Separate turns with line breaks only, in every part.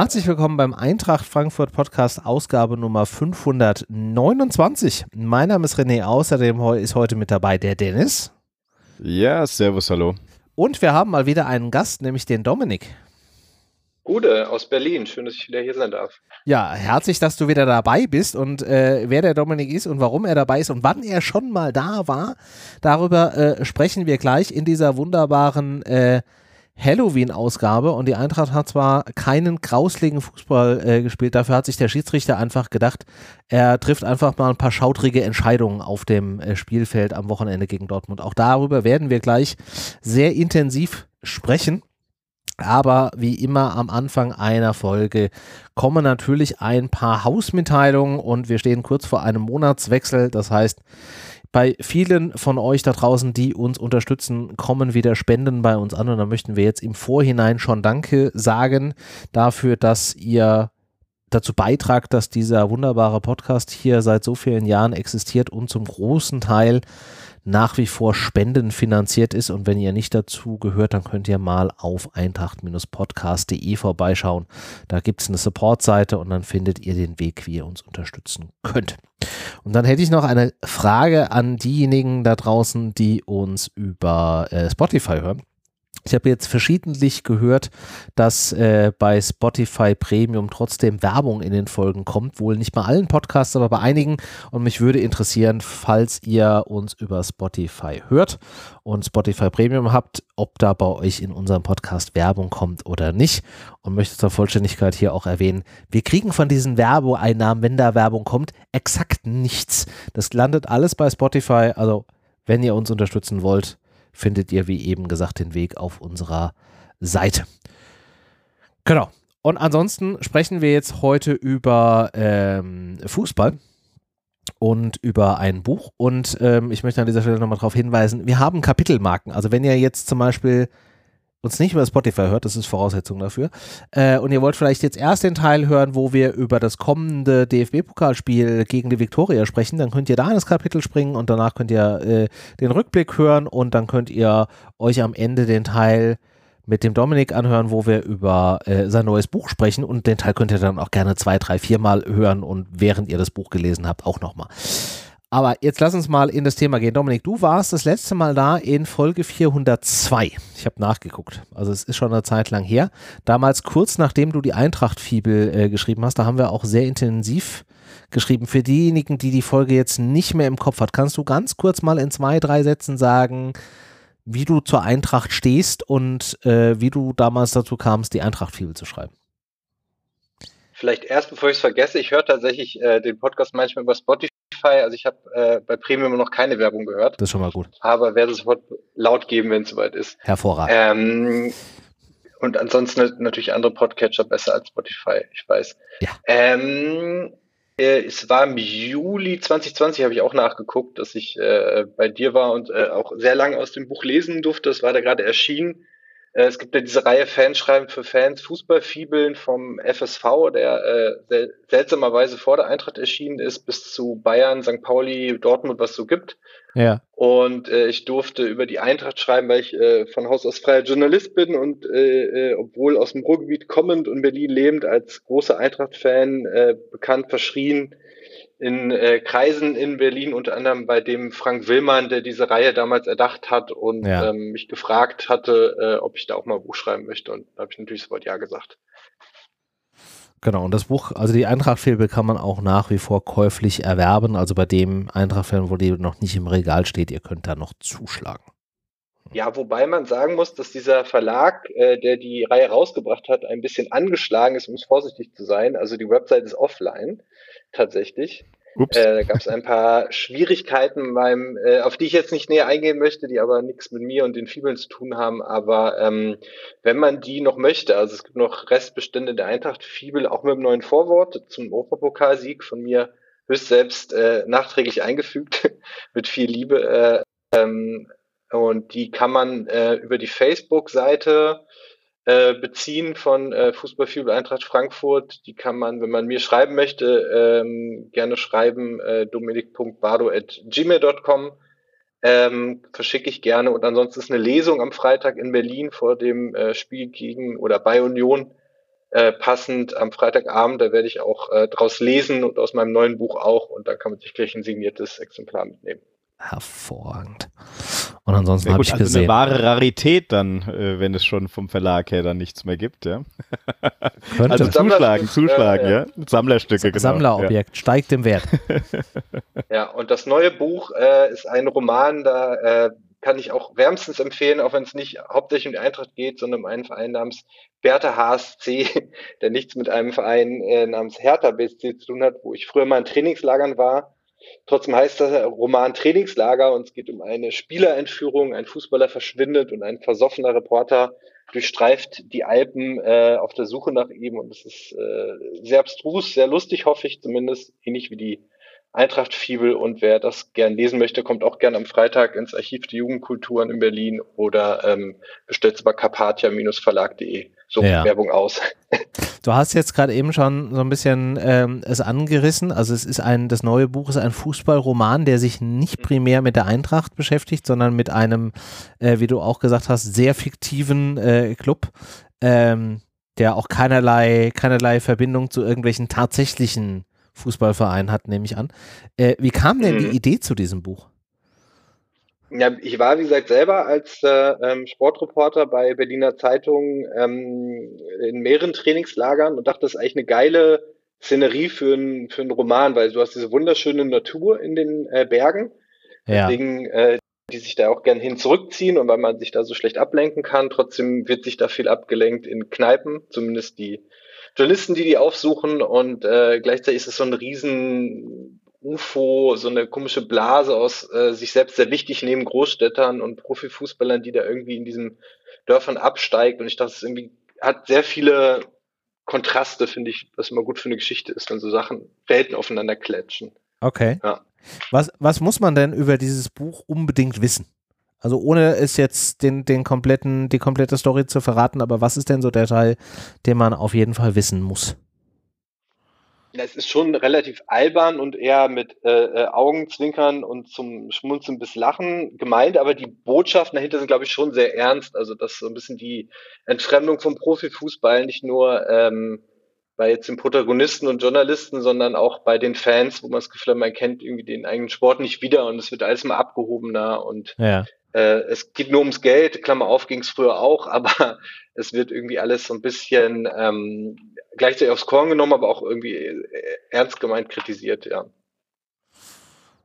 Herzlich willkommen beim Eintracht Frankfurt Podcast, Ausgabe Nummer 529. Mein Name ist René, außerdem ist heute mit dabei der Dennis.
Ja, servus, hallo.
Und wir haben mal wieder einen Gast, nämlich den Dominik.
Gute aus Berlin. Schön, dass ich wieder hier sein darf.
Ja, herzlich, dass du wieder dabei bist und äh, wer der Dominik ist und warum er dabei ist und wann er schon mal da war, darüber äh, sprechen wir gleich in dieser wunderbaren äh, Halloween-Ausgabe und die Eintracht hat zwar keinen grausligen Fußball äh, gespielt, dafür hat sich der Schiedsrichter einfach gedacht, er trifft einfach mal ein paar schautrige Entscheidungen auf dem äh, Spielfeld am Wochenende gegen Dortmund. Auch darüber werden wir gleich sehr intensiv sprechen. Aber wie immer am Anfang einer Folge kommen natürlich ein paar Hausmitteilungen und wir stehen kurz vor einem Monatswechsel. Das heißt, bei vielen von euch da draußen, die uns unterstützen, kommen wieder Spenden bei uns an und da möchten wir jetzt im Vorhinein schon Danke sagen dafür, dass ihr dazu beitragt, dass dieser wunderbare Podcast hier seit so vielen Jahren existiert und zum großen Teil nach wie vor spendenfinanziert ist. Und wenn ihr nicht dazu gehört, dann könnt ihr mal auf eintracht-podcast.de vorbeischauen. Da gibt es eine Support-Seite und dann findet ihr den Weg, wie ihr uns unterstützen könnt. Und dann hätte ich noch eine Frage an diejenigen da draußen, die uns über äh, Spotify hören. Ich habe jetzt verschiedentlich gehört, dass äh, bei Spotify Premium trotzdem Werbung in den Folgen kommt. Wohl nicht bei allen Podcasts, aber bei einigen. Und mich würde interessieren, falls ihr uns über Spotify hört und Spotify Premium habt, ob da bei euch in unserem Podcast Werbung kommt oder nicht. Und möchte zur Vollständigkeit hier auch erwähnen, wir kriegen von diesen Werbeeinnahmen, wenn da Werbung kommt, exakt nichts. Das landet alles bei Spotify. Also, wenn ihr uns unterstützen wollt, findet ihr, wie eben gesagt, den Weg auf unserer Seite. Genau. Und ansonsten sprechen wir jetzt heute über ähm, Fußball und über ein Buch. Und ähm, ich möchte an dieser Stelle nochmal darauf hinweisen, wir haben Kapitelmarken. Also wenn ihr jetzt zum Beispiel uns nicht über Spotify hört, das ist Voraussetzung dafür, äh, und ihr wollt vielleicht jetzt erst den Teil hören, wo wir über das kommende DFB-Pokalspiel gegen die Viktoria sprechen, dann könnt ihr da in das Kapitel springen und danach könnt ihr äh, den Rückblick hören und dann könnt ihr euch am Ende den Teil mit dem Dominik anhören, wo wir über äh, sein neues Buch sprechen. Und den Teil könnt ihr dann auch gerne zwei, drei, viermal hören und während ihr das Buch gelesen habt auch nochmal. Aber jetzt lass uns mal in das Thema gehen. Dominik, du warst das letzte Mal da in Folge 402. Ich habe nachgeguckt. Also es ist schon eine Zeit lang her. Damals kurz nachdem du die Eintracht-Fibel äh, geschrieben hast, da haben wir auch sehr intensiv geschrieben. Für diejenigen, die die Folge jetzt nicht mehr im Kopf hat, kannst du ganz kurz mal in zwei, drei Sätzen sagen, wie du zur Eintracht stehst und äh, wie du damals dazu kamst, die Eintracht-Fibel zu schreiben.
Vielleicht erst, bevor ich es vergesse, ich höre tatsächlich äh, den Podcast manchmal über Spotify Spotify, also ich habe äh, bei Premium noch keine Werbung gehört.
Das ist schon mal gut.
Aber werde es sofort laut geben, wenn es soweit ist.
Hervorragend.
Ähm, und ansonsten natürlich andere Podcatcher besser als Spotify, ich weiß. Ja. Ähm, äh, es war im Juli 2020, habe ich auch nachgeguckt, dass ich äh, bei dir war und äh, auch sehr lange aus dem Buch lesen durfte. Das war da gerade erschienen. Äh, es gibt ja diese Reihe Fanschreiben für Fans, Fußballfibeln vom FSV, der äh, sel seltsamerweise vor der Eintracht erschienen ist, bis zu Bayern, St. Pauli, Dortmund, was so gibt.
Ja.
Und äh, ich durfte über die Eintracht schreiben, weil ich äh, von Haus aus freier Journalist bin und äh, äh, obwohl aus dem Ruhrgebiet kommend und Berlin lebend als großer Eintracht-Fan äh, bekannt verschrien, in äh, Kreisen in Berlin, unter anderem bei dem Frank Willmann, der diese Reihe damals erdacht hat und ja. ähm, mich gefragt hatte, äh, ob ich da auch mal ein Buch schreiben möchte. Und da habe ich natürlich sofort Ja gesagt.
Genau, und das Buch, also die Eintracht-Fibel kann man auch nach wie vor käuflich erwerben. Also bei dem Eintracht-Film, wo die noch nicht im Regal steht, ihr könnt da noch zuschlagen.
Ja, wobei man sagen muss, dass dieser Verlag, äh, der die Reihe rausgebracht hat, ein bisschen angeschlagen ist, um es vorsichtig zu sein. Also die Website ist offline tatsächlich. Äh, da gab es ein paar Schwierigkeiten beim, äh, auf die ich jetzt nicht näher eingehen möchte, die aber nichts mit mir und den Fibeln zu tun haben. Aber ähm, wenn man die noch möchte, also es gibt noch Restbestände der Eintracht Fibel, auch mit einem neuen Vorwort zum Europapokalsieg von mir höchst selbst äh, nachträglich eingefügt, mit viel Liebe. Äh, ähm, und die kann man äh, über die Facebook-Seite äh, beziehen von äh, Fußballfibel Eintracht Frankfurt. Die kann man, wenn man mir schreiben möchte, ähm, gerne schreiben, äh, dominik.bardo.gmail.com. Ähm, verschicke ich gerne. Und ansonsten ist eine Lesung am Freitag in Berlin vor dem äh, Spiel gegen oder bei Union äh, passend am Freitagabend. Da werde ich auch äh, draus lesen und aus meinem neuen Buch auch. Und da kann man sich gleich ein signiertes Exemplar mitnehmen.
Hervorragend. Und ansonsten habe ich
also
gesehen.
eine wahre Rarität dann, äh, wenn es schon vom Verlag her dann nichts mehr gibt, ja.
Könnte.
Also zuschlagen, zuschlagen, ja. ja. Sammlerstücke,
genau. Sammlerobjekt, ja. steigt im Wert.
ja, und das neue Buch äh, ist ein Roman, da äh, kann ich auch wärmstens empfehlen, auch wenn es nicht hauptsächlich um die Eintracht geht, sondern um einen Verein namens Bertha HSC, der nichts mit einem Verein äh, namens Hertha BSC zu tun hat, wo ich früher mal in Trainingslagern war Trotzdem heißt der Roman Trainingslager und es geht um eine Spielerentführung. Ein Fußballer verschwindet und ein versoffener Reporter durchstreift die Alpen äh, auf der Suche nach ihm. Und es ist äh, sehr abstrus, sehr lustig, hoffe ich zumindest, ähnlich wie die Eintracht Fibel. Und wer das gern lesen möchte, kommt auch gern am Freitag ins Archiv der Jugendkulturen in Berlin oder ähm, bestellt es bei carpathia-verlag.de. So ja. Werbung aus.
Du hast jetzt gerade eben schon so ein bisschen ähm, es angerissen. Also es ist ein, das neue Buch ist ein Fußballroman, der sich nicht primär mit der Eintracht beschäftigt, sondern mit einem, äh, wie du auch gesagt hast, sehr fiktiven äh, Club, ähm, der auch keinerlei, keinerlei Verbindung zu irgendwelchen tatsächlichen Fußballvereinen hat, nehme ich an. Äh, wie kam denn mhm. die Idee zu diesem Buch?
Ja, ich war, wie gesagt, selber als äh, ähm, Sportreporter bei Berliner Zeitungen ähm, in mehreren Trainingslagern und dachte, das ist eigentlich eine geile Szenerie für, ein, für einen Roman, weil du hast diese wunderschöne Natur in den äh, Bergen, ja. deswegen äh, die sich da auch gern hin zurückziehen und weil man sich da so schlecht ablenken kann. Trotzdem wird sich da viel abgelenkt in Kneipen, zumindest die Journalisten, die die aufsuchen und äh, gleichzeitig ist es so ein riesen UFO, so eine komische Blase aus äh, sich selbst sehr wichtig neben Großstädtern und Profifußballern, die da irgendwie in diesen Dörfern absteigt. Und ich dachte, es irgendwie hat sehr viele Kontraste, finde ich, was immer gut für eine Geschichte ist, wenn so Sachen Welten aufeinander klatschen.
Okay. Ja. Was, was muss man denn über dieses Buch unbedingt wissen? Also ohne es jetzt den, den kompletten, die komplette Story zu verraten, aber was ist denn so der Teil, den man auf jeden Fall wissen muss?
Es ist schon relativ albern und eher mit äh, äh, Augenzwinkern und zum Schmunzeln bis Lachen gemeint, aber die Botschaften dahinter sind, glaube ich, schon sehr ernst. Also das ist so ein bisschen die Entfremdung vom Profifußball, nicht nur ähm, bei jetzt den Protagonisten und Journalisten, sondern auch bei den Fans, wo man das Gefühl hat, man kennt irgendwie den eigenen Sport nicht wieder und es wird alles mal abgehobener und ja. Äh, es geht nur ums Geld, Klammer auf, ging es früher auch, aber es wird irgendwie alles so ein bisschen ähm, gleichzeitig aufs Korn genommen, aber auch irgendwie äh, ernst gemeint kritisiert, ja.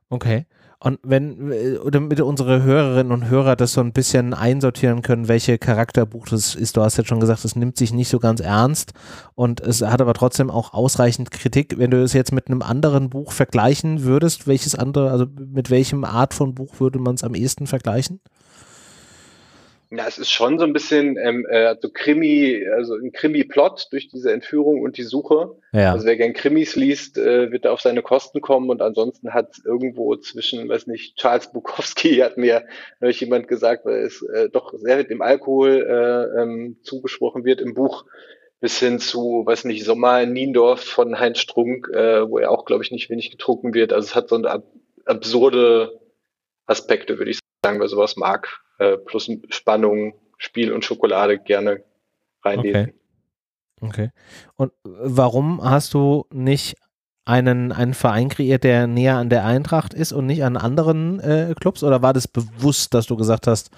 Okay. Und wenn, äh, oder mit unsere Hörerinnen und Hörer das so ein bisschen einsortieren können, welche Charakterbuch das ist, du hast jetzt schon gesagt, es nimmt sich nicht so ganz ernst und es hat aber trotzdem auch ausreichend Kritik. Wenn du es jetzt mit einem anderen Buch vergleichen würdest, welches andere, also mit welchem Art von Buch würde man es am ehesten vergleichen?
Ja, es ist schon so ein bisschen ähm, äh, so Krimi, also ein Krimi-Plot durch diese Entführung und die Suche. Ja. Also wer gern Krimis liest, äh, wird da auf seine Kosten kommen und ansonsten hat irgendwo zwischen, weiß nicht, Charles Bukowski hat mir neulich jemand gesagt, weil es äh, doch sehr mit dem Alkohol äh, ähm, zugesprochen wird im Buch, bis hin zu, weiß nicht, Sommer in Niendorf von Heinz Strunk, äh, wo er auch, glaube ich, nicht wenig getrunken wird. Also es hat so eine ab absurde Aspekte, würde ich sagen, wer sowas mag äh, plus Spannung, Spiel und Schokolade gerne reinlesen.
Okay. Okay. Und warum hast du nicht einen, einen Verein kreiert, der näher an der Eintracht ist und nicht an anderen äh, Clubs? Oder war das bewusst, dass du gesagt hast,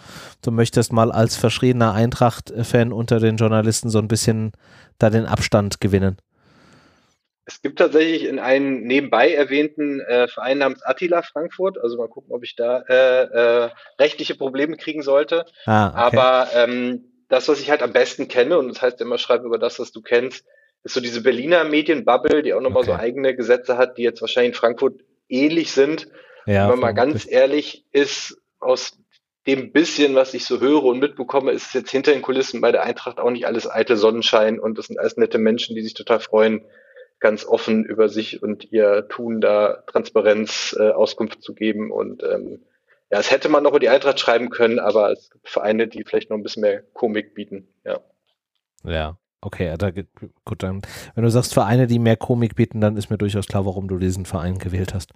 du möchtest mal als verschriebener Eintracht-Fan unter den Journalisten so ein bisschen da den Abstand gewinnen?
Es gibt tatsächlich in einem nebenbei erwähnten äh, Verein namens Attila Frankfurt, also mal gucken, ob ich da äh, äh, rechtliche Probleme kriegen sollte. Ah, okay. Aber ähm, das, was ich halt am besten kenne, und das heißt immer, schreib über das, was du kennst, ist so diese Berliner Medienbubble, die auch nochmal okay. so eigene Gesetze hat, die jetzt wahrscheinlich in Frankfurt ähnlich sind. Ja, Wenn man mal ganz ehrlich ist, aus dem bisschen, was ich so höre und mitbekomme, ist es jetzt hinter den Kulissen bei der Eintracht auch nicht alles eitel Sonnenschein und das sind alles nette Menschen, die sich total freuen, ganz offen über sich und ihr Tun da Transparenz äh, Auskunft zu geben. Und ähm, ja, es hätte man noch über die Eintracht schreiben können, aber es gibt Vereine, die vielleicht noch ein bisschen mehr Komik bieten. Ja.
Ja. Okay, da, gut, dann, wenn du sagst Vereine, die mehr Komik bieten, dann ist mir durchaus klar, warum du diesen Verein gewählt hast.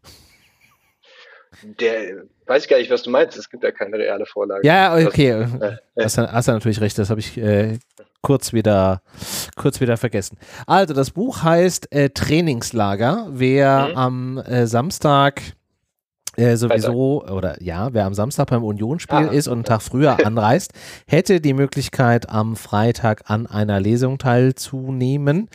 Der, weiß ich gar nicht, was du meinst. Es gibt ja keine reale Vorlage.
Ja, okay. Das, äh, hast, du, hast du natürlich recht. Das habe ich äh, kurz wieder, kurz wieder vergessen. Also das Buch heißt äh, Trainingslager. Wer mhm. am äh, Samstag äh, sowieso, oder ja, wer am Samstag beim Unionsspiel ah, ist und einen Tag früher anreist, hätte die Möglichkeit, am Freitag an einer Lesung teilzunehmen.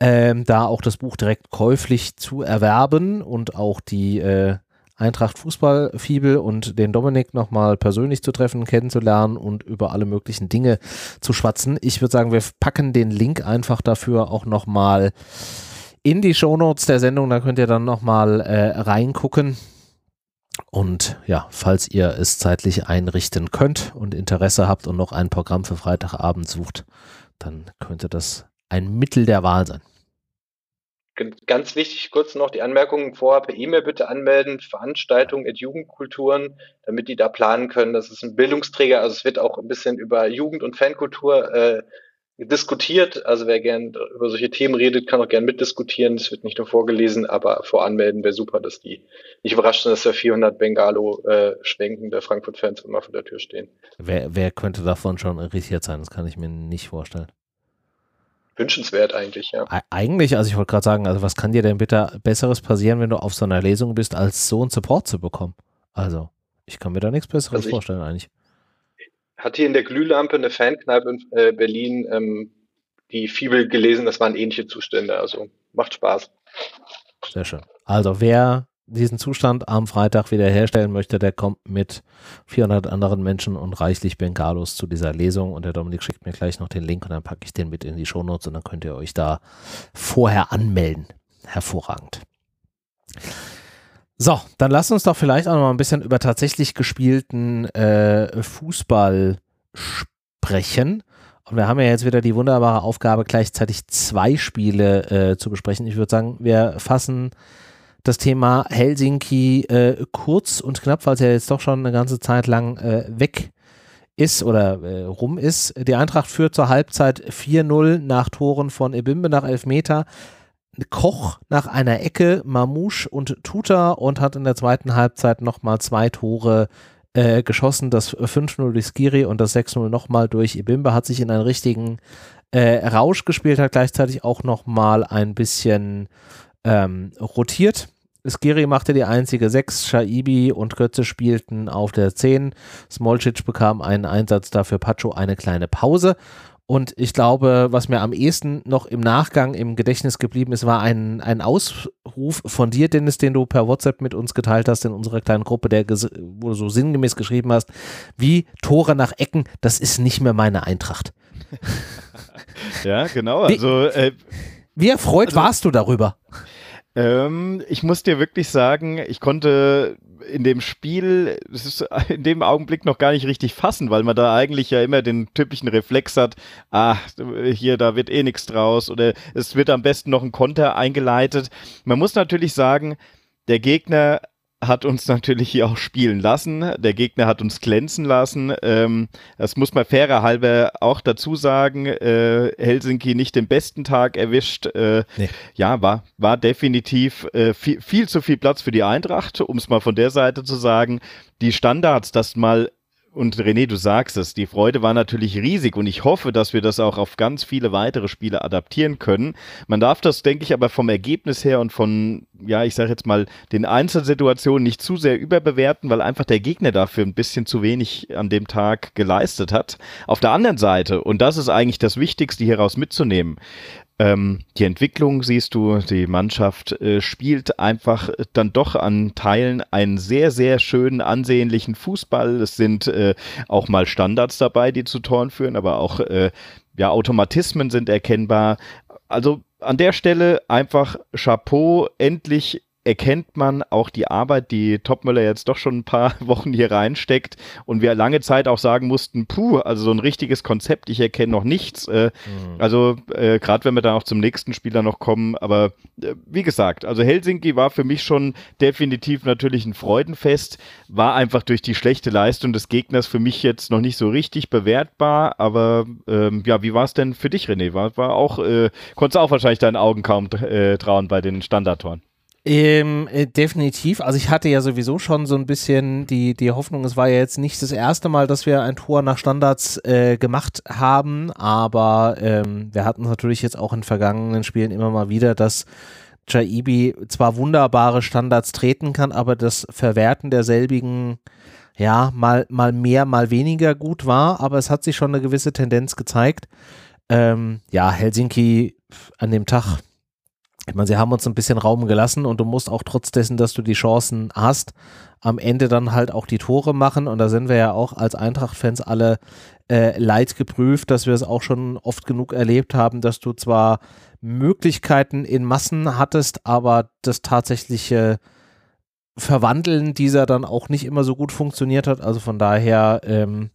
Ähm, da auch das Buch direkt käuflich zu erwerben und auch die äh, Eintracht Fußballfibel und den Dominik nochmal persönlich zu treffen, kennenzulernen und über alle möglichen Dinge zu schwatzen. Ich würde sagen, wir packen den Link einfach dafür auch nochmal in die Shownotes der Sendung. Da könnt ihr dann nochmal äh, reingucken. Und ja, falls ihr es zeitlich einrichten könnt und Interesse habt und noch ein Programm für Freitagabend sucht, dann könnte das ein Mittel der Wahl sein.
Ganz wichtig, kurz noch die Anmerkungen vorher per E-Mail bitte anmelden, Veranstaltungen at Jugendkulturen, damit die da planen können. Das ist ein Bildungsträger, also es wird auch ein bisschen über Jugend- und Fankultur äh, diskutiert. Also wer gern über solche Themen redet, kann auch gern mitdiskutieren. Es wird nicht nur vorgelesen, aber voranmelden wäre super, dass die nicht überrascht sind, dass da 400 Bengalo äh, Frankfurt-Fans immer vor der Tür stehen.
Wer, wer könnte davon schon irritiert sein? Das kann ich mir nicht vorstellen
wünschenswert eigentlich, ja.
Eigentlich, also ich wollte gerade sagen, also was kann dir denn bitte Besseres passieren, wenn du auf so einer Lesung bist, als so einen Support zu bekommen? Also, ich kann mir da nichts Besseres also vorstellen eigentlich.
Hat hier in der Glühlampe eine Fankneipe in äh, Berlin ähm, die Fibel gelesen, das waren ähnliche Zustände, also macht Spaß.
Sehr schön. Also wer diesen Zustand am Freitag wiederherstellen möchte, der kommt mit 400 anderen Menschen und reichlich Bengalos zu dieser Lesung und der Dominik schickt mir gleich noch den Link und dann packe ich den mit in die Shownotes und dann könnt ihr euch da vorher anmelden. Hervorragend. So, dann lasst uns doch vielleicht auch noch mal ein bisschen über tatsächlich gespielten äh, Fußball sprechen. Und wir haben ja jetzt wieder die wunderbare Aufgabe, gleichzeitig zwei Spiele äh, zu besprechen. Ich würde sagen, wir fassen das Thema Helsinki äh, kurz und knapp, weil es ja jetzt doch schon eine ganze Zeit lang äh, weg ist oder äh, rum ist. Die Eintracht führt zur Halbzeit 4-0 nach Toren von Ebimbe nach Elfmeter. Koch nach einer Ecke, Mamouche und Tuta und hat in der zweiten Halbzeit nochmal zwei Tore äh, geschossen. Das 5-0 durch Skiri und das 6-0 nochmal durch Ebimbe hat sich in einen richtigen äh, Rausch gespielt, hat gleichzeitig auch nochmal ein bisschen ähm, rotiert. Skiri machte die einzige 6, Shaibi und Götze spielten auf der 10. Smolcic bekam einen Einsatz, dafür Pacho eine kleine Pause. Und ich glaube, was mir am ehesten noch im Nachgang im Gedächtnis geblieben ist, war ein, ein Ausruf von dir, Dennis, den du per WhatsApp mit uns geteilt hast in unserer kleinen Gruppe, der wo du so sinngemäß geschrieben hast, wie Tore nach Ecken, das ist nicht mehr meine Eintracht.
ja, genau. Also,
äh, wie erfreut also, warst du darüber?
Ähm, ich muss dir wirklich sagen, ich konnte in dem Spiel, ist in dem Augenblick noch gar nicht richtig fassen, weil man da eigentlich ja immer den typischen Reflex hat, ah, hier, da wird eh nichts draus oder es wird am besten noch ein Konter eingeleitet. Man muss natürlich sagen, der Gegner hat uns natürlich hier auch spielen lassen. Der Gegner hat uns glänzen lassen. Ähm, das muss man fairer halber auch dazu sagen. Äh, Helsinki nicht den besten Tag erwischt. Äh, nee. Ja, war, war definitiv äh, viel, viel zu viel Platz für die Eintracht, um es mal von der Seite zu sagen. Die Standards, das mal und René, du sagst es, die Freude war natürlich riesig und ich hoffe, dass wir das auch auf ganz viele weitere Spiele adaptieren können. Man darf das, denke ich, aber vom Ergebnis her und von, ja, ich sage jetzt mal, den Einzelsituationen nicht zu sehr überbewerten, weil einfach der Gegner dafür ein bisschen zu wenig an dem Tag geleistet hat. Auf der anderen Seite, und das ist eigentlich das Wichtigste hieraus mitzunehmen, ähm, die Entwicklung siehst du, die Mannschaft äh, spielt einfach dann doch an Teilen einen sehr, sehr schönen, ansehnlichen Fußball. Es sind äh, auch mal Standards dabei, die zu Toren führen, aber auch äh, ja, Automatismen sind erkennbar. Also an der Stelle einfach Chapeau, endlich erkennt man auch die Arbeit, die Topmüller jetzt doch schon ein paar Wochen hier reinsteckt und wir lange Zeit auch sagen mussten, puh, also so ein richtiges Konzept, ich erkenne noch nichts. Äh, mhm. Also äh, gerade wenn wir dann auch zum nächsten Spieler noch kommen, aber äh, wie gesagt, also Helsinki war für mich schon definitiv natürlich ein Freudenfest, war einfach durch die schlechte Leistung des Gegners für mich jetzt noch nicht so richtig bewertbar, aber ähm, ja, wie war es denn für dich, René? War, war auch, äh, konntest auch wahrscheinlich deinen Augen kaum äh, trauen bei den Standardtoren?
Ähm, äh, definitiv. Also ich hatte ja sowieso schon so ein bisschen die, die Hoffnung, es war ja jetzt nicht das erste Mal, dass wir ein Tor nach Standards äh, gemacht haben, aber ähm, wir hatten natürlich jetzt auch in vergangenen Spielen immer mal wieder, dass Jaibi zwar wunderbare Standards treten kann, aber das Verwerten derselbigen ja, mal, mal mehr, mal weniger gut war, aber es hat sich schon eine gewisse Tendenz gezeigt. Ähm, ja, Helsinki an dem Tag ich meine, sie haben uns ein bisschen Raum gelassen und du musst auch trotz dessen, dass du die Chancen hast, am Ende dann halt auch die Tore machen. Und da sind wir ja auch als Eintracht-Fans alle äh, leid geprüft, dass wir es auch schon oft genug erlebt haben, dass du zwar Möglichkeiten in Massen hattest, aber das tatsächliche Verwandeln dieser dann auch nicht immer so gut funktioniert hat. Also von daher ähm,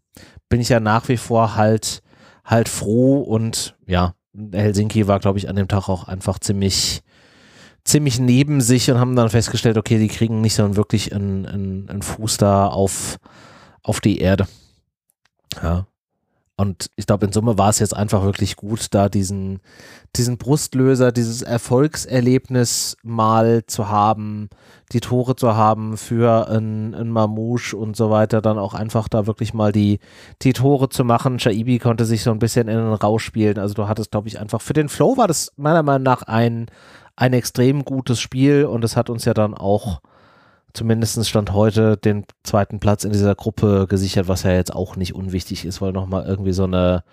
bin ich ja nach wie vor halt halt froh und ja, Helsinki war, glaube ich, an dem Tag auch einfach ziemlich, ziemlich neben sich und haben dann festgestellt, okay, die kriegen nicht so wirklich einen, einen, einen Fuß da auf, auf die Erde. Ja. Und ich glaube, in Summe war es jetzt einfach wirklich gut, da diesen, diesen Brustlöser, dieses Erfolgserlebnis mal zu haben, die Tore zu haben für ein, ein Mamouche und so weiter, dann auch einfach da wirklich mal die, die Tore zu machen. Shaibi konnte sich so ein bisschen in den Rausch spielen. Also du hattest, glaube ich, einfach für den Flow war das meiner Meinung nach ein, ein extrem gutes Spiel und es hat uns ja dann auch zumindest Stand heute den zweiten Platz in dieser Gruppe gesichert, was ja jetzt auch nicht unwichtig ist, weil nochmal irgendwie so eine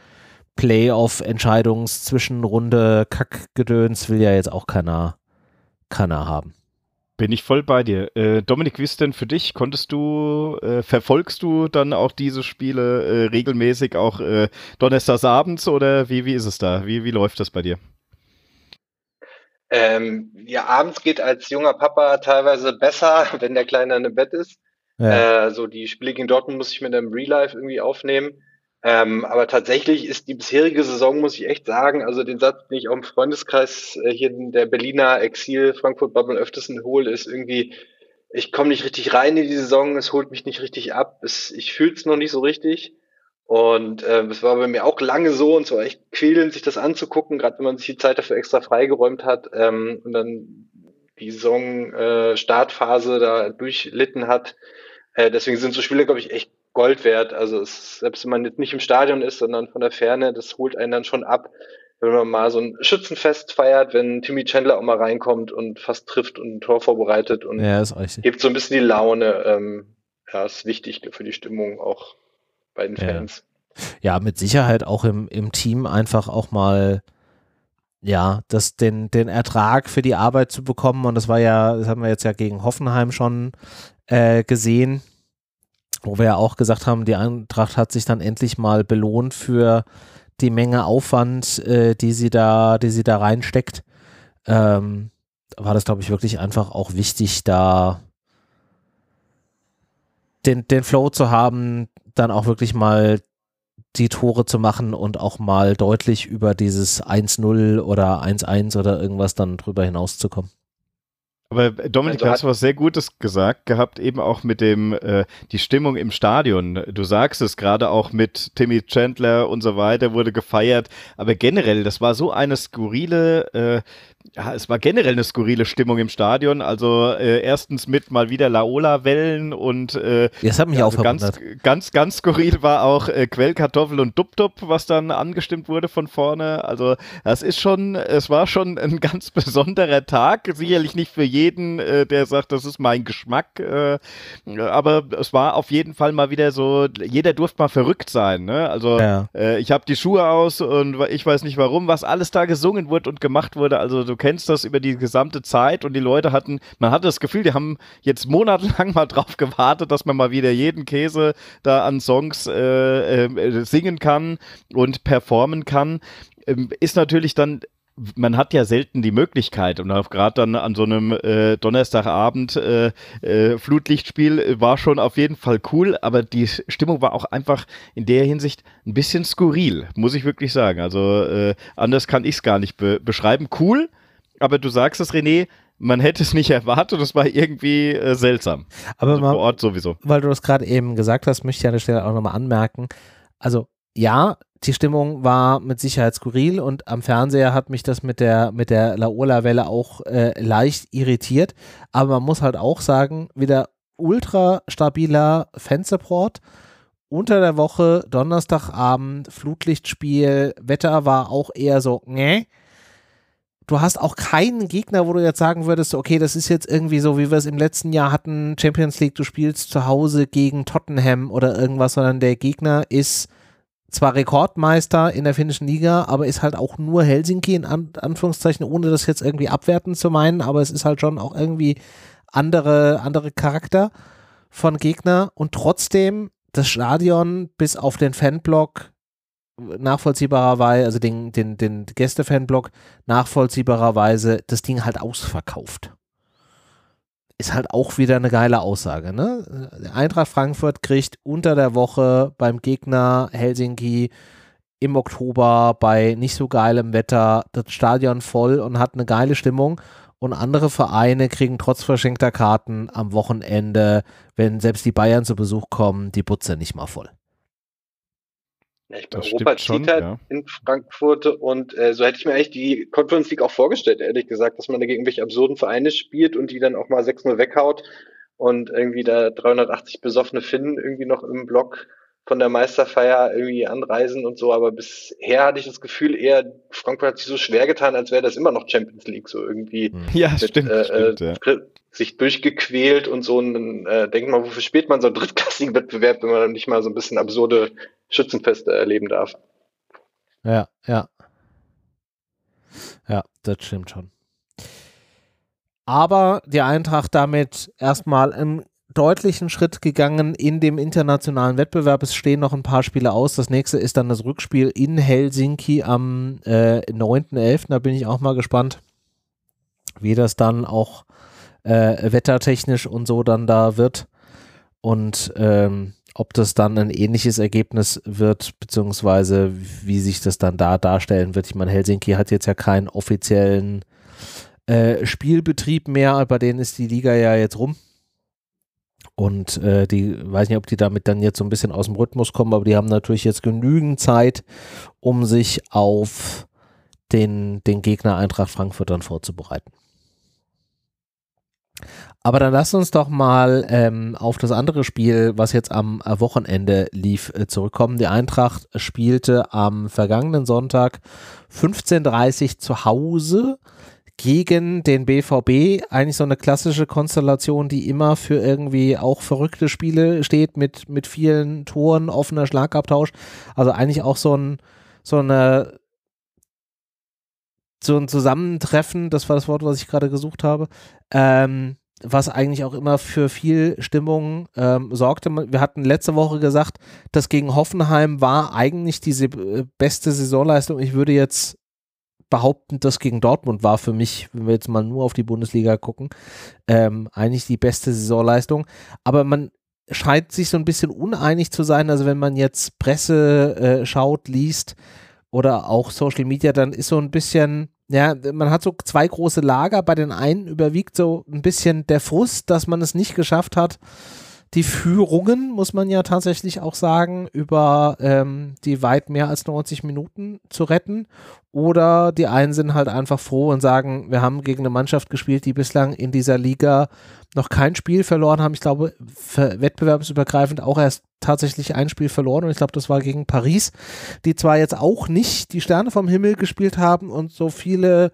Playoff-Entscheidungs-Zwischenrunde Kackgedöns will ja jetzt auch keiner, keiner haben.
Bin ich voll bei dir. Äh, Dominik, wie ist denn für dich? Konntest du, äh, verfolgst du dann auch diese Spiele äh, regelmäßig auch äh, donnerstags abends oder wie, wie ist es da? Wie, wie läuft das bei dir?
Ähm, ja, abends geht als junger Papa teilweise besser, wenn der Kleine in im Bett ist. Ja. Äh, so die Spiele gegen Dortmund muss ich mit einem Real Life irgendwie aufnehmen. Ähm, aber tatsächlich ist die bisherige Saison, muss ich echt sagen, also den Satz, den ich auch im Freundeskreis äh, hier in der Berliner Exil Frankfurt Bubble öftesten hole, ist irgendwie, ich komme nicht richtig rein in die Saison, es holt mich nicht richtig ab, es, ich fühle es noch nicht so richtig. Und äh, es war bei mir auch lange so und es war echt quälend, sich das anzugucken, gerade wenn man sich die Zeit dafür extra freigeräumt hat ähm, und dann die Saison-Startphase äh, da durchlitten hat. Äh, deswegen sind so Spiele, glaube ich, echt Gold wert. Also es, selbst wenn man jetzt nicht im Stadion ist, sondern von der Ferne, das holt einen dann schon ab, wenn man mal so ein Schützenfest feiert, wenn Timmy Chandler auch mal reinkommt und fast trifft und ein Tor vorbereitet und ja, gibt so ein bisschen die Laune. Ähm, ja, ist wichtig für die Stimmung auch bei den Fans.
Ja, mit Sicherheit auch im, im Team einfach auch mal ja, das, den, den Ertrag für die Arbeit zu bekommen. Und das war ja, das haben wir jetzt ja gegen Hoffenheim schon äh, gesehen, wo wir ja auch gesagt haben, die Eintracht hat sich dann endlich mal belohnt für die Menge Aufwand, äh, die sie da, die sie da reinsteckt. Ähm, war das, glaube ich, wirklich einfach auch wichtig, da den, den Flow zu haben, dann auch wirklich mal die Tore zu machen und auch mal deutlich über dieses 1-0 oder 1-1 oder irgendwas dann drüber hinauszukommen.
Aber Dominik, also hast du was sehr Gutes gesagt gehabt, eben auch mit dem, äh, die Stimmung im Stadion. Du sagst es gerade auch mit Timmy Chandler und so weiter, wurde gefeiert. Aber generell, das war so eine skurrile, äh, ja, es war generell eine skurrile Stimmung im Stadion. Also äh, erstens mit mal wieder Laola-Wellen und äh,
das hat mich also auch
ganz, ganz, ganz skurril war auch äh, Quellkartoffel und Dub-Dub, was dann angestimmt wurde von vorne. Also das ist schon, es war schon ein ganz besonderer Tag. Sicherlich nicht für jeden, äh, der sagt, das ist mein Geschmack. Äh, aber es war auf jeden Fall mal wieder so, jeder durfte mal verrückt sein. Ne? Also ja. äh, ich habe die Schuhe aus und ich weiß nicht warum, was alles da gesungen wurde und gemacht wurde. Also du kennst das über die gesamte Zeit und die Leute hatten, man hatte das Gefühl, die haben jetzt monatelang mal drauf gewartet, dass man mal wieder jeden Käse da an Songs äh, äh, singen kann und performen kann. Ähm, ist natürlich dann man hat ja selten die Möglichkeit und gerade dann an so einem äh, Donnerstagabend äh, äh, Flutlichtspiel war schon auf jeden Fall cool, aber die Stimmung war auch einfach in der Hinsicht ein bisschen skurril, muss ich wirklich sagen. Also äh, anders kann ich es gar nicht be beschreiben. Cool, aber du sagst es, René, man hätte es nicht erwartet, es war irgendwie äh, seltsam.
Aber also mal, vor Ort sowieso. Weil du das gerade eben gesagt hast, möchte ich an der Stelle auch nochmal anmerken. Also ja, die Stimmung war mit Sicherheit skurril und am Fernseher hat mich das mit der, mit der Laola-Welle auch äh, leicht irritiert. Aber man muss halt auch sagen, wieder ultra stabiler Fansupport. Unter der Woche, Donnerstagabend, Flutlichtspiel, Wetter war auch eher so, ne. Du hast auch keinen Gegner, wo du jetzt sagen würdest, okay, das ist jetzt irgendwie so, wie wir es im letzten Jahr hatten, Champions League, du spielst zu Hause gegen Tottenham oder irgendwas, sondern der Gegner ist zwar Rekordmeister in der finnischen Liga, aber ist halt auch nur Helsinki in An Anführungszeichen, ohne das jetzt irgendwie abwerten zu meinen, aber es ist halt schon auch irgendwie andere, andere Charakter von Gegner. Und trotzdem das Stadion bis auf den Fanblock nachvollziehbarerweise, also den, den, den Gäste-Fanblock nachvollziehbarerweise das Ding halt ausverkauft ist halt auch wieder eine geile Aussage. Ne? Eintracht Frankfurt kriegt unter der Woche beim Gegner Helsinki im Oktober bei nicht so geilem Wetter das Stadion voll und hat eine geile Stimmung. Und andere Vereine kriegen trotz verschenkter Karten am Wochenende, wenn selbst die Bayern zu Besuch kommen, die Butze nicht mal voll.
Ja, ich bin Europa zieht halt ja. in Frankfurt und äh, so hätte ich mir eigentlich die Conference League auch vorgestellt, ehrlich gesagt, dass man da gegen welche absurden Vereine spielt und die dann auch mal 6-0 weghaut und irgendwie da 380 besoffene Finnen irgendwie noch im Block von der Meisterfeier irgendwie anreisen und so, aber bisher hatte ich das Gefühl, eher Frankfurt hat sich so schwer getan, als wäre das immer noch Champions League, so irgendwie
hm. ja, mit, stimmt, äh, stimmt,
ja. sich durchgequält und so ein, äh, denkt mal, wofür spielt man so einen drittklassigen Wettbewerb, wenn man dann nicht mal so ein bisschen absurde Schützenfeste erleben darf.
Ja, ja. Ja, das stimmt schon. Aber die Eintracht damit erstmal einen deutlichen Schritt gegangen in dem internationalen Wettbewerb. Es stehen noch ein paar Spiele aus. Das nächste ist dann das Rückspiel in Helsinki am äh, 9.11. Da bin ich auch mal gespannt, wie das dann auch äh, wettertechnisch und so dann da wird. Und ähm, ob das dann ein ähnliches Ergebnis wird, beziehungsweise wie sich das dann da darstellen wird. Ich meine, Helsinki hat jetzt ja keinen offiziellen äh, Spielbetrieb mehr, bei denen ist die Liga ja jetzt rum. Und äh, die, weiß nicht, ob die damit dann jetzt so ein bisschen aus dem Rhythmus kommen, aber die haben natürlich jetzt genügend Zeit, um sich auf den, den Gegner Eintracht Frankfurt dann vorzubereiten. Aber dann lass uns doch mal ähm, auf das andere Spiel, was jetzt am äh, Wochenende lief, äh, zurückkommen. Die Eintracht spielte am vergangenen Sonntag 15.30 zu Hause gegen den BVB. Eigentlich so eine klassische Konstellation, die immer für irgendwie auch verrückte Spiele steht mit, mit vielen Toren, offener Schlagabtausch. Also eigentlich auch so ein, so eine so ein Zusammentreffen, das war das Wort, was ich gerade gesucht habe, ähm, was eigentlich auch immer für viel Stimmung ähm, sorgte. Wir hatten letzte Woche gesagt, dass gegen Hoffenheim war eigentlich diese äh, beste Saisonleistung. Ich würde jetzt behaupten, dass gegen Dortmund war für mich, wenn wir jetzt mal nur auf die Bundesliga gucken, ähm, eigentlich die beste Saisonleistung. Aber man scheint sich so ein bisschen uneinig zu sein. Also wenn man jetzt Presse äh, schaut, liest oder auch Social Media, dann ist so ein bisschen ja, man hat so zwei große Lager. Bei den einen überwiegt so ein bisschen der Frust, dass man es nicht geschafft hat, die Führungen, muss man ja tatsächlich auch sagen, über ähm, die weit mehr als 90 Minuten zu retten. Oder die einen sind halt einfach froh und sagen, wir haben gegen eine Mannschaft gespielt, die bislang in dieser Liga noch kein Spiel verloren haben. Ich glaube, wettbewerbsübergreifend auch erst tatsächlich ein Spiel verloren und ich glaube, das war gegen Paris, die zwar jetzt auch nicht die Sterne vom Himmel gespielt haben und so viele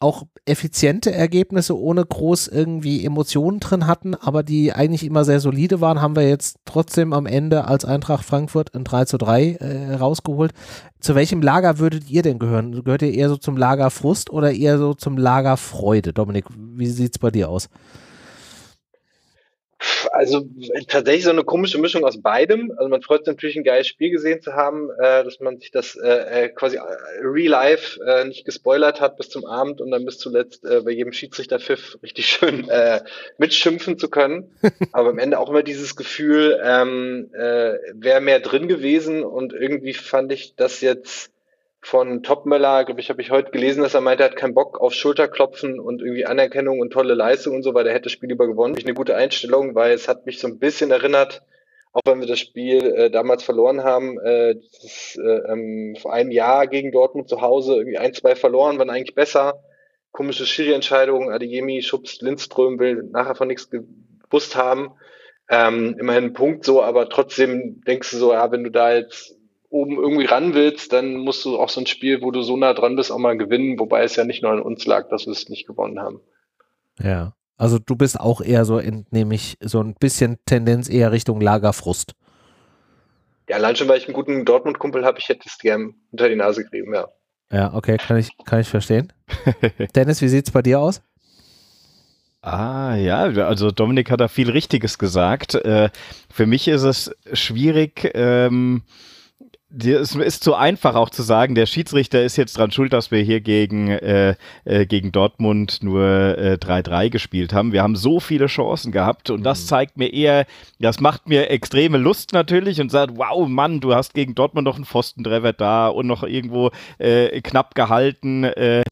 auch effiziente Ergebnisse ohne groß irgendwie Emotionen drin hatten, aber die eigentlich immer sehr solide waren, haben wir jetzt trotzdem am Ende als Eintracht Frankfurt ein 3 zu 3 äh, rausgeholt. Zu welchem Lager würdet ihr denn gehören? Gehört ihr eher so zum Lager Frust oder eher so zum Lager Freude? Dominik, wie sieht es bei dir aus?
Also tatsächlich so eine komische Mischung aus beidem. Also man freut sich natürlich ein geiles Spiel gesehen zu haben, äh, dass man sich das äh, äh quasi äh, real life äh, nicht gespoilert hat bis zum Abend und dann bis zuletzt äh, bei jedem Schiedsrichterpfiff richtig schön äh, mitschimpfen zu können. Aber am Ende auch immer dieses Gefühl, ähm, äh, wäre mehr drin gewesen und irgendwie fand ich das jetzt von Topmöller, glaube ich, habe ich heute gelesen, dass er meinte, er hat keinen Bock auf Schulterklopfen und irgendwie Anerkennung und tolle Leistung und so, weil er hätte das Spiel lieber gewonnen. Ich eine gute Einstellung, weil es hat mich so ein bisschen erinnert auch wenn wir das Spiel äh, damals verloren haben, äh, ist, äh, ähm, vor einem Jahr gegen Dortmund zu Hause irgendwie ein, zwei verloren, waren eigentlich besser. Komische Schiri-Entscheidungen, Adeyemi schubst Lindström, will nachher von nichts gewusst haben. Ähm, immerhin ein Punkt so, aber trotzdem denkst du so, ja, wenn du da jetzt oben irgendwie ran willst, dann musst du auch so ein Spiel, wo du so nah dran bist, auch mal gewinnen, wobei es ja nicht nur an uns lag, dass wir es nicht gewonnen haben.
Ja. Also du bist auch eher so, entnehme ich, so ein bisschen Tendenz eher Richtung Lagerfrust.
Ja, allein schon, weil ich einen guten Dortmund-Kumpel habe, ich hätte es gern unter die Nase gerieben, ja.
Ja, okay, kann ich, kann ich verstehen. Dennis, wie sieht es bei dir aus?
Ah, ja, also Dominik hat da viel Richtiges gesagt. Äh, für mich ist es schwierig, ähm, es ist zu einfach auch zu sagen, der Schiedsrichter ist jetzt dran schuld, dass wir hier gegen, äh, äh, gegen Dortmund nur 3-3 äh, gespielt haben. Wir haben so viele Chancen gehabt und das mhm. zeigt mir eher, das macht mir extreme Lust natürlich und sagt, wow, Mann, du hast gegen Dortmund noch einen Pfostentreffer da und noch irgendwo äh, knapp gehalten äh,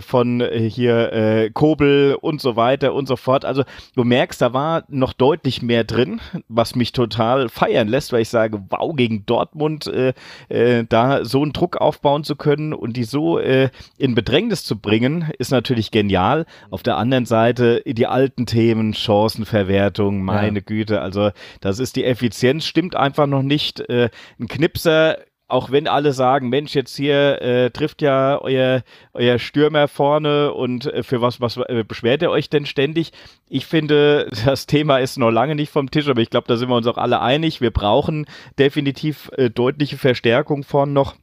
von äh, hier Kobel und so weiter und so fort. Also du merkst, da war noch deutlich mehr drin, was mich total feiern lässt, weil ich sage, wow, gegen Dortmund äh, äh, da so einen Druck aufbauen zu können und die so äh, in Bedrängnis zu bringen, ist natürlich genial. Auf der anderen Seite die alten Themen, Chancenverwertung, meine ja. Güte, also das ist die Effizienz, stimmt einfach noch nicht. Äh, ein Knipser auch wenn alle sagen, Mensch, jetzt hier äh, trifft ja euer, euer Stürmer vorne und äh, für was, was äh, beschwert ihr euch denn ständig? Ich finde, das Thema ist noch lange nicht vom Tisch, aber ich glaube, da sind wir uns auch alle einig. Wir brauchen definitiv äh, deutliche Verstärkung vorne noch.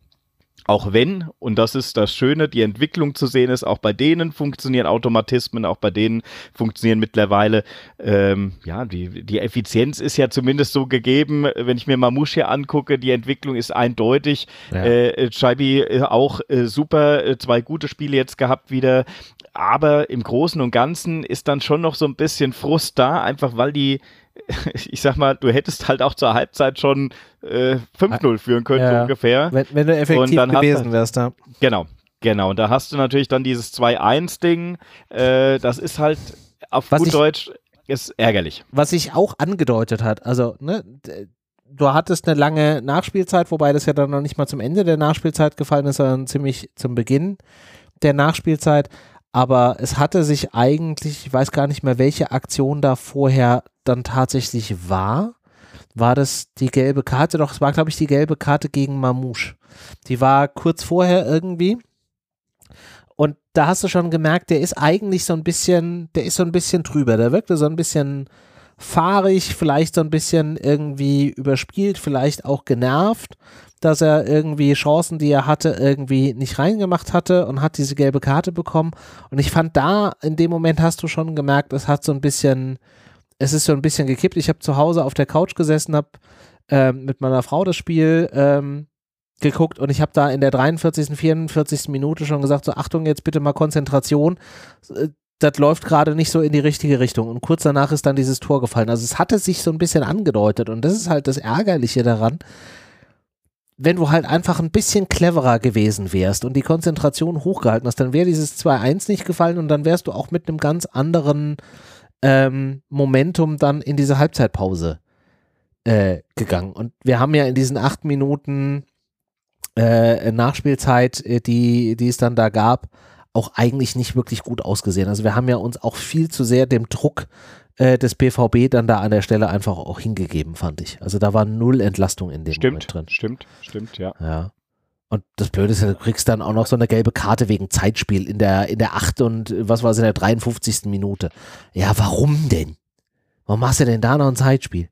Auch wenn, und das ist das Schöne, die Entwicklung zu sehen ist, auch bei denen funktionieren Automatismen, auch bei denen funktionieren mittlerweile, ähm, ja, die, die Effizienz ist ja zumindest so gegeben, wenn ich mir Mamouche hier angucke, die Entwicklung ist eindeutig. Ja. Äh, Scheibi äh, auch äh, super, äh, zwei gute Spiele jetzt gehabt wieder, aber im Großen und Ganzen ist dann schon noch so ein bisschen Frust da, einfach weil die ich sag mal, du hättest halt auch zur Halbzeit schon äh, 5-0 führen können, ja, so ungefähr.
Wenn, wenn du effektiv gewesen wärst,
da. Genau, genau. Und da hast du natürlich dann dieses 2-1-Ding. Äh, das ist halt auf was gut ich, Deutsch ist ärgerlich.
Was sich auch angedeutet hat, also, ne, du hattest eine lange Nachspielzeit, wobei das ja dann noch nicht mal zum Ende der Nachspielzeit gefallen ist, sondern ziemlich zum Beginn der Nachspielzeit. Aber es hatte sich eigentlich, ich weiß gar nicht mehr, welche Aktion da vorher dann tatsächlich war, war das die gelbe Karte, doch es war, glaube ich, die gelbe Karte gegen Mamouche. Die war kurz vorher irgendwie. Und da hast du schon gemerkt, der ist eigentlich so ein bisschen, der ist so ein bisschen drüber. Der wirkte so ein bisschen fahrig, vielleicht so ein bisschen irgendwie überspielt, vielleicht auch genervt, dass er irgendwie Chancen, die er hatte, irgendwie nicht reingemacht hatte und hat diese gelbe Karte bekommen. Und ich fand da, in dem Moment hast du schon gemerkt, es hat so ein bisschen, es ist so ein bisschen gekippt. Ich habe zu Hause auf der Couch gesessen, habe ähm, mit meiner Frau das Spiel ähm, geguckt und ich habe da in der 43., 44. Minute schon gesagt, so Achtung, jetzt bitte mal Konzentration. Äh, das läuft gerade nicht so in die richtige Richtung. Und kurz danach ist dann dieses Tor gefallen. Also es hatte sich so ein bisschen angedeutet und das ist halt das Ärgerliche daran, wenn du halt einfach ein bisschen cleverer gewesen wärst und die Konzentration hochgehalten hast, dann wäre dieses 2-1 nicht gefallen und dann wärst du auch mit einem ganz anderen ähm, Momentum dann in diese Halbzeitpause äh, gegangen. Und wir haben ja in diesen acht Minuten äh, Nachspielzeit, äh, die, die es dann da gab, auch eigentlich nicht wirklich gut ausgesehen. Also wir haben ja uns auch viel zu sehr dem Druck äh, des BVB dann da an der Stelle einfach auch hingegeben, fand ich. Also da war null Entlastung in dem
stimmt,
Moment drin.
Stimmt, stimmt, ja.
Ja. Und das Blöde ist, du kriegst dann auch noch so eine gelbe Karte wegen Zeitspiel in der, in der 8. und was war es in der 53. Minute. Ja, warum denn? Warum machst du denn da noch ein Zeitspiel?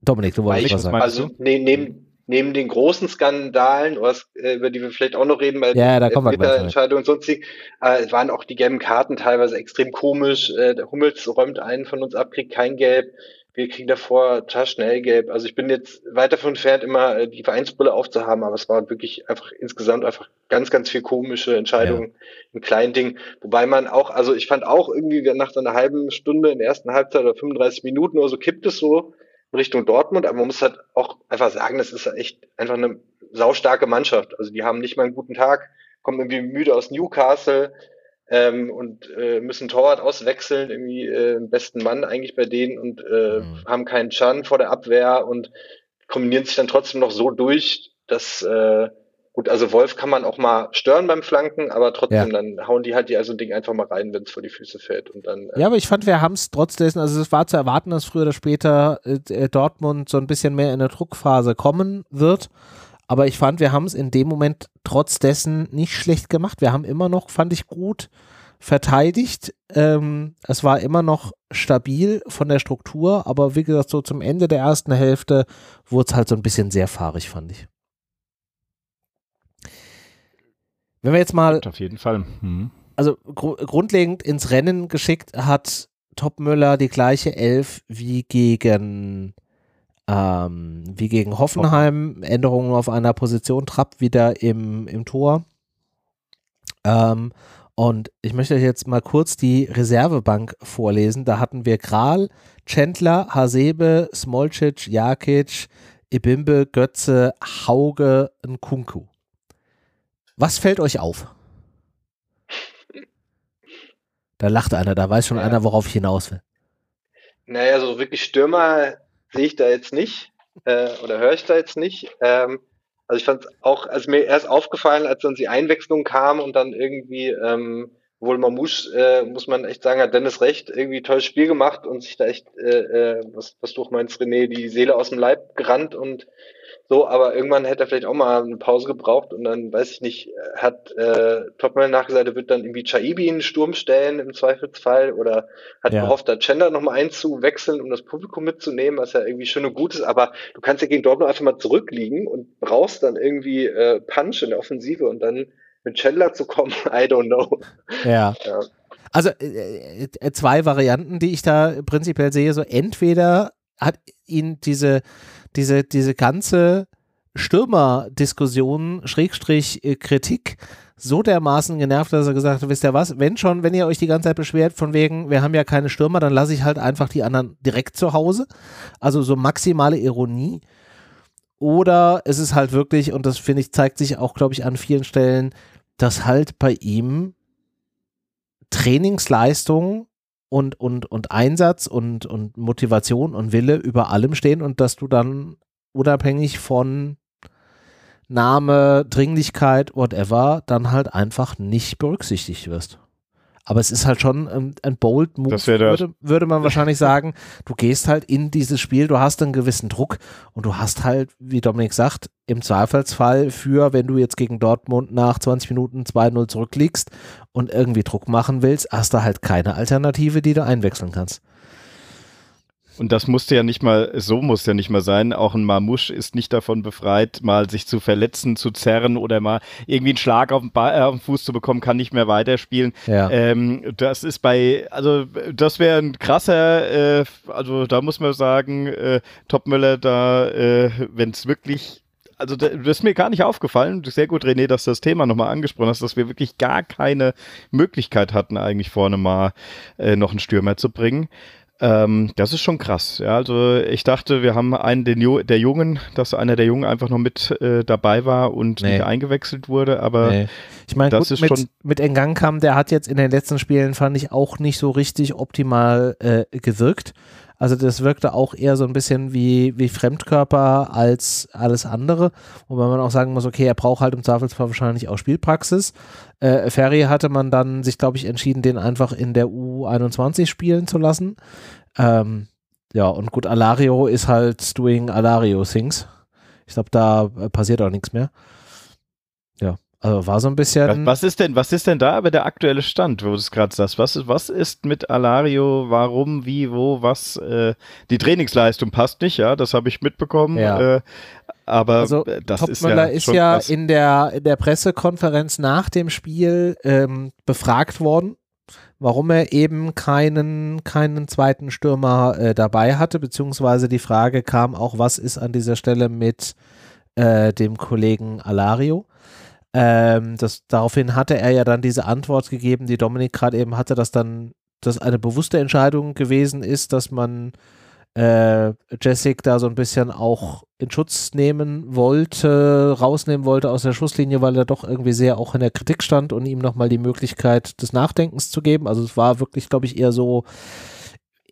Dominik, du wolltest was sagen.
Also ne, neben, neben den großen Skandalen, was, äh, über die wir vielleicht auch noch reden, bei
ja, da kommen
wir Entscheidung und sonstig, äh, waren auch die gelben Karten teilweise extrem komisch. Äh, der Hummels räumt einen von uns ab, kriegt kein Gelb wir kriegen davor total schnell gelb. Also ich bin jetzt weit davon entfernt, immer äh, die Vereinsbrille aufzuhaben, aber es war wirklich einfach insgesamt einfach ganz, ganz viel komische Entscheidungen ja. in kleinen Dingen. Wobei man auch, also ich fand auch irgendwie nach so einer halben Stunde in der ersten Halbzeit oder 35 Minuten oder so kippt es so Richtung Dortmund, aber man muss halt auch einfach sagen, das ist echt einfach eine saustarke Mannschaft. Also die haben nicht mal einen guten Tag, kommen irgendwie müde aus Newcastle, ähm, und äh, müssen Torwart auswechseln, irgendwie äh, besten Mann eigentlich bei denen und äh, mhm. haben keinen Schaden vor der Abwehr und kombinieren sich dann trotzdem noch so durch, dass äh, gut, also Wolf kann man auch mal stören beim Flanken, aber trotzdem ja. dann hauen die halt die also ein Ding einfach mal rein, wenn es vor die Füße fällt und dann.
Äh ja, aber ich fand, wir haben es trotz dessen, also es war zu erwarten, dass früher oder später äh, äh, Dortmund so ein bisschen mehr in eine Druckphase kommen wird. Aber ich fand, wir haben es in dem Moment trotz dessen nicht schlecht gemacht. Wir haben immer noch, fand ich gut, verteidigt. Ähm, es war immer noch stabil von der Struktur, aber wie gesagt, so zum Ende der ersten Hälfte wurde es halt so ein bisschen sehr fahrig, fand ich. Wenn wir jetzt mal.
Auf jeden Fall. Mhm.
Also gr grundlegend ins Rennen geschickt hat Topmüller die gleiche Elf wie gegen ähm, wie gegen Hoffenheim, Änderungen auf einer Position, Trapp wieder im, im Tor. Ähm, und ich möchte euch jetzt mal kurz die Reservebank vorlesen. Da hatten wir Kral, Chandler, Hasebe, Smolcic, Jakic, Ibimbe, Götze, Hauge, Nkunku. Was fällt euch auf? Da lacht einer, da weiß schon ja. einer, worauf ich hinaus will.
Naja, so wirklich Stürmer sehe ich da jetzt nicht äh, oder höre ich da jetzt nicht. Ähm, also ich fand es auch, also mir erst aufgefallen, als dann die Einwechslung kam und dann irgendwie, ähm, wohl Mamouche, äh, muss man echt sagen, hat Dennis recht, irgendwie tolles Spiel gemacht und sich da echt, äh, äh, was, was du meinst, René, die Seele aus dem Leib gerannt und so, aber irgendwann hätte er vielleicht auch mal eine Pause gebraucht und dann, weiß ich nicht, hat äh, Topmüller nachgesagt, er wird dann irgendwie Chaibi in den Sturm stellen im Zweifelsfall oder hat ja. gehofft, da Chender nochmal einzuwechseln, um das Publikum mitzunehmen, was ja irgendwie schön und gut ist, aber du kannst ja gegen Dortmund einfach mal zurückliegen und brauchst dann irgendwie äh, Punch in der Offensive und dann mit Chandler zu kommen, I don't know.
Ja. ja. Also äh, äh, zwei Varianten, die ich da prinzipiell sehe, so entweder hat ihn diese diese, diese ganze Stürmer-Diskussion, Schrägstrich äh, Kritik so dermaßen genervt, dass er gesagt hat, wisst ihr was, wenn schon, wenn ihr euch die ganze Zeit beschwert von wegen, wir haben ja keine Stürmer, dann lasse ich halt einfach die anderen direkt zu Hause. Also so maximale Ironie. Oder es ist halt wirklich, und das finde ich, zeigt sich auch, glaube ich, an vielen Stellen, dass halt bei ihm Trainingsleistung und, und, und Einsatz und, und Motivation und Wille über allem stehen und dass du dann unabhängig von Name, Dringlichkeit, whatever, dann halt einfach nicht berücksichtigt wirst. Aber es ist halt schon ein, ein bold Move, würde, würde man wahrscheinlich sagen. Du gehst halt in dieses Spiel, du hast einen gewissen Druck und du hast halt, wie Dominik sagt, im Zweifelsfall für, wenn du jetzt gegen Dortmund nach 20 Minuten 2-0 zurückliegst und irgendwie Druck machen willst, hast du halt keine Alternative, die du einwechseln kannst.
Und das musste ja nicht mal, so muss ja nicht mal sein. Auch ein Marmusch ist nicht davon befreit, mal sich zu verletzen, zu zerren oder mal irgendwie einen Schlag auf den, ba äh, auf den Fuß zu bekommen, kann nicht mehr weiterspielen. Ja. Ähm, das ist bei, also das wäre ein krasser, äh, also da muss man sagen, äh, Topmüller da, äh, wenn es wirklich also das ist mir gar nicht aufgefallen. Sehr gut, René, dass du das Thema nochmal angesprochen hast, dass wir wirklich gar keine Möglichkeit hatten, eigentlich vorne mal äh, noch einen Stürmer zu bringen. Ähm, das ist schon krass. Ja, also ich dachte, wir haben einen der Jungen, dass einer der Jungen einfach noch mit äh, dabei war und nee. nicht eingewechselt wurde, aber nee.
ich meine, das gut, ist mit, schon mit Engang kam, der hat jetzt in den letzten Spielen fand ich auch nicht so richtig optimal äh, gewirkt. Also das wirkte auch eher so ein bisschen wie, wie Fremdkörper als alles andere. Wobei man auch sagen muss, okay, er braucht halt im Zweifelsfall wahrscheinlich auch Spielpraxis. Äh, Ferry hatte man dann sich, glaube ich, entschieden, den einfach in der U21 spielen zu lassen. Ähm, ja, und gut, Alario ist halt doing Alario Things. Ich glaube, da äh, passiert auch nichts mehr. Also war so ein bisschen.
Was, was, ist denn, was ist denn da aber der aktuelle Stand, wo du es gerade sagst? Was ist, was ist mit Alario? Warum, wie, wo, was? Äh, die Trainingsleistung passt nicht, ja, das habe ich mitbekommen. Ja. Äh, aber also, das
Topmüller ist ja, ist ja in, der, in der Pressekonferenz nach dem Spiel ähm, befragt worden, warum er eben keinen, keinen zweiten Stürmer äh, dabei hatte, beziehungsweise die Frage kam auch, was ist an dieser Stelle mit äh, dem Kollegen Alario? Ähm, das, daraufhin hatte er ja dann diese Antwort gegeben, die Dominik gerade eben hatte, dass dann das eine bewusste Entscheidung gewesen ist, dass man äh, Jessic da so ein bisschen auch in Schutz nehmen wollte, rausnehmen wollte aus der Schusslinie, weil er doch irgendwie sehr auch in der Kritik stand und ihm nochmal die Möglichkeit des Nachdenkens zu geben. Also es war wirklich, glaube ich, eher so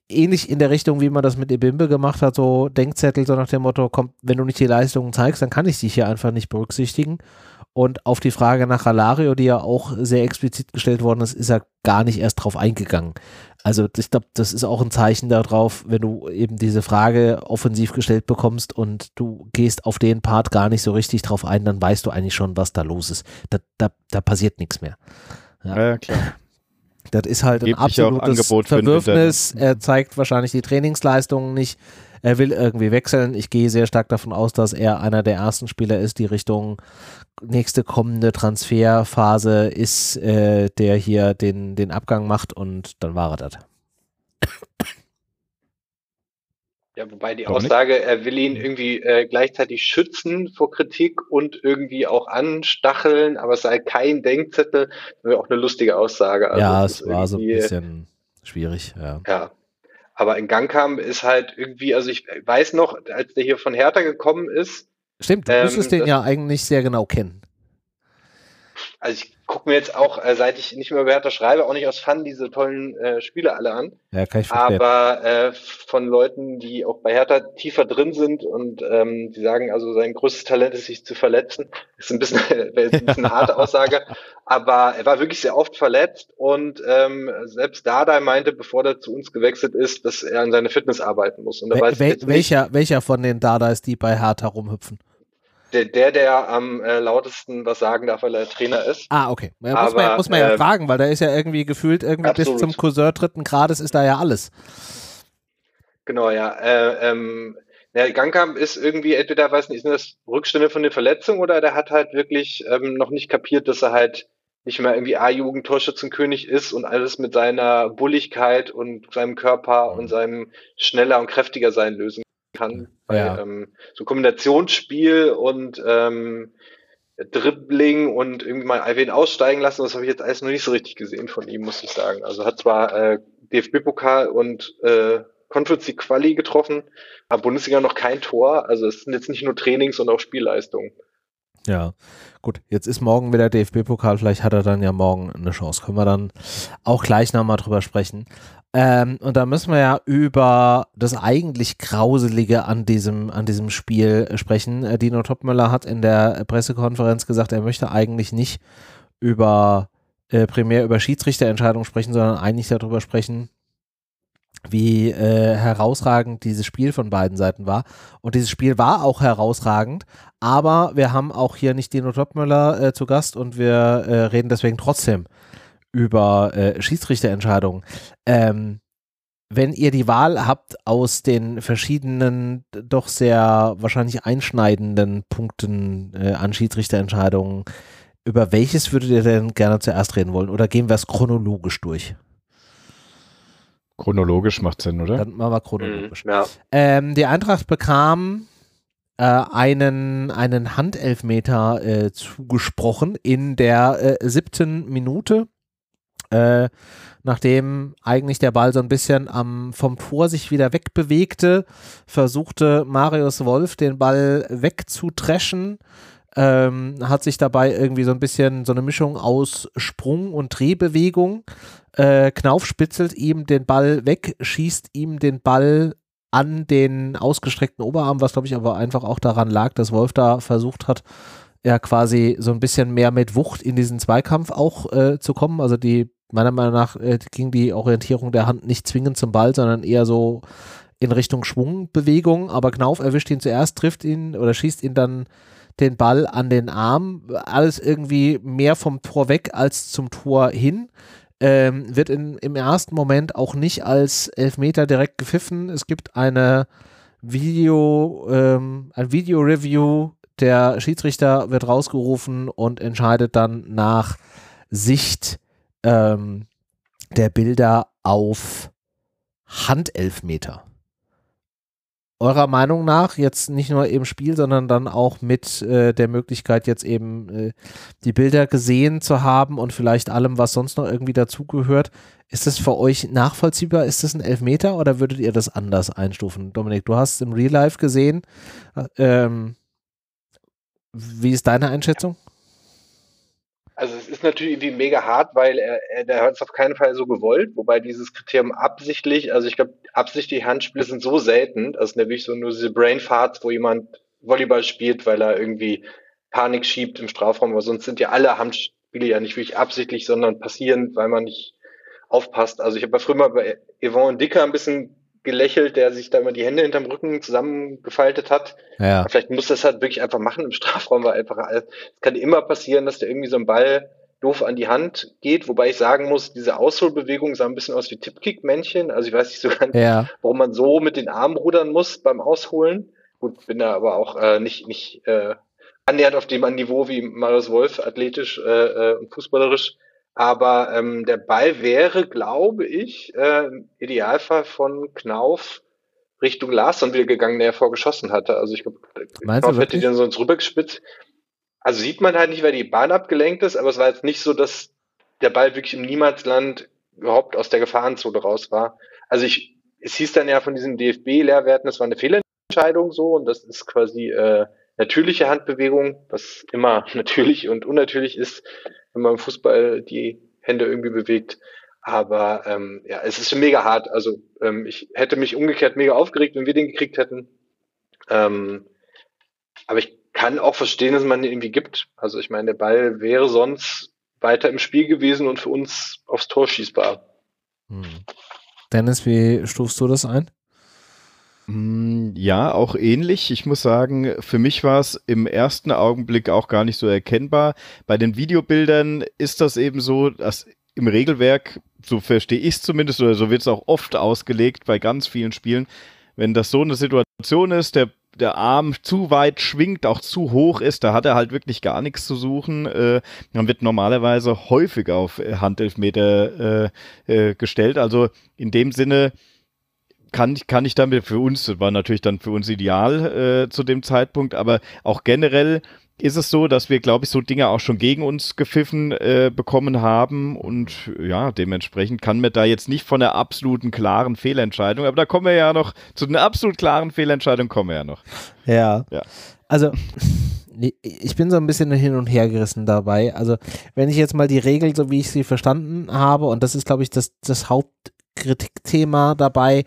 ähnlich in der Richtung, wie man das mit Ebimbe gemacht hat, so Denkzettel, so nach dem Motto, komm, wenn du nicht die Leistungen zeigst, dann kann ich dich hier einfach nicht berücksichtigen. Und auf die Frage nach Alario, die ja auch sehr explizit gestellt worden ist, ist er gar nicht erst drauf eingegangen. Also ich glaube, das ist auch ein Zeichen darauf, wenn du eben diese Frage offensiv gestellt bekommst und du gehst auf den Part gar nicht so richtig drauf ein, dann weißt du eigentlich schon, was da los ist. Da, da, da passiert nichts mehr.
Ja, ja klar.
Das ist halt ein absolutes Verwürfnis. Er zeigt wahrscheinlich die Trainingsleistungen nicht. Er will irgendwie wechseln. Ich gehe sehr stark davon aus, dass er einer der ersten Spieler ist, die Richtung nächste kommende Transferphase ist, äh, der hier den, den Abgang macht und dann war er das.
Ja, wobei die Aussage, er will ihn irgendwie äh, gleichzeitig schützen vor Kritik und irgendwie auch anstacheln, aber es sei kein Denkzettel, wäre auch eine lustige Aussage.
Also ja, es war so ein bisschen schwierig, ja.
Ja. Aber in Gangkam ist halt irgendwie, also ich weiß noch, als der hier von Hertha gekommen ist.
Stimmt, du ähm, müsstest den ja eigentlich sehr genau kennen.
Also ich gucke mir jetzt auch, äh, seit ich nicht mehr über Hertha schreibe, auch nicht aus Fun diese tollen äh, Spiele alle an.
Ja, kann ich verstehen.
Aber äh, von Leuten, die auch bei Hertha tiefer drin sind und ähm, die sagen, also sein größtes Talent ist, sich zu verletzen. Ist ein bisschen, ein bisschen eine harte Aussage. Aber er war wirklich sehr oft verletzt und ähm, selbst Dada meinte, bevor er zu uns gewechselt ist, dass er an seine Fitness arbeiten muss. Und da
Wel wel welcher, welcher von den Dadas, die bei Hertha rumhüpfen?
Der, der, der am äh, lautesten was sagen darf, weil er Trainer ist.
Ah, okay. Ja, Aber, muss man, muss man ja äh, fragen, weil da ist ja irgendwie gefühlt irgendwie absolut. bis zum Cousin dritten Grades ist da ja alles.
Genau, ja. Äh, ähm, ja, Gangkamp ist irgendwie entweder, weiß nicht, sind das Rückstände von der Verletzung oder der hat halt wirklich ähm, noch nicht kapiert, dass er halt nicht mehr irgendwie A-Jugend-Torschützenkönig ist und alles mit seiner Bulligkeit und seinem Körper und seinem schneller und kräftiger sein lösen kann. Ja. ähm, so Kombinationsspiel und ähm, Dribbling und irgendwie mal ein aussteigen lassen, das habe ich jetzt alles noch nicht so richtig gesehen von ihm, muss ich sagen. Also hat zwar äh, DFB-Pokal und äh, Conference Quali getroffen, aber Bundesliga noch kein Tor. Also es sind jetzt nicht nur Trainings, sondern auch Spielleistungen.
Ja, gut. Jetzt ist morgen wieder DFB-Pokal. Vielleicht hat er dann ja morgen eine Chance. Können wir dann auch gleich nochmal drüber sprechen. Ähm, und da müssen wir ja über das eigentlich Grauselige an diesem, an diesem Spiel sprechen. Äh, Dino Topmöller hat in der Pressekonferenz gesagt, er möchte eigentlich nicht über äh, primär über Schiedsrichterentscheidungen sprechen, sondern eigentlich darüber sprechen, wie äh, herausragend dieses Spiel von beiden Seiten war. Und dieses Spiel war auch herausragend, aber wir haben auch hier nicht Dino Topmöller äh, zu Gast und wir äh, reden deswegen trotzdem über äh, Schiedsrichterentscheidungen. Ähm, wenn ihr die Wahl habt aus den verschiedenen, doch sehr wahrscheinlich einschneidenden Punkten äh, an Schiedsrichterentscheidungen, über welches würdet ihr denn gerne zuerst reden wollen? Oder gehen wir es chronologisch durch?
Chronologisch macht Sinn, oder?
Dann machen wir chronologisch. Mhm, ja. ähm, die Eintracht bekam äh, einen, einen Handelfmeter äh, zugesprochen in der äh, siebten Minute äh, nachdem eigentlich der Ball so ein bisschen am, vom Tor sich wieder wegbewegte, versuchte Marius Wolf den Ball wegzutreschen. Ähm, hat sich dabei irgendwie so ein bisschen so eine Mischung aus Sprung und Drehbewegung. Äh, Knauf spitzelt ihm den Ball weg, schießt ihm den Ball an den ausgestreckten Oberarm, was glaube ich aber einfach auch daran lag, dass Wolf da versucht hat, ja quasi so ein bisschen mehr mit Wucht in diesen Zweikampf auch äh, zu kommen. Also die meiner Meinung nach äh, ging die Orientierung der Hand nicht zwingend zum Ball, sondern eher so in Richtung Schwungbewegung. Aber Knauf erwischt ihn zuerst, trifft ihn oder schießt ihn dann den Ball an den Arm. Alles irgendwie mehr vom Tor weg als zum Tor hin. Ähm, wird in, im ersten Moment auch nicht als Elfmeter direkt gepfiffen. Es gibt eine Video, ähm, ein Video-Review. Der Schiedsrichter wird rausgerufen und entscheidet dann nach Sicht ähm, der Bilder auf Handelfmeter. Eurer Meinung nach jetzt nicht nur im Spiel, sondern dann auch mit äh, der Möglichkeit, jetzt eben äh, die Bilder gesehen zu haben und vielleicht allem, was sonst noch irgendwie dazugehört, ist das für euch nachvollziehbar? Ist das ein Elfmeter oder würdet ihr das anders einstufen? Dominik, du hast es im Real Life gesehen. Äh, ähm, wie ist deine Einschätzung?
Also es ist natürlich irgendwie mega hart, weil er, er der hat es auf keinen Fall so gewollt, wobei dieses Kriterium absichtlich, also ich glaube, absichtliche Handspiele sind so selten, also nämlich so nur diese Brain Farts, wo jemand Volleyball spielt, weil er irgendwie Panik schiebt im Strafraum, aber sonst sind ja alle Handspiele ja nicht wirklich absichtlich, sondern passieren, weil man nicht aufpasst. Also ich habe ja früher mal bei Yvonne Dicker ein bisschen gelächelt, der sich da immer die Hände hinterm Rücken zusammengefaltet hat. Ja. Vielleicht muss das halt wirklich einfach machen im Strafraum, weil einfach, es kann immer passieren, dass der irgendwie so ein Ball doof an die Hand geht, wobei ich sagen muss, diese Ausholbewegung sah ein bisschen aus wie Tippkick-Männchen. Also ich weiß nicht so ganz, ja. warum man so mit den Armen rudern muss beim Ausholen. Gut, bin da aber auch äh, nicht, nicht äh, annähernd auf dem Niveau wie Marius Wolf, athletisch äh, äh, und fußballerisch. Aber ähm, der Ball wäre, glaube ich, äh, im Idealfall von Knauf Richtung Larsson wieder gegangen, der er vorgeschossen hatte. Also ich glaube, Knauf hätte den sonst rübergespitzt. Also sieht man halt nicht, weil die Bahn abgelenkt ist, aber es war jetzt nicht so, dass der Ball wirklich im Niemandsland überhaupt aus der Gefahrenzone raus war. Also ich, es hieß dann ja von diesen DFB-Lehrwerten, das war eine Fehlentscheidung so und das ist quasi äh, natürliche Handbewegung, was immer natürlich und unnatürlich ist wenn man im Fußball die Hände irgendwie bewegt. Aber ähm, ja, es ist mega hart. Also ähm, ich hätte mich umgekehrt mega aufgeregt, wenn wir den gekriegt hätten. Ähm, aber ich kann auch verstehen, dass man den irgendwie gibt. Also ich meine, der Ball wäre sonst weiter im Spiel gewesen und für uns aufs Tor schießbar. Hm.
Dennis, wie stufst du das ein?
Mm, ja, auch ähnlich. Ich muss sagen, für mich war es im ersten Augenblick auch gar nicht so erkennbar. Bei den Videobildern ist das eben so, dass im Regelwerk, so verstehe ich es zumindest, oder so wird es auch oft ausgelegt bei ganz vielen Spielen, wenn das so eine Situation ist, der, der Arm zu weit schwingt, auch zu hoch ist, da hat er halt wirklich gar nichts zu suchen. Äh, dann wird normalerweise häufig auf Handelfmeter äh, äh, gestellt. Also in dem Sinne, kann, kann ich damit für uns, war natürlich dann für uns ideal äh, zu dem Zeitpunkt, aber auch generell ist es so, dass wir, glaube ich, so Dinge auch schon gegen uns gepfiffen äh, bekommen haben und ja, dementsprechend kann man da jetzt nicht von der absoluten klaren Fehlentscheidung, aber da kommen wir ja noch, zu einer absolut klaren Fehlentscheidung kommen wir ja noch.
Ja. ja. Also, ich bin so ein bisschen hin und her gerissen dabei. Also, wenn ich jetzt mal die Regel, so wie ich sie verstanden habe, und das ist, glaube ich, das, das Hauptkritikthema dabei,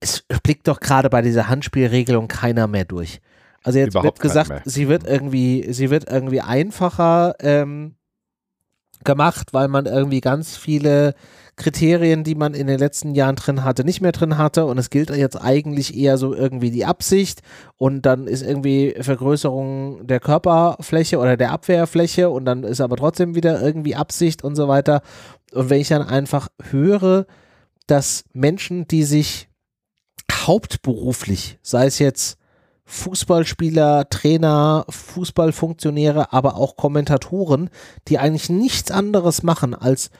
es blickt doch gerade bei dieser Handspielregelung keiner mehr durch. Also jetzt Überhaupt wird gesagt, sie wird irgendwie, sie wird irgendwie einfacher ähm, gemacht, weil man irgendwie ganz viele Kriterien, die man in den letzten Jahren drin hatte, nicht mehr drin hatte. Und es gilt jetzt eigentlich eher so irgendwie die Absicht. Und dann ist irgendwie Vergrößerung der Körperfläche oder der Abwehrfläche. Und dann ist aber trotzdem wieder irgendwie Absicht und so weiter. Und wenn ich dann einfach höre, dass Menschen, die sich hauptberuflich, sei es jetzt Fußballspieler, Trainer, Fußballfunktionäre, aber auch Kommentatoren, die eigentlich nichts anderes machen, als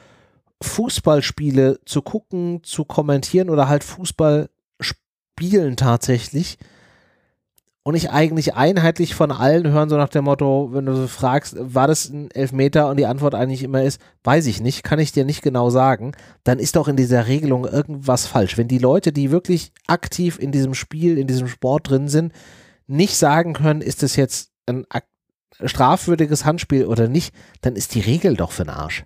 Fußballspiele zu gucken, zu kommentieren oder halt Fußball spielen tatsächlich, und ich eigentlich einheitlich von allen hören, so nach dem Motto, wenn du so fragst, war das ein Elfmeter und die Antwort eigentlich immer ist, weiß ich nicht, kann ich dir nicht genau sagen, dann ist doch in dieser Regelung irgendwas falsch. Wenn die Leute, die wirklich aktiv in diesem Spiel, in diesem Sport drin sind, nicht sagen können, ist das jetzt ein strafwürdiges Handspiel oder nicht, dann ist die Regel doch für den Arsch.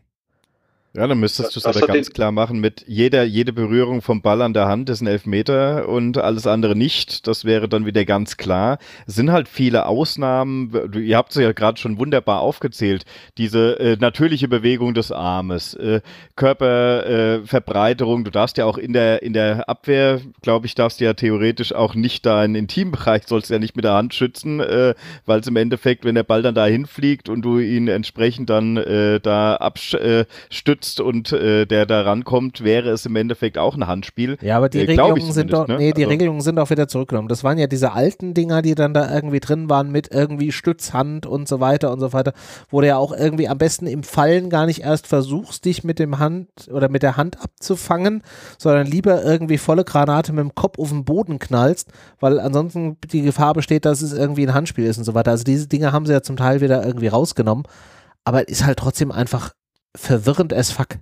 Ja, dann müsstest du es aber ganz klar machen mit jeder, jede Berührung vom Ball an der Hand ist ein Elfmeter und alles andere nicht. Das wäre dann wieder ganz klar. Es sind halt viele Ausnahmen. Ihr habt es ja gerade schon wunderbar aufgezählt. Diese äh, natürliche Bewegung des Armes, äh, Körperverbreiterung. Äh, du darfst ja auch in der, in der Abwehr, glaube ich, darfst du ja theoretisch auch nicht da in den Intimbereich, sollst du ja nicht mit der Hand schützen, äh, weil es im Endeffekt, wenn der Ball dann da hinfliegt und du ihn entsprechend dann äh, da abstützt, stürzt und äh, der da rankommt, wäre es im Endeffekt auch ein Handspiel.
Ja, aber die äh, Regelungen sind doch, ne? nee, die also, Regelungen sind auch wieder zurückgenommen. Das waren ja diese alten Dinger, die dann da irgendwie drin waren mit irgendwie Stützhand und so weiter und so weiter, wo du ja auch irgendwie am besten im Fallen gar nicht erst versuchst, dich mit dem Hand oder mit der Hand abzufangen, sondern lieber irgendwie volle Granate mit dem Kopf auf den Boden knallst, weil ansonsten die Gefahr besteht, dass es irgendwie ein Handspiel ist und so weiter. Also diese Dinge haben sie ja zum Teil wieder irgendwie rausgenommen aber ist halt trotzdem einfach verwirrend as fuck.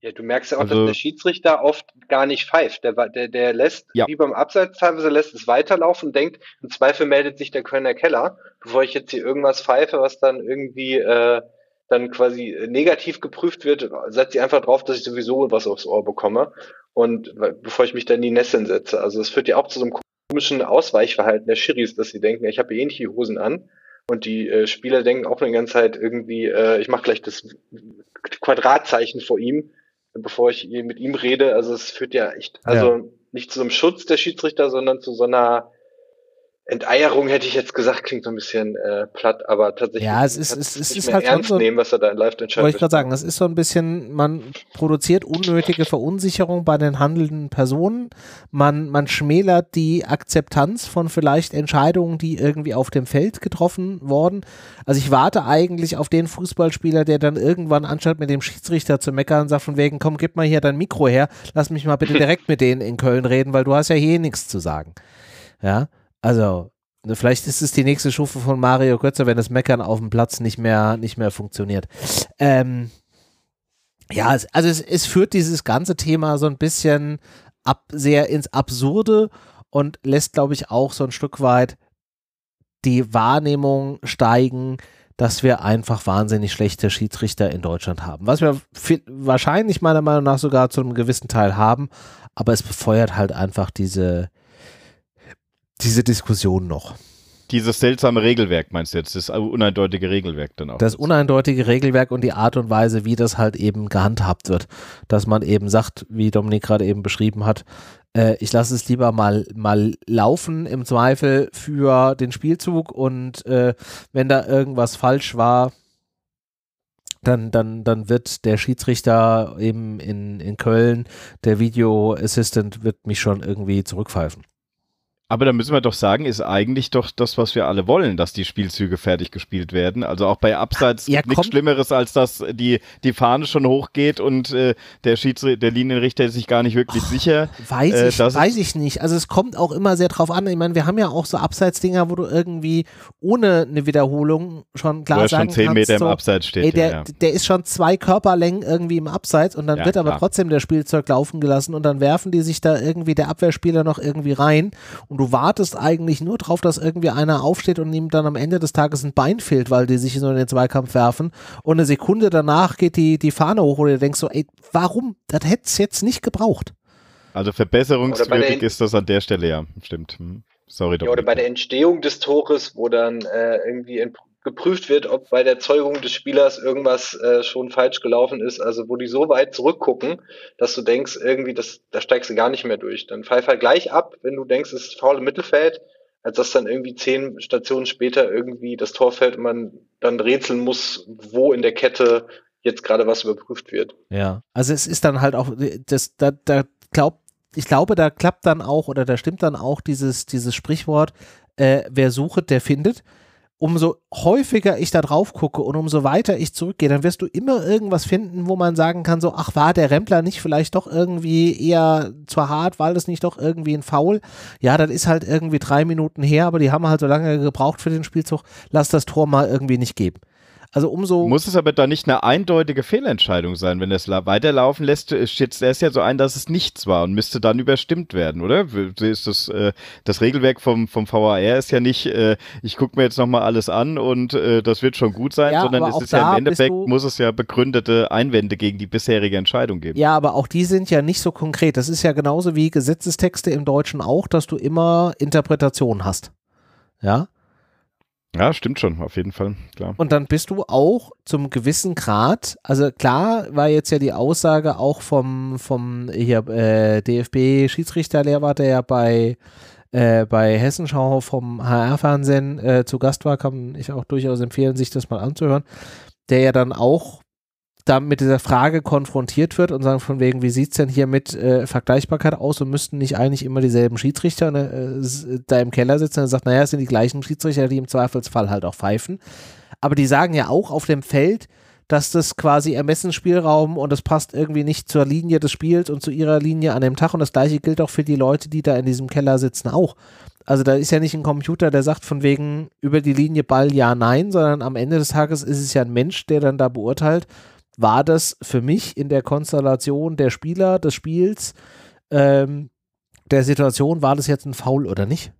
Ja, du merkst ja auch, also, dass der Schiedsrichter oft gar nicht pfeift. Der, der, der lässt, ja. wie beim Abseits teilweise, lässt es weiterlaufen und denkt, im Zweifel meldet sich der Kölner Keller, bevor ich jetzt hier irgendwas pfeife, was dann irgendwie äh, dann quasi negativ geprüft wird, setze ich einfach drauf, dass ich sowieso was aufs Ohr bekomme und bevor ich mich dann in die Nesseln setze. Also es führt ja auch zu so einem komischen Ausweichverhalten der Schiris, dass sie denken, ich habe eh nicht die Hosen an und die äh, Spieler denken auch eine ganze Zeit irgendwie, äh, ich mache gleich das Quadratzeichen vor ihm, bevor ich mit ihm rede. Also es führt ja echt, also ja. nicht zu so einem Schutz der Schiedsrichter, sondern zu so einer Enteierung hätte ich jetzt gesagt, klingt so ein bisschen äh, platt, aber tatsächlich
ja, es ist, es, es ist
halt ernst so, nehmen, was er da in live entscheidet.
Wollte ich gerade sagen, es ist so ein bisschen, man produziert unnötige Verunsicherung bei den handelnden Personen, man, man schmälert die Akzeptanz von vielleicht Entscheidungen, die irgendwie auf dem Feld getroffen wurden. Also ich warte eigentlich auf den Fußballspieler, der dann irgendwann anstatt mit dem Schiedsrichter zu meckern, sagt von wegen, komm, gib mal hier dein Mikro her, lass mich mal bitte direkt mit denen in Köln reden, weil du hast ja hier nichts zu sagen. Ja, also, vielleicht ist es die nächste Stufe von Mario Götze, wenn das Meckern auf dem Platz nicht mehr, nicht mehr funktioniert. Ähm, ja, also es, es führt dieses ganze Thema so ein bisschen ab, sehr ins Absurde und lässt, glaube ich, auch so ein Stück weit die Wahrnehmung steigen, dass wir einfach wahnsinnig schlechte Schiedsrichter in Deutschland haben. Was wir viel, wahrscheinlich meiner Meinung nach sogar zu einem gewissen Teil haben, aber es befeuert halt einfach diese, diese Diskussion noch.
Dieses seltsame Regelwerk meinst du jetzt, das uneindeutige Regelwerk dann auch?
Das uneindeutige Regelwerk und die Art und Weise, wie das halt eben gehandhabt wird. Dass man eben sagt, wie Dominik gerade eben beschrieben hat, äh, ich lasse es lieber mal, mal laufen im Zweifel für den Spielzug und äh, wenn da irgendwas falsch war, dann, dann, dann wird der Schiedsrichter eben in, in Köln, der Video Assistant, wird mich schon irgendwie zurückpfeifen.
Aber da müssen wir doch sagen, ist eigentlich doch das, was wir alle wollen, dass die Spielzüge fertig gespielt werden. Also auch bei Abseits ja, nichts Schlimmeres, als dass die, die Fahne schon hochgeht und äh, der Schiedsrichter, der Linienrichter ist sich gar nicht wirklich oh, sicher.
Weiß, äh, ich, weiß ich nicht. Also es kommt auch immer sehr drauf an. Ich meine, wir haben ja auch so Abseitsdinger, wo du irgendwie ohne eine Wiederholung schon klar sagen
schon zehn
kannst,
Meter so, im Abseits steht.
Ey, der, ja. der ist schon zwei Körperlängen irgendwie im Abseits und dann ja, wird aber klar. trotzdem der Spielzeug laufen gelassen und dann werfen die sich da irgendwie der Abwehrspieler noch irgendwie rein und du wartest eigentlich nur drauf, dass irgendwie einer aufsteht und ihm dann am Ende des Tages ein Bein fehlt, weil die sich so in den Zweikampf werfen. Und eine Sekunde danach geht die, die Fahne hoch und du denkst so, ey, warum? Das hätte es jetzt nicht gebraucht.
Also verbesserungswürdig ist das an der Stelle, ja, stimmt. Hm. Sorry,
ja, oder bei der Entstehung des Tores, wo dann äh, irgendwie geprüft wird, ob bei der Zeugung des Spielers irgendwas äh, schon falsch gelaufen ist, also wo die so weit zurückgucken, dass du denkst, irgendwie, das, da steigst du gar nicht mehr durch. Dann pfeif halt gleich ab, wenn du denkst, es ist faul im Mittelfeld, als dass dann irgendwie zehn Stationen später irgendwie das Tor fällt und man dann rätseln muss, wo in der Kette jetzt gerade was überprüft wird.
Ja, also es ist dann halt auch, das, da, da glaubt, ich glaube, da klappt dann auch oder da stimmt dann auch dieses, dieses Sprichwort, äh, wer sucht, der findet umso häufiger ich da drauf gucke und umso weiter ich zurückgehe, dann wirst du immer irgendwas finden, wo man sagen kann, so, ach, war der Rempler nicht vielleicht doch irgendwie eher zu hart, war das nicht doch irgendwie ein Foul? Ja, das ist halt irgendwie drei Minuten her, aber die haben halt so lange gebraucht für den Spielzug, lass das Tor mal irgendwie nicht geben. Also umso.
Muss es aber da nicht eine eindeutige Fehlentscheidung sein, wenn es weiterlaufen lässt, äh, schätzt er es ja so ein, dass es nichts war und müsste dann überstimmt werden, oder? Ist das, äh, das Regelwerk vom, vom VAR ist ja nicht, äh, ich gucke mir jetzt nochmal alles an und äh, das wird schon gut sein, ja, sondern es ist ja im Endeffekt, muss es ja begründete Einwände gegen die bisherige Entscheidung geben.
Ja, aber auch die sind ja nicht so konkret. Das ist ja genauso wie Gesetzestexte im Deutschen auch, dass du immer Interpretationen hast. Ja.
Ja, stimmt schon, auf jeden Fall, klar.
Und dann bist du auch zum gewissen Grad, also klar war jetzt ja die Aussage auch vom, vom äh, DFB-Schiedsrichterlehrer, der ja bei, äh, bei Hessenschau vom HR-Fernsehen äh, zu Gast war, kann ich auch durchaus empfehlen, sich das mal anzuhören, der ja dann auch da mit dieser Frage konfrontiert wird und sagen von wegen, wie sieht es denn hier mit äh, Vergleichbarkeit aus und müssten nicht eigentlich immer dieselben Schiedsrichter äh, da im Keller sitzen und sagt, naja, es sind die gleichen Schiedsrichter, die im Zweifelsfall halt auch pfeifen. Aber die sagen ja auch auf dem Feld, dass das quasi Ermessensspielraum und das passt irgendwie nicht zur Linie des Spiels und zu ihrer Linie an dem Tag und das gleiche gilt auch für die Leute, die da in diesem Keller sitzen auch. Also da ist ja nicht ein Computer, der sagt von wegen über die Linie Ball ja, nein, sondern am Ende des Tages ist es ja ein Mensch, der dann da beurteilt, war das für mich in der Konstellation der Spieler des Spiels, ähm, der Situation, war das jetzt ein Foul oder nicht?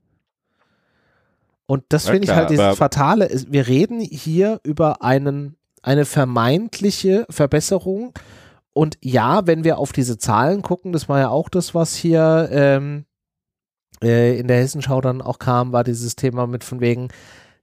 Und das finde ich halt dieses Fatale. Wir reden hier über einen eine vermeintliche Verbesserung. Und ja, wenn wir auf diese Zahlen gucken, das war ja auch das, was hier ähm, äh, in der Hessenschau dann auch kam, war dieses Thema mit von wegen,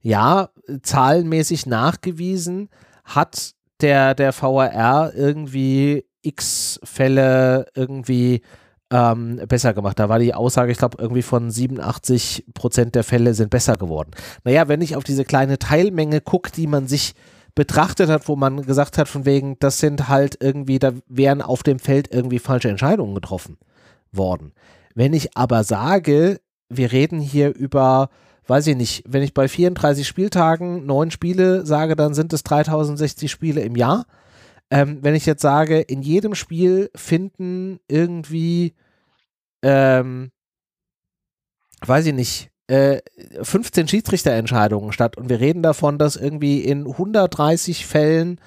ja, zahlenmäßig nachgewiesen hat der, der VRR irgendwie x Fälle irgendwie ähm, besser gemacht. Da war die Aussage, ich glaube, irgendwie von 87 Prozent der Fälle sind besser geworden. Naja, wenn ich auf diese kleine Teilmenge gucke, die man sich betrachtet hat, wo man gesagt hat, von wegen, das sind halt irgendwie, da wären auf dem Feld irgendwie falsche Entscheidungen getroffen worden. Wenn ich aber sage, wir reden hier über, weiß ich nicht, wenn ich bei 34 Spieltagen neun Spiele sage, dann sind es 3060 Spiele im Jahr. Ähm, wenn ich jetzt sage, in jedem Spiel finden irgendwie, ähm, weiß ich nicht, 15 äh, Schiedsrichterentscheidungen statt und wir reden davon, dass irgendwie in 130 Fällen,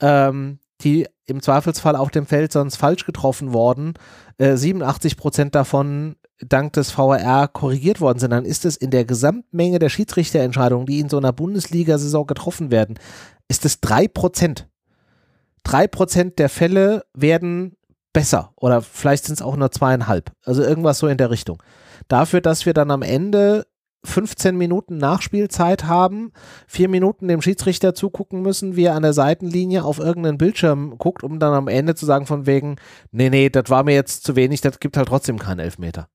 ähm, die im Zweifelsfall auf dem Feld sonst falsch getroffen worden, äh, 87 Prozent davon dank des VRR korrigiert worden sind, dann ist es in der Gesamtmenge der Schiedsrichterentscheidungen, die in so einer Bundesliga-Saison getroffen werden, ist es 3 Prozent. 3 Prozent der Fälle werden besser oder vielleicht sind es auch nur zweieinhalb. Also irgendwas so in der Richtung dafür, dass wir dann am Ende 15 Minuten Nachspielzeit haben, vier Minuten dem Schiedsrichter zugucken müssen, wie er an der Seitenlinie auf irgendeinen Bildschirm guckt, um dann am Ende zu sagen von wegen, nee, nee, das war mir jetzt zu wenig, das gibt halt trotzdem keinen Elfmeter.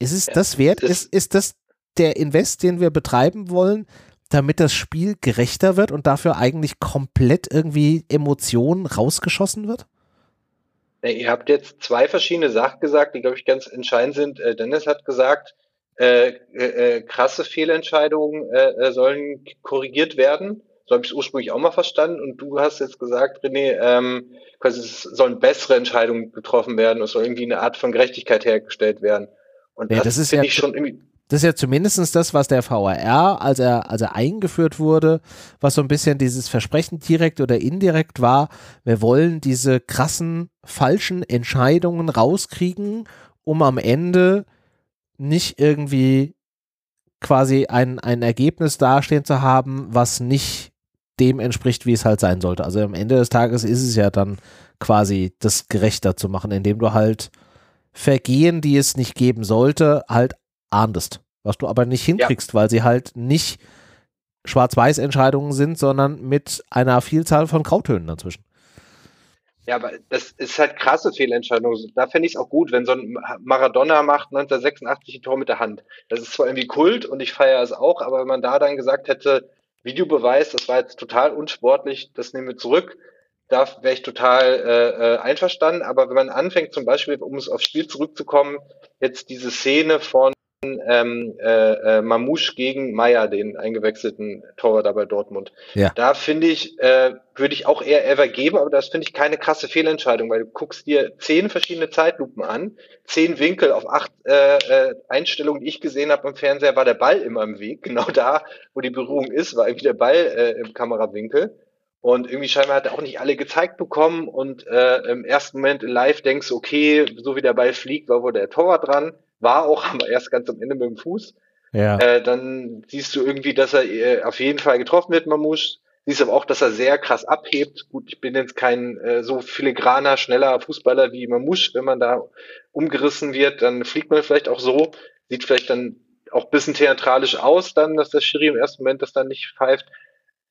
Ist es das wert? Ist, ist das der Invest, den wir betreiben wollen, damit das Spiel gerechter wird und dafür eigentlich komplett irgendwie Emotionen rausgeschossen wird?
Ja, ihr habt jetzt zwei verschiedene Sachen gesagt, die, glaube ich, ganz entscheidend sind. Äh, Dennis hat gesagt, äh, äh, äh krasse Fehlentscheidungen äh, äh, sollen korrigiert werden. So habe ich es ursprünglich auch mal verstanden. Und du hast jetzt gesagt, René, ähm, quasi es sollen bessere Entscheidungen getroffen werden. Es soll irgendwie eine Art von Gerechtigkeit hergestellt werden.
Und ja, das, das finde ja ich schon irgendwie das ist ja zumindest das, was der VRR, als er, als er eingeführt wurde, was so ein bisschen dieses Versprechen direkt oder indirekt war, wir wollen diese krassen, falschen Entscheidungen rauskriegen, um am Ende nicht irgendwie quasi ein, ein Ergebnis dastehen zu haben, was nicht dem entspricht, wie es halt sein sollte. Also am Ende des Tages ist es ja dann quasi das gerechter zu machen, indem du halt Vergehen, die es nicht geben sollte, halt ahndest. Was du aber nicht hinkriegst, ja. weil sie halt nicht Schwarz-Weiß-Entscheidungen sind, sondern mit einer Vielzahl von Grautönen dazwischen.
Ja, aber das ist halt krasse Fehlentscheidung. Da fände ich es auch gut, wenn so ein Maradona macht 1986 ein Tor mit der Hand. Das ist zwar irgendwie Kult und ich feiere es auch, aber wenn man da dann gesagt hätte, Videobeweis, das war jetzt total unsportlich, das nehmen wir zurück, da wäre ich total äh, äh, einverstanden. Aber wenn man anfängt, zum Beispiel, um es aufs Spiel zurückzukommen, jetzt diese Szene von ähm, äh, äh, Mamouche gegen Meier, den eingewechselten Torwart bei Dortmund. Ja. Da finde ich, äh, würde ich auch eher ever geben, aber das finde ich keine krasse Fehlentscheidung, weil du guckst dir zehn verschiedene Zeitlupen an, zehn Winkel auf acht äh, äh, Einstellungen, die ich gesehen habe im Fernseher, war der Ball immer im Weg. Genau da, wo die Berührung ist, war irgendwie der Ball äh, im Kamerawinkel. Und irgendwie scheinbar hat er auch nicht alle gezeigt bekommen und äh, im ersten Moment live denkst du, okay, so wie der Ball fliegt, war wohl der Torwart dran war auch, aber erst ganz am Ende mit dem Fuß. Ja. Äh, dann siehst du irgendwie, dass er äh, auf jeden Fall getroffen wird, Mamouche. Siehst aber auch, dass er sehr krass abhebt. Gut, ich bin jetzt kein äh, so filigraner, schneller Fußballer wie Mamouche. Wenn man da umgerissen wird, dann fliegt man vielleicht auch so. Sieht vielleicht dann auch ein bisschen theatralisch aus, dann, dass der Schiri im ersten Moment das dann nicht pfeift.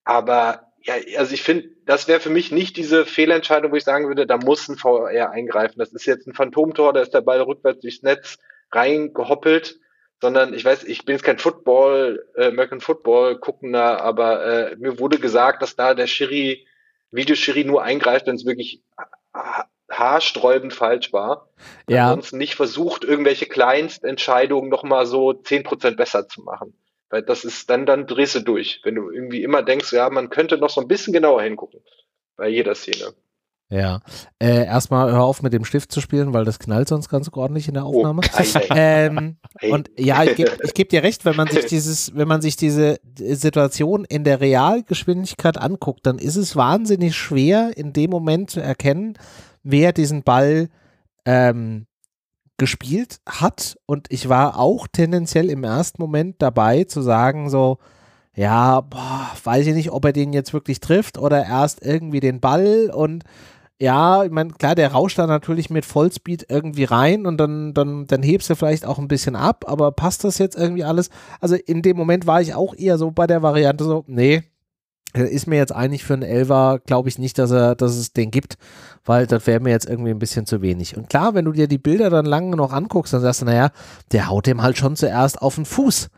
Aber ja, also ich finde, das wäre für mich nicht diese Fehlentscheidung, wo ich sagen würde, da muss ein VR eingreifen. Das ist jetzt ein Phantomtor, da ist der Ball rückwärts durchs Netz reingehoppelt, sondern ich weiß, ich bin jetzt kein Football, äh, American Football guckender, aber äh, mir wurde gesagt, dass da der Schiri Videoschiri nur eingreift, wenn es wirklich haarsträubend falsch war. Ja. Ansonsten nicht versucht, irgendwelche Kleinstentscheidungen nochmal so zehn Prozent besser zu machen. Weil das ist, dann, dann drehst du durch. Wenn du irgendwie immer denkst, ja, man könnte noch so ein bisschen genauer hingucken. Bei jeder Szene.
Ja. Äh, erstmal hör auf mit dem Stift zu spielen, weil das knallt sonst ganz ordentlich in der oh, Aufnahme. Oh, ähm, hey. Und ja, ich gebe geb dir recht, wenn man sich dieses, wenn man sich diese Situation in der Realgeschwindigkeit anguckt, dann ist es wahnsinnig schwer, in dem Moment zu erkennen, wer diesen Ball ähm, gespielt hat. Und ich war auch tendenziell im ersten Moment dabei zu sagen, so, ja, boah, weiß ich nicht, ob er den jetzt wirklich trifft oder erst irgendwie den Ball und ja, ich meine, klar, der rauscht da natürlich mit Vollspeed irgendwie rein und dann, dann, dann hebst du vielleicht auch ein bisschen ab, aber passt das jetzt irgendwie alles? Also in dem Moment war ich auch eher so bei der Variante so, nee, ist mir jetzt eigentlich für einen Elver, glaube ich nicht, dass er, dass es den gibt, weil das wäre mir jetzt irgendwie ein bisschen zu wenig. Und klar, wenn du dir die Bilder dann lange noch anguckst, dann sagst du, naja, der haut dem halt schon zuerst auf den Fuß.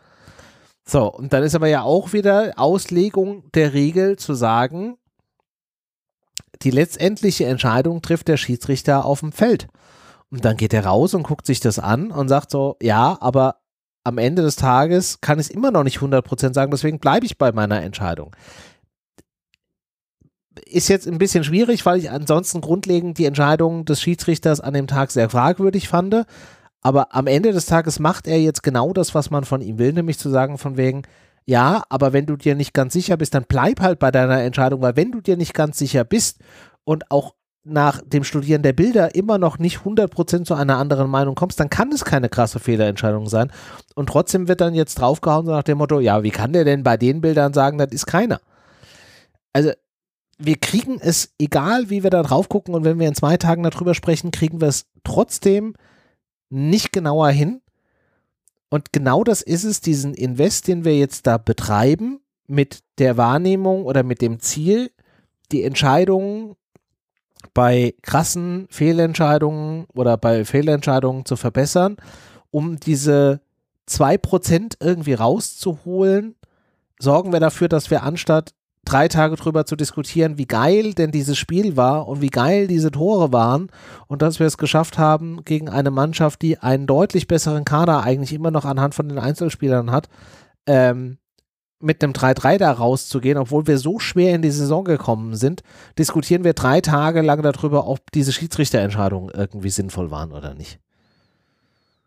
So, und dann ist aber ja auch wieder Auslegung der Regel zu sagen, die letztendliche Entscheidung trifft der Schiedsrichter auf dem Feld. Und dann geht er raus und guckt sich das an und sagt so, ja, aber am Ende des Tages kann ich es immer noch nicht 100% sagen, deswegen bleibe ich bei meiner Entscheidung. Ist jetzt ein bisschen schwierig, weil ich ansonsten grundlegend die Entscheidung des Schiedsrichters an dem Tag sehr fragwürdig fand. Aber am Ende des Tages macht er jetzt genau das, was man von ihm will, nämlich zu sagen von wegen, ja, aber wenn du dir nicht ganz sicher bist, dann bleib halt bei deiner Entscheidung, weil wenn du dir nicht ganz sicher bist und auch nach dem Studieren der Bilder immer noch nicht 100% zu einer anderen Meinung kommst, dann kann es keine krasse Fehlerentscheidung sein. Und trotzdem wird dann jetzt draufgehauen so nach dem Motto, ja, wie kann der denn bei den Bildern sagen, das ist keiner? Also wir kriegen es, egal wie wir da drauf gucken und wenn wir in zwei Tagen darüber sprechen, kriegen wir es trotzdem nicht genauer hin. Und genau das ist es, diesen Invest, den wir jetzt da betreiben, mit der Wahrnehmung oder mit dem Ziel, die Entscheidungen bei krassen Fehlentscheidungen oder bei Fehlentscheidungen zu verbessern, um diese 2% irgendwie rauszuholen, sorgen wir dafür, dass wir anstatt drei Tage drüber zu diskutieren, wie geil denn dieses Spiel war und wie geil diese Tore waren und dass wir es geschafft haben, gegen eine Mannschaft, die einen deutlich besseren Kader eigentlich immer noch anhand von den Einzelspielern hat, ähm, mit einem 3-3 da rauszugehen, obwohl wir so schwer in die Saison gekommen sind, diskutieren wir drei Tage lang darüber, ob diese Schiedsrichterentscheidungen irgendwie sinnvoll waren oder nicht.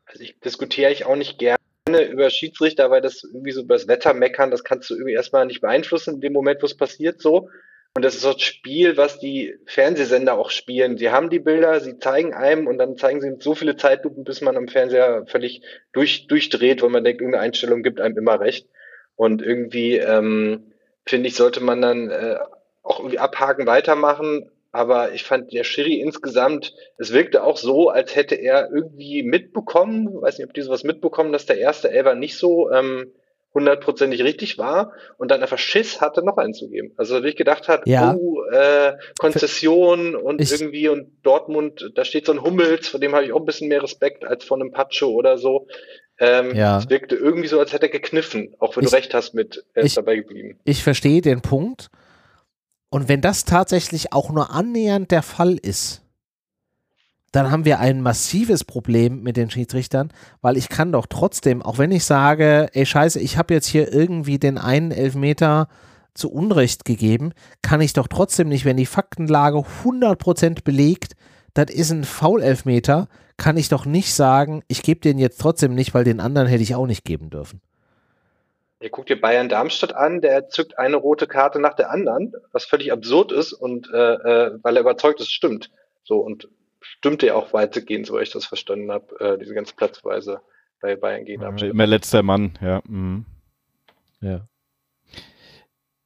Also ich diskutiere ich auch nicht gerne über Schiedsrichter, weil das irgendwie so über das Wetter meckern, das kannst du irgendwie erstmal nicht beeinflussen in dem Moment, wo es passiert so. Und das ist ein Spiel, was die Fernsehsender auch spielen. Sie haben die Bilder, sie zeigen einem und dann zeigen sie so viele Zeitlupen, bis man am Fernseher völlig durch, durchdreht, weil man denkt, irgendeine Einstellung gibt einem immer recht. Und irgendwie, ähm, finde ich, sollte man dann äh, auch irgendwie abhaken, weitermachen aber ich fand der Schiri insgesamt, es wirkte auch so, als hätte er irgendwie mitbekommen, weiß nicht, ob die sowas mitbekommen, dass der erste Elfer nicht so ähm, hundertprozentig richtig war und dann einfach Schiss hatte, noch einzugeben. Also ich gedacht hat, ja. oh, äh, Konzession und ich irgendwie und Dortmund, da steht so ein Hummels, vor dem habe ich auch ein bisschen mehr Respekt als von einem Pacho oder so. Ähm, ja. Es wirkte irgendwie so, als hätte er gekniffen, auch wenn ich, du recht hast mit, er ist ich, dabei geblieben.
Ich verstehe den Punkt. Und wenn das tatsächlich auch nur annähernd der Fall ist, dann haben wir ein massives Problem mit den Schiedsrichtern, weil ich kann doch trotzdem, auch wenn ich sage, ey scheiße, ich habe jetzt hier irgendwie den einen Elfmeter zu Unrecht gegeben, kann ich doch trotzdem nicht, wenn die Faktenlage 100% belegt, das ist ein Foul-Elfmeter, kann ich doch nicht sagen, ich gebe den jetzt trotzdem nicht, weil den anderen hätte ich auch nicht geben dürfen.
Ihr guckt dir Bayern Darmstadt an, der zückt eine rote Karte nach der anderen, was völlig absurd ist und äh, äh, weil er überzeugt ist, stimmt. So und stimmte ja auch weitgehend, so ich das verstanden habe, äh, diese ganze Platzweise bei Bayern gegen Darmstadt.
Immer letzter Mann, ja. Mhm. Ja.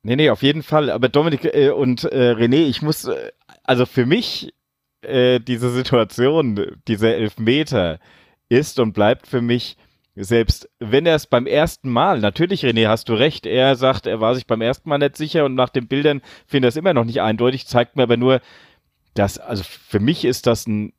Nee, nee, auf jeden Fall. Aber Dominik äh, und äh, René, ich muss, äh, also für mich, äh, diese Situation, dieser Elfmeter ist und bleibt für mich selbst wenn er es beim ersten Mal, natürlich René, hast du recht, er sagt, er war sich beim ersten Mal nicht sicher und nach den Bildern findet er es immer noch nicht eindeutig, zeigt mir aber nur, dass, also für mich ist das ein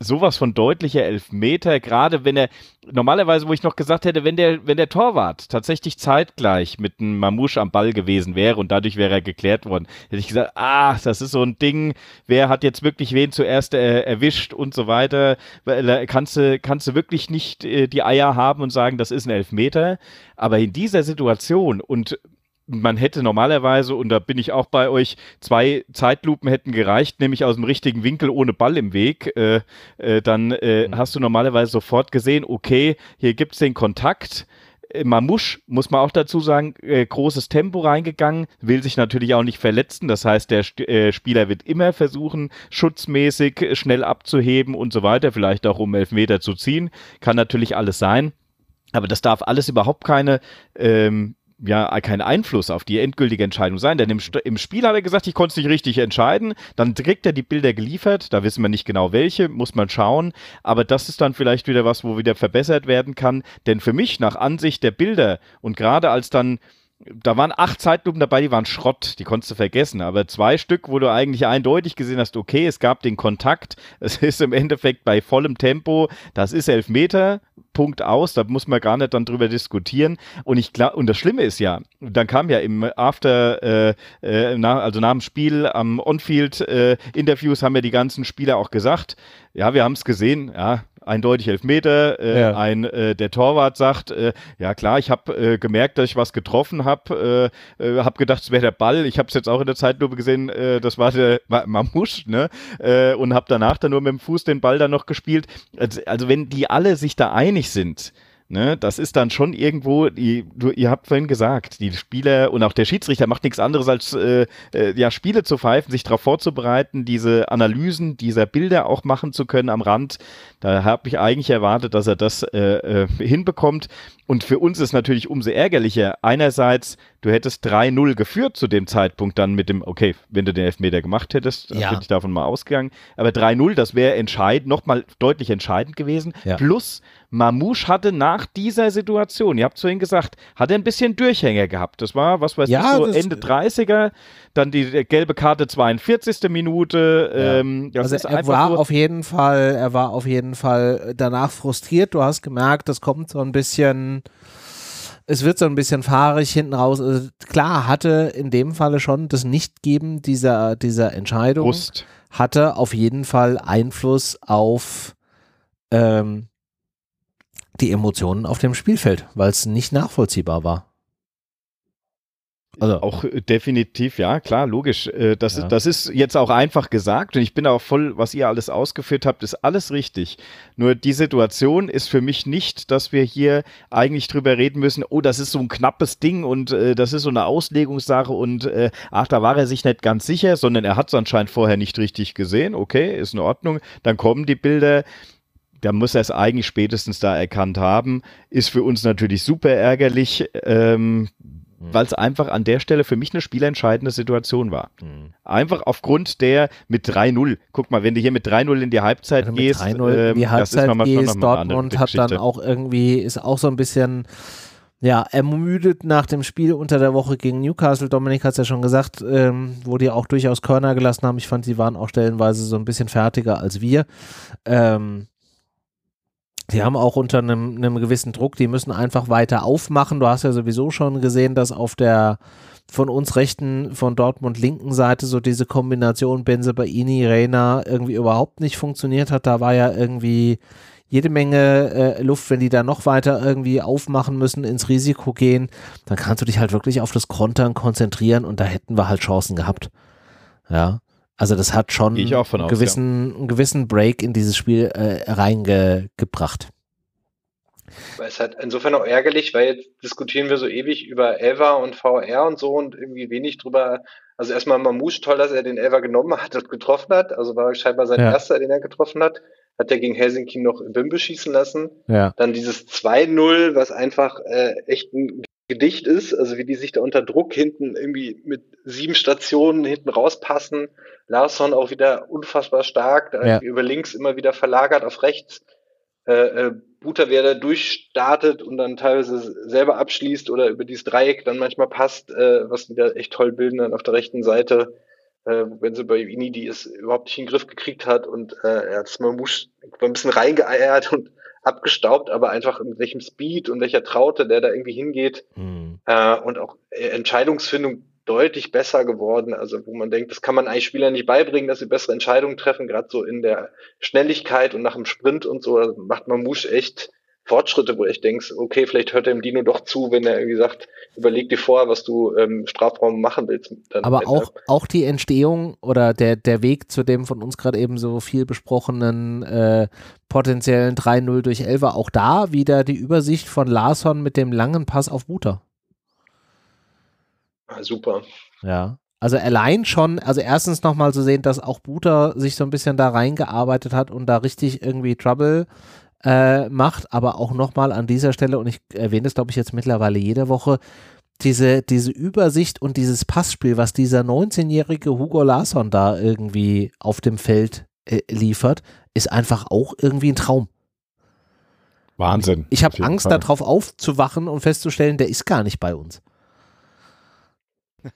sowas von deutlicher Elfmeter, gerade wenn er, normalerweise, wo ich noch gesagt hätte, wenn der, wenn der Torwart tatsächlich zeitgleich mit einem Mamouche am Ball gewesen wäre und dadurch wäre er geklärt worden, hätte ich gesagt, ah, das ist so ein Ding, wer hat jetzt wirklich wen zuerst äh, erwischt und so weiter, äh, kannst du, kannst du wirklich nicht äh, die Eier haben und sagen, das ist ein Elfmeter, aber in dieser Situation und man hätte normalerweise, und da bin ich auch bei euch, zwei Zeitlupen hätten gereicht, nämlich aus dem richtigen Winkel ohne Ball im Weg. Äh, äh, dann äh, mhm. hast du normalerweise sofort gesehen, okay, hier gibt es den Kontakt. Äh, Mamouche, muss man auch dazu sagen, äh, großes Tempo reingegangen, will sich natürlich auch nicht verletzen. Das heißt, der äh, Spieler wird immer versuchen, schutzmäßig schnell abzuheben und so weiter, vielleicht auch um Elfmeter zu ziehen. Kann natürlich alles sein. Aber das darf alles überhaupt keine ähm, ja kein Einfluss auf die endgültige Entscheidung sein, denn im, im Spiel hat er gesagt, ich konnte es nicht richtig entscheiden. Dann kriegt er die Bilder geliefert, da wissen wir nicht genau welche, muss man schauen. Aber das ist dann vielleicht wieder was, wo wieder verbessert werden kann. Denn für mich, nach Ansicht der Bilder und gerade als dann da waren acht Zeitlupen dabei, die waren Schrott, die konntest du vergessen. Aber zwei Stück, wo du eigentlich eindeutig gesehen hast, okay, es gab den Kontakt, es ist im Endeffekt bei vollem Tempo, das ist elf Meter, Punkt aus, da muss man gar nicht dann drüber diskutieren. Und ich glaube, und das Schlimme ist ja, dann kam ja im After, äh, äh, nach, also nach dem Spiel am On-Field-Interviews äh, haben ja die ganzen Spieler auch gesagt, ja, wir haben es gesehen, ja, eindeutig Elfmeter. Äh, ja. Ein äh, der Torwart sagt, äh, ja klar, ich habe äh, gemerkt, dass ich was getroffen habe, äh, habe gedacht, es wäre der Ball. Ich habe es jetzt auch in der Zeitlupe gesehen, das war der Mamusch, ne? Und habe danach dann nur mit dem Fuß den Ball dann noch gespielt. Also, also wenn die alle sich da einig sind, Ne, das ist dann schon irgendwo, die, du, ihr habt vorhin gesagt, die Spieler und auch der Schiedsrichter macht nichts anderes als äh, äh, ja, Spiele zu pfeifen, sich darauf vorzubereiten, diese Analysen dieser Bilder auch machen zu können am Rand. Da habe ich eigentlich erwartet, dass er das äh, äh, hinbekommt. Und für uns ist natürlich umso ärgerlicher. Einerseits, du hättest 3-0 geführt zu dem Zeitpunkt dann mit dem, okay, wenn du den Elfmeter gemacht hättest, ja. bin ich davon mal ausgegangen. Aber 3-0, das wäre entscheidend, nochmal deutlich entscheidend gewesen. Ja. Plus, Mamouche hatte nach dieser Situation, ihr habt es vorhin gesagt, hat er ein bisschen Durchhänger gehabt. Das war, was weiß ja, ich, so Ende 30er, dann die gelbe Karte 42. Minute. Ja. Ähm,
also er war so auf jeden Fall, er war auf jeden Fall danach frustriert. Du hast gemerkt, das kommt so ein bisschen es wird so ein bisschen fahrig hinten raus. Also klar, hatte in dem Falle schon das Nichtgeben dieser, dieser Entscheidung, Brust. hatte auf jeden Fall Einfluss auf ähm, die Emotionen auf dem Spielfeld, weil es nicht nachvollziehbar war.
Also auch äh, definitiv, ja, klar, logisch. Äh, das, ja. Ist, das ist jetzt auch einfach gesagt und ich bin auch voll, was ihr alles ausgeführt habt, ist alles richtig. Nur die Situation ist für mich nicht, dass wir hier eigentlich drüber reden müssen, oh, das ist so ein knappes Ding und äh, das ist so eine Auslegungssache und äh, ach, da war er sich nicht ganz sicher, sondern er hat es anscheinend vorher nicht richtig gesehen. Okay, ist in Ordnung. Dann kommen die Bilder da muss er es eigentlich spätestens da erkannt haben. Ist für uns natürlich super ärgerlich, ähm, mhm. weil es einfach an der Stelle für mich eine spielentscheidende Situation war. Mhm. Einfach aufgrund der mit 3-0. Guck mal, wenn du hier mit 3-0 in die Halbzeit also gehst,
ähm, in die Halbzeit das ist gehst, Dortmund hat dann auch irgendwie, ist auch so ein bisschen ja, ermüdet nach dem Spiel unter der Woche gegen Newcastle. Dominik hat es ja schon gesagt, ähm, wo die auch durchaus Körner gelassen haben. Ich fand, sie waren auch stellenweise so ein bisschen fertiger als wir. Ähm, die haben auch unter einem, einem gewissen Druck, die müssen einfach weiter aufmachen. Du hast ja sowieso schon gesehen, dass auf der von uns rechten, von Dortmund linken Seite so diese Kombination Benze Baini, Reina irgendwie überhaupt nicht funktioniert hat. Da war ja irgendwie jede Menge äh, Luft, wenn die da noch weiter irgendwie aufmachen müssen, ins Risiko gehen, dann kannst du dich halt wirklich auf das Kontern konzentrieren und da hätten wir halt Chancen gehabt. Ja. Also das hat schon einen, aus, gewissen, ja. einen gewissen Break in dieses Spiel äh, reingebracht.
Es halt insofern auch ärgerlich, weil jetzt diskutieren wir so ewig über Elva und VR und so und irgendwie wenig drüber. Also erstmal Mamouche, toll, dass er den Elva genommen hat und getroffen hat. Also war scheinbar sein ja. erster, den er getroffen hat. Hat er gegen Helsinki noch Bimbe schießen lassen. Ja. Dann dieses 2-0, was einfach äh, echt ein Gedicht ist, also wie die sich da unter Druck hinten irgendwie mit sieben Stationen hinten rauspassen. Larsson auch wieder unfassbar stark, da ja. über links immer wieder verlagert auf rechts. Äh, äh, Buter, wer da durchstartet und dann teilweise selber abschließt oder über dieses Dreieck dann manchmal passt, äh, was wieder echt toll bilden dann auf der rechten Seite. äh, wenn sie bei Ini die es überhaupt nicht in den Griff gekriegt hat und äh, er hat es mal ein bisschen reingeeiert und abgestaubt, aber einfach mit welchem Speed und welcher Traute der da irgendwie hingeht mhm. äh, und auch äh, Entscheidungsfindung deutlich besser geworden. Also wo man denkt, das kann man eigentlich Spielern nicht beibringen, dass sie bessere Entscheidungen treffen, gerade so in der Schnelligkeit und nach dem Sprint und so. Also macht man Musch echt Fortschritte, wo ich denkst, okay, vielleicht hört er dem Dino doch zu, wenn er irgendwie sagt, überleg dir vorher, was du im ähm, Strafraum machen willst.
Aber auch, auch die Entstehung oder der, der Weg zu dem von uns gerade eben so viel besprochenen äh, potenziellen 3-0 durch 11 auch da wieder die Übersicht von Larsson mit dem langen Pass auf Buter.
Ah, super.
Ja. Also allein schon, also erstens nochmal zu sehen, dass auch Buter sich so ein bisschen da reingearbeitet hat und da richtig irgendwie Trouble äh, macht, aber auch nochmal an dieser Stelle, und ich erwähne es, glaube ich, jetzt mittlerweile jede Woche, diese, diese Übersicht und dieses Passspiel, was dieser 19-jährige Hugo Larsson da irgendwie auf dem Feld äh, liefert, ist einfach auch irgendwie ein Traum.
Wahnsinn.
Ich habe Angst, darauf aufzuwachen und festzustellen, der ist gar nicht bei uns.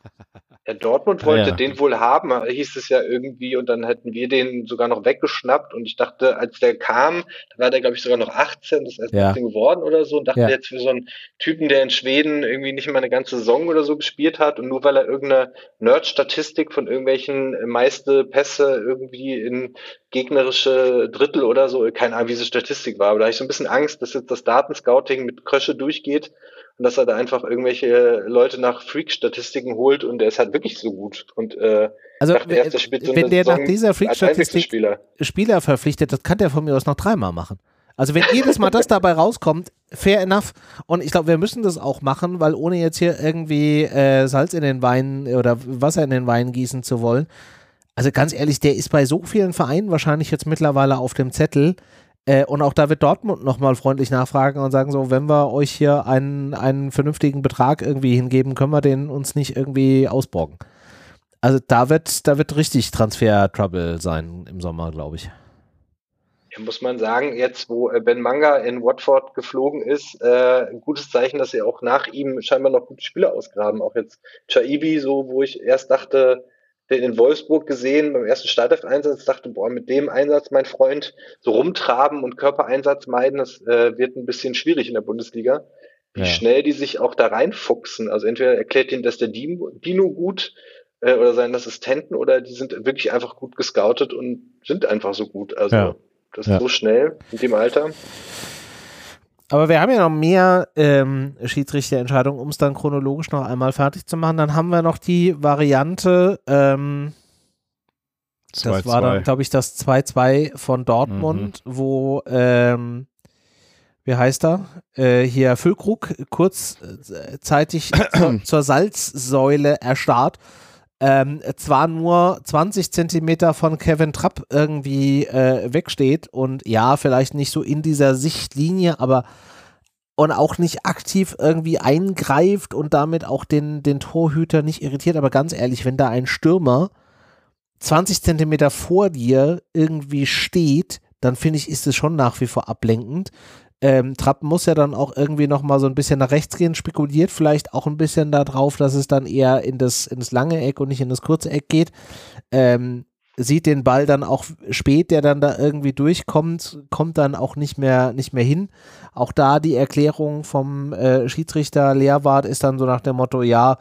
Ja, Dortmund wollte ja. den wohl haben, hieß es ja irgendwie, und dann hätten wir den sogar noch weggeschnappt. Und ich dachte, als der kam, da war der, glaube ich, sogar noch 18, das ist erst ja. 18 geworden oder so, und dachte ja. jetzt für so einen Typen, der in Schweden irgendwie nicht mal eine ganze Saison oder so gespielt hat, und nur weil er irgendeine Nerd-Statistik von irgendwelchen meiste Pässe irgendwie in gegnerische Drittel oder so, keine Ahnung, wie diese Statistik war, aber da habe ich so ein bisschen Angst, dass jetzt das Datenscouting mit Krösche durchgeht und dass er da einfach irgendwelche Leute nach Freak-Statistiken holt und der ist halt wirklich so gut. Und äh,
also dachte, wenn, so wenn der nach dieser Freak-Statistik Spieler. Spieler verpflichtet, das kann der von mir aus noch dreimal machen. Also wenn jedes Mal das dabei rauskommt, fair enough. Und ich glaube, wir müssen das auch machen, weil ohne jetzt hier irgendwie äh, Salz in den Wein oder Wasser in den Wein gießen zu wollen. Also ganz ehrlich, der ist bei so vielen Vereinen wahrscheinlich jetzt mittlerweile auf dem Zettel. Äh, und auch da wird Dortmund nochmal freundlich nachfragen und sagen so, wenn wir euch hier einen, einen vernünftigen Betrag irgendwie hingeben, können wir den uns nicht irgendwie ausborgen. Also da wird, da wird richtig Transfer-Trouble sein im Sommer, glaube ich.
Ja, muss man sagen, jetzt wo äh, Ben Manga in Watford geflogen ist, äh, ein gutes Zeichen, dass sie auch nach ihm scheinbar noch gute Spieler ausgraben. Auch jetzt Chaibi, so wo ich erst dachte, den in Wolfsburg gesehen beim ersten Startelf-Einsatz, dachte, boah, mit dem Einsatz, mein Freund, so rumtraben und Körpereinsatz meiden, das äh, wird ein bisschen schwierig in der Bundesliga. Wie ja. schnell die sich auch da reinfuchsen. Also entweder erklärt ihnen das der Dino gut äh, oder seinen Assistenten oder die sind wirklich einfach gut gescoutet und sind einfach so gut. Also ja. das ist ja. so schnell in dem Alter.
Aber wir haben ja noch mehr ähm, Schiedsrichterentscheidungen, um es dann chronologisch noch einmal fertig zu machen. Dann haben wir noch die Variante, ähm, das war dann, glaube ich, das 2-2 von Dortmund, mhm. wo, ähm, wie heißt er? Äh, hier Füllkrug kurzzeitig zur, zur Salzsäule erstarrt ähm, zwar nur 20 Zentimeter von Kevin Trapp irgendwie äh, wegsteht und ja, vielleicht nicht so in dieser Sichtlinie, aber und auch nicht aktiv irgendwie eingreift und damit auch den, den Torhüter nicht irritiert. Aber ganz ehrlich, wenn da ein Stürmer 20 Zentimeter vor dir irgendwie steht, dann finde ich, ist es schon nach wie vor ablenkend. Ähm, Trapp muss ja dann auch irgendwie nochmal so ein bisschen nach rechts gehen, spekuliert vielleicht auch ein bisschen darauf, dass es dann eher in das, in das lange Eck und nicht in das kurze Eck geht. Ähm, sieht den Ball dann auch spät, der dann da irgendwie durchkommt, kommt dann auch nicht mehr, nicht mehr hin. Auch da die Erklärung vom äh, Schiedsrichter Lehrwart ist dann so nach dem Motto, ja,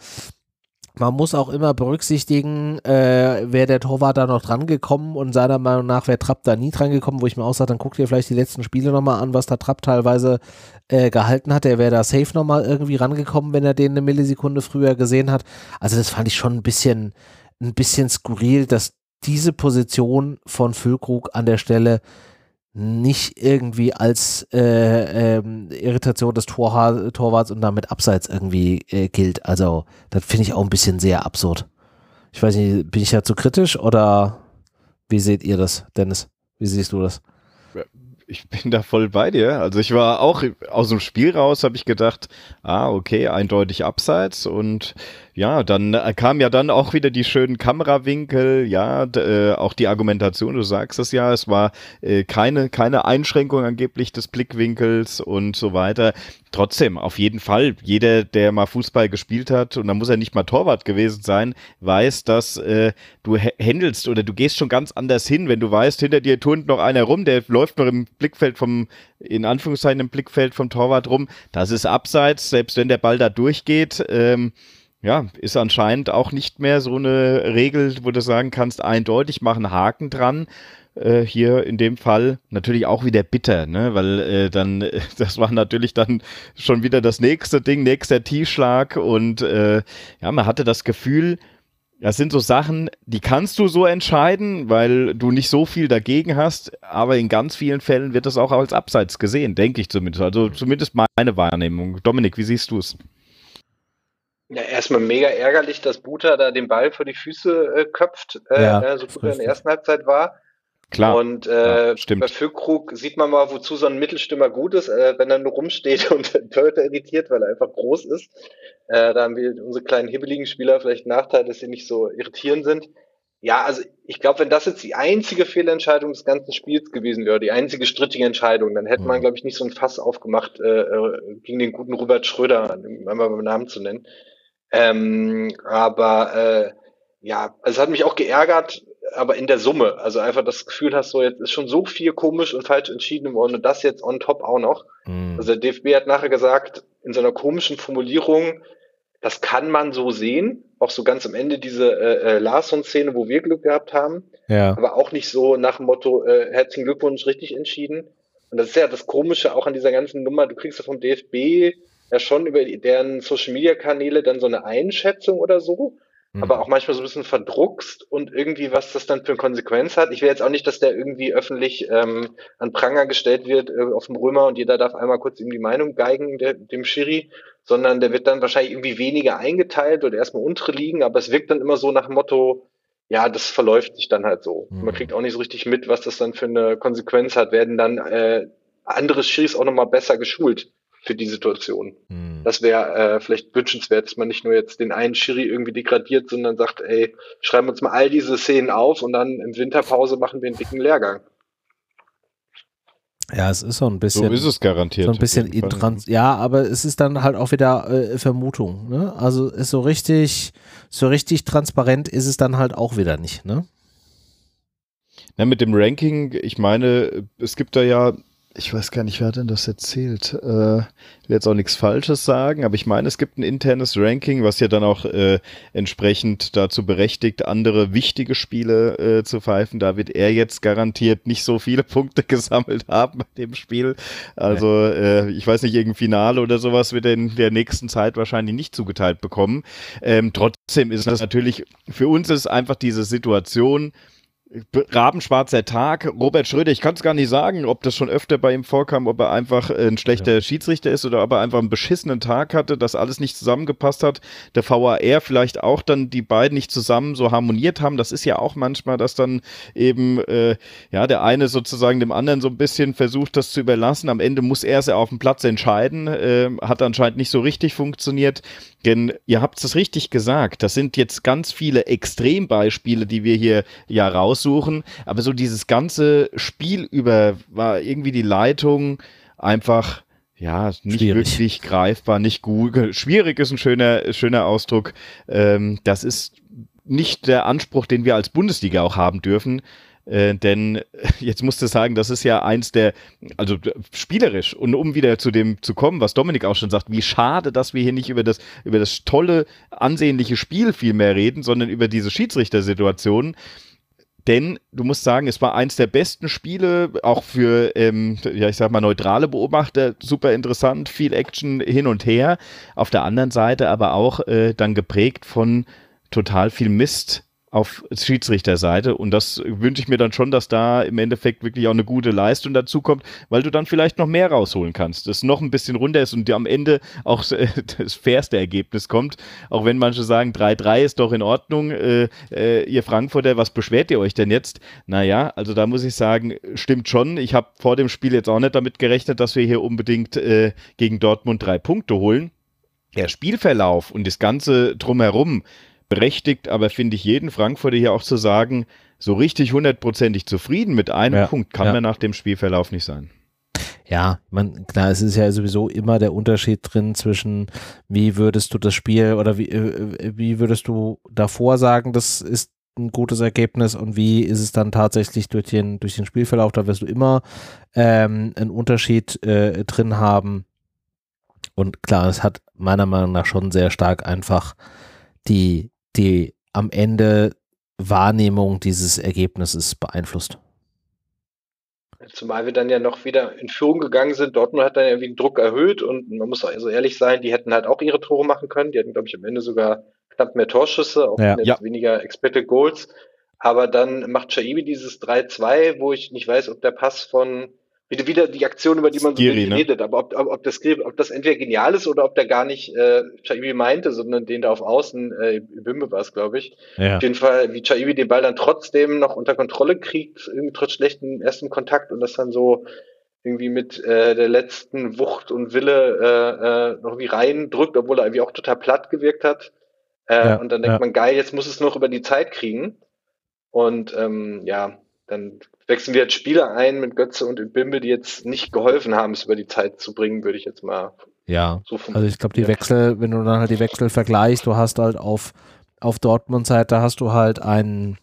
man muss auch immer berücksichtigen, äh, wer der Torwart da noch dran gekommen und seiner Meinung nach wäre Trapp da nie dran gekommen, wo ich mir auch sage, dann guck dir vielleicht die letzten Spiele nochmal an, was da Trapp teilweise äh, gehalten hat. Der wäre da safe nochmal irgendwie rangekommen, wenn er den eine Millisekunde früher gesehen hat. Also das fand ich schon ein bisschen, ein bisschen skurril, dass diese Position von Füllkrug an der Stelle nicht irgendwie als äh, ähm, Irritation des Torha Torwarts und damit abseits irgendwie äh, gilt. Also das finde ich auch ein bisschen sehr absurd. Ich weiß nicht, bin ich ja zu kritisch oder wie seht ihr das, Dennis? Wie siehst du das?
Ich bin da voll bei dir. Also ich war auch aus dem Spiel raus, habe ich gedacht, ah, okay, eindeutig abseits und ja, dann äh, kam ja dann auch wieder die schönen Kamerawinkel, ja, äh, auch die Argumentation, du sagst es ja, es war äh, keine, keine Einschränkung angeblich des Blickwinkels und so weiter. Trotzdem, auf jeden Fall, jeder, der mal Fußball gespielt hat, und da muss er nicht mal Torwart gewesen sein, weiß, dass äh, du händelst oder du gehst schon ganz anders hin, wenn du weißt, hinter dir turnt noch einer rum, der läuft noch im Blickfeld vom, in Anführungszeichen im Blickfeld vom Torwart rum. Das ist abseits, selbst wenn der Ball da durchgeht. Ähm, ja, ist anscheinend auch nicht mehr so eine Regel, wo du sagen kannst, eindeutig machen Haken dran. Äh, hier in dem Fall natürlich auch wieder bitter, ne? weil äh, dann, das war natürlich dann schon wieder das nächste Ding, nächster Tiefschlag und äh, ja, man hatte das Gefühl, das sind so Sachen, die kannst du so entscheiden, weil du nicht so viel dagegen hast, aber in ganz vielen Fällen wird das auch als Abseits gesehen, denke ich zumindest. Also zumindest meine Wahrnehmung. Dominik, wie siehst du es?
Ja, erstmal mega ärgerlich, dass Buta da den Ball vor die Füße äh, köpft, äh, ja, äh, so gut er in der ersten Halbzeit war. Klar. Und äh, ja, bei Füllkrug sieht man mal, wozu so ein Mittelstimmer gut ist, äh, wenn er nur rumsteht und Torhüter irritiert, weil er einfach groß ist. Äh, da haben wir unsere kleinen hibbeligen Spieler vielleicht einen Nachteil, dass sie nicht so irritierend sind. Ja, also ich glaube, wenn das jetzt die einzige Fehlentscheidung des ganzen Spiels gewesen wäre, die einzige strittige Entscheidung, dann hätte man, mhm. glaube ich, nicht so ein Fass aufgemacht äh, äh gegen den guten Robert Schröder, einmal beim Namen zu nennen. Ähm, aber äh, ja, also es hat mich auch geärgert, aber in der Summe. Also einfach das Gefühl hast, so jetzt ist schon so viel komisch und falsch entschieden worden und das jetzt on top auch noch. Mhm. Also der DFB hat nachher gesagt, in so einer komischen Formulierung, das kann man so sehen, auch so ganz am Ende diese äh, äh, Larsson-Szene, wo wir Glück gehabt haben, ja. aber auch nicht so nach dem Motto, äh, herzlichen Glückwunsch, richtig entschieden. Und das ist ja das Komische auch an dieser ganzen Nummer, du kriegst ja vom DFB ja schon über deren Social Media Kanäle dann so eine Einschätzung oder so, mhm. aber auch manchmal so ein bisschen verdruckst und irgendwie, was das dann für eine Konsequenz hat. Ich will jetzt auch nicht, dass der irgendwie öffentlich ähm, an Pranger gestellt wird äh, auf dem Römer und jeder darf einmal kurz ihm die Meinung geigen, der, dem Schiri, sondern der wird dann wahrscheinlich irgendwie weniger eingeteilt oder erstmal untere liegen, aber es wirkt dann immer so nach dem Motto, ja, das verläuft sich dann halt so. Mhm. Man kriegt auch nicht so richtig mit, was das dann für eine Konsequenz hat. Werden dann äh, andere Schiris auch nochmal besser geschult für die Situation. Hm. Das wäre äh, vielleicht wünschenswert, dass man nicht nur jetzt den einen Schiri irgendwie degradiert, sondern sagt, ey, schreiben uns mal all diese Szenen auf und dann im Winterpause machen wir einen dicken Lehrgang.
Ja, es ist so ein bisschen.
So ist es garantiert.
So ein bisschen intrans. Ja, aber es ist dann halt auch wieder äh, Vermutung. Ne? Also ist so richtig, so richtig transparent ist es dann halt auch wieder nicht. Ne?
Ja, mit dem Ranking, ich meine, es gibt da ja ich weiß gar nicht, wer hat denn das erzählt? Äh, will jetzt auch nichts Falsches sagen, aber ich meine, es gibt ein internes Ranking, was ja dann auch äh, entsprechend dazu berechtigt, andere wichtige Spiele äh, zu pfeifen. Da wird er jetzt garantiert nicht so viele Punkte gesammelt haben bei dem Spiel. Also äh, ich weiß nicht, irgendein Finale oder sowas wird er in der nächsten Zeit wahrscheinlich nicht zugeteilt bekommen. Ähm, trotzdem ist das natürlich, für uns ist einfach diese Situation, Rabenschwarzer Tag. Robert Schröder, ich kann es gar nicht sagen, ob das schon öfter bei ihm vorkam, ob er einfach ein schlechter ja. Schiedsrichter ist oder ob er einfach einen beschissenen Tag hatte, dass alles nicht zusammengepasst hat. Der VAR vielleicht auch dann die beiden nicht zusammen so harmoniert haben. Das ist ja auch manchmal, dass dann eben äh, ja der eine sozusagen dem anderen so ein bisschen versucht, das zu überlassen. Am Ende muss er es ja auf dem Platz entscheiden. Äh, hat anscheinend nicht so richtig funktioniert. Denn ihr habt es richtig gesagt, das sind jetzt ganz viele Extrembeispiele, die wir hier ja raussuchen. Aber so dieses ganze Spiel über war irgendwie die Leitung einfach ja, nicht Schwierig. wirklich greifbar, nicht gut. Schwierig ist ein schöner, schöner Ausdruck. Ähm, das ist nicht der Anspruch, den wir als Bundesliga auch haben dürfen. Äh, denn jetzt musst du sagen, das ist ja eins der, also spielerisch und um wieder zu dem zu kommen, was Dominik auch schon sagt, wie schade, dass wir hier nicht über das, über das tolle, ansehnliche Spiel viel mehr reden, sondern über diese Schiedsrichtersituationen. Denn du musst sagen, es war eins der besten Spiele, auch für, ähm, ja, ich sag mal, neutrale Beobachter, super interessant, viel Action hin und her. Auf der anderen Seite aber auch äh, dann geprägt von total viel Mist auf Schiedsrichterseite. Und das wünsche ich mir dann schon, dass da im Endeffekt wirklich auch eine gute Leistung dazu kommt, weil du dann vielleicht noch mehr rausholen kannst, das noch ein bisschen runter ist und am Ende auch das fairste Ergebnis kommt, auch wenn manche sagen, 3-3 ist doch in Ordnung, äh, äh, ihr Frankfurter, was beschwert ihr euch denn jetzt? Naja, also da muss ich sagen, stimmt schon, ich habe vor dem Spiel jetzt auch nicht damit gerechnet, dass wir hier unbedingt äh, gegen Dortmund drei Punkte holen, der Spielverlauf und das Ganze drumherum berechtigt, aber finde ich jeden Frankfurter hier auch zu sagen, so richtig hundertprozentig zufrieden mit einem ja, Punkt kann ja. man nach dem Spielverlauf nicht sein.
Ja, man, klar, es ist ja sowieso immer der Unterschied drin zwischen, wie würdest du das Spiel oder wie, äh, wie würdest du davor sagen, das ist ein gutes Ergebnis und wie ist es dann tatsächlich durch den, durch den Spielverlauf, da wirst du immer ähm, einen Unterschied äh, drin haben. Und klar, es hat meiner Meinung nach schon sehr stark einfach die, die am Ende Wahrnehmung dieses Ergebnisses beeinflusst.
Zumal wir dann ja noch wieder in Führung gegangen sind. Dortmund hat dann irgendwie den Druck erhöht und man muss also ehrlich sein, die hätten halt auch ihre Tore machen können. Die hatten, glaube ich, am Ende sogar knapp mehr Torschüsse, auch ja. ja. weniger Expected Goals. Aber dann macht Shaibi dieses 3-2, wo ich nicht weiß, ob der Pass von wieder, wieder die Aktion, über die man Skiri, so ne? redet, aber ob, ob, ob, das, ob das entweder genial ist oder ob der gar nicht äh, Chaibi meinte, sondern den da auf Außen, äh, Bimbe war es, glaube ich. Ja. Auf jeden Fall, wie Chaibi den Ball dann trotzdem noch unter Kontrolle kriegt, irgendwie trotz schlechten ersten Kontakt und das dann so irgendwie mit äh, der letzten Wucht und Wille äh, äh, noch irgendwie reindrückt, obwohl er irgendwie auch total platt gewirkt hat. Äh, ja, und dann denkt ja. man, geil, jetzt muss es noch über die Zeit kriegen. Und ähm, ja, dann wechseln wir jetzt Spieler ein mit Götze und Bimbe, die jetzt nicht geholfen haben, es über die Zeit zu bringen, würde ich jetzt mal
ja. so Also ich glaube, die Wechsel, wenn du dann halt die Wechsel vergleichst, du hast halt auf, auf Dortmund-Seite hast du halt einen,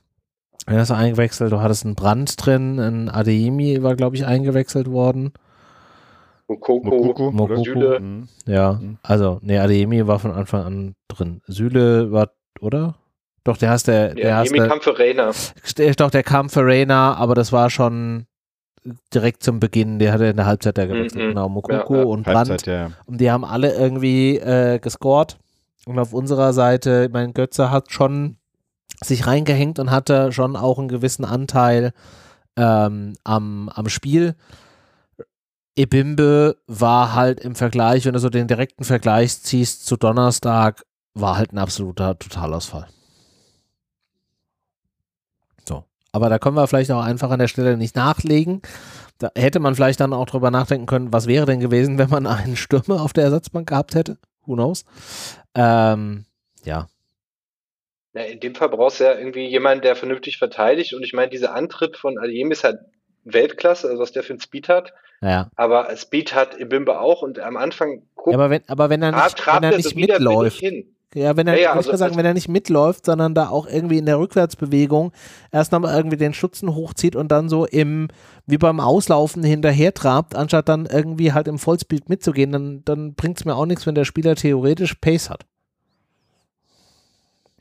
wer hast du eingewechselt? Du hattest einen Brand drin, ein Adeyemi war, glaube ich, eingewechselt worden.
Mokoko, Mokoko,
Mokoko. Süle. Mhm. Ja, mhm. also, nee, Adeyemi war von Anfang an drin. Süle war, oder? Doch, der hast der, der,
der hast kam für Rainer.
Doch, der kam für Rainer, aber das war schon direkt zum Beginn, der hatte in der Halbzeit da gewechselt, mm -hmm. genau, Mokoko ja, ja. und Brandt. Ja. Und die haben alle irgendwie äh, gescored. Und auf unserer Seite, mein Götze hat schon sich reingehängt und hatte schon auch einen gewissen Anteil ähm, am, am Spiel. Ebimbe war halt im Vergleich, wenn du so den direkten Vergleich ziehst zu Donnerstag, war halt ein absoluter Totalausfall. Aber da können wir vielleicht auch einfach an der Stelle nicht nachlegen. Da hätte man vielleicht dann auch drüber nachdenken können, was wäre denn gewesen, wenn man einen Stürmer auf der Ersatzbank gehabt hätte. Who knows? Ähm, ja.
ja. In dem Fall brauchst du ja irgendwie jemanden, der vernünftig verteidigt. Und ich meine, dieser Antritt von Adeyemi ist halt Weltklasse, also was der für ein Speed hat.
Ja.
Aber Speed hat Ibimbe auch und am Anfang
guck, ja, aber wenn, aber wenn er nicht, wenn er nicht mitläuft, ja, wenn er, ja, ja, also, sagen, wenn er nicht mitläuft, sondern da auch irgendwie in der Rückwärtsbewegung erst nochmal irgendwie den Schutzen hochzieht und dann so im, wie beim Auslaufen hinterher trabt, anstatt dann irgendwie halt im Vollspeed mitzugehen, dann, dann bringt es mir auch nichts, wenn der Spieler theoretisch Pace hat.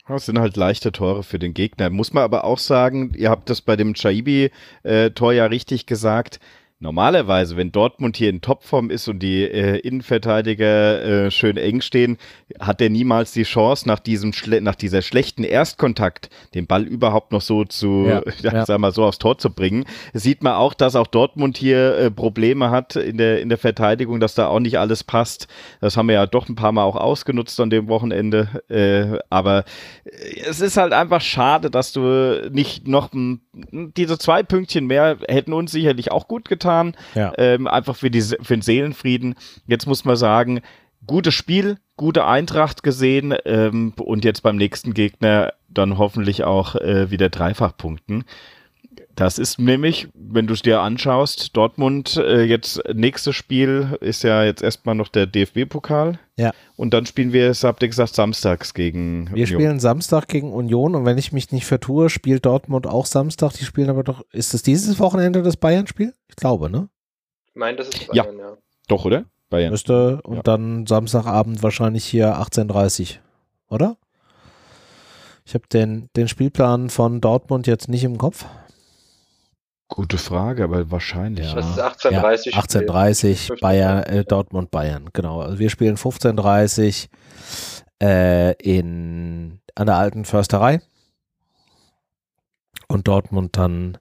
Das sind halt leichte Tore für den Gegner. Muss man aber auch sagen, ihr habt das bei dem Chaibi-Tor äh, ja richtig gesagt, Normalerweise, wenn Dortmund hier in Topform ist und die äh, Innenverteidiger äh, schön eng stehen, hat er niemals die Chance, nach diesem nach dieser schlechten Erstkontakt den Ball überhaupt noch so zu, ja, ja. sag mal so aufs Tor zu bringen. Sieht man auch, dass auch Dortmund hier äh, Probleme hat in der in der Verteidigung, dass da auch nicht alles passt. Das haben wir ja doch ein paar Mal auch ausgenutzt an dem Wochenende. Äh, aber es ist halt einfach schade, dass du nicht noch diese zwei Pünktchen mehr hätten uns sicherlich auch gut getan getan. Ja. Ähm, einfach für, die, für den Seelenfrieden. Jetzt muss man sagen, gutes Spiel, gute Eintracht gesehen ähm, und jetzt beim nächsten Gegner dann hoffentlich auch äh, wieder Dreifachpunkten. Das ist nämlich, wenn du es dir anschaust, Dortmund, äh, jetzt nächstes Spiel ist ja jetzt erstmal noch der DFB-Pokal.
Ja.
Und dann spielen wir, habt ihr gesagt, samstags gegen
Wir Union. spielen Samstag gegen Union und wenn ich mich nicht vertue, spielt Dortmund auch Samstag. Die spielen aber doch, ist das dieses Wochenende das Bayern-Spiel? Ich glaube, ne?
Ich meine, das ist Bayern, ja. ja.
Doch, oder?
Bayern. Müsste, und ja. dann Samstagabend wahrscheinlich hier 18.30 oder? Ich habe den, den Spielplan von Dortmund jetzt nicht im Kopf.
Gute Frage, aber wahrscheinlich. Ja.
Das ist 1830.
Ja, 1830 Bayern, äh, Dortmund Bayern, genau. Also wir spielen 1530 äh, in an der alten Försterei und Dortmund dann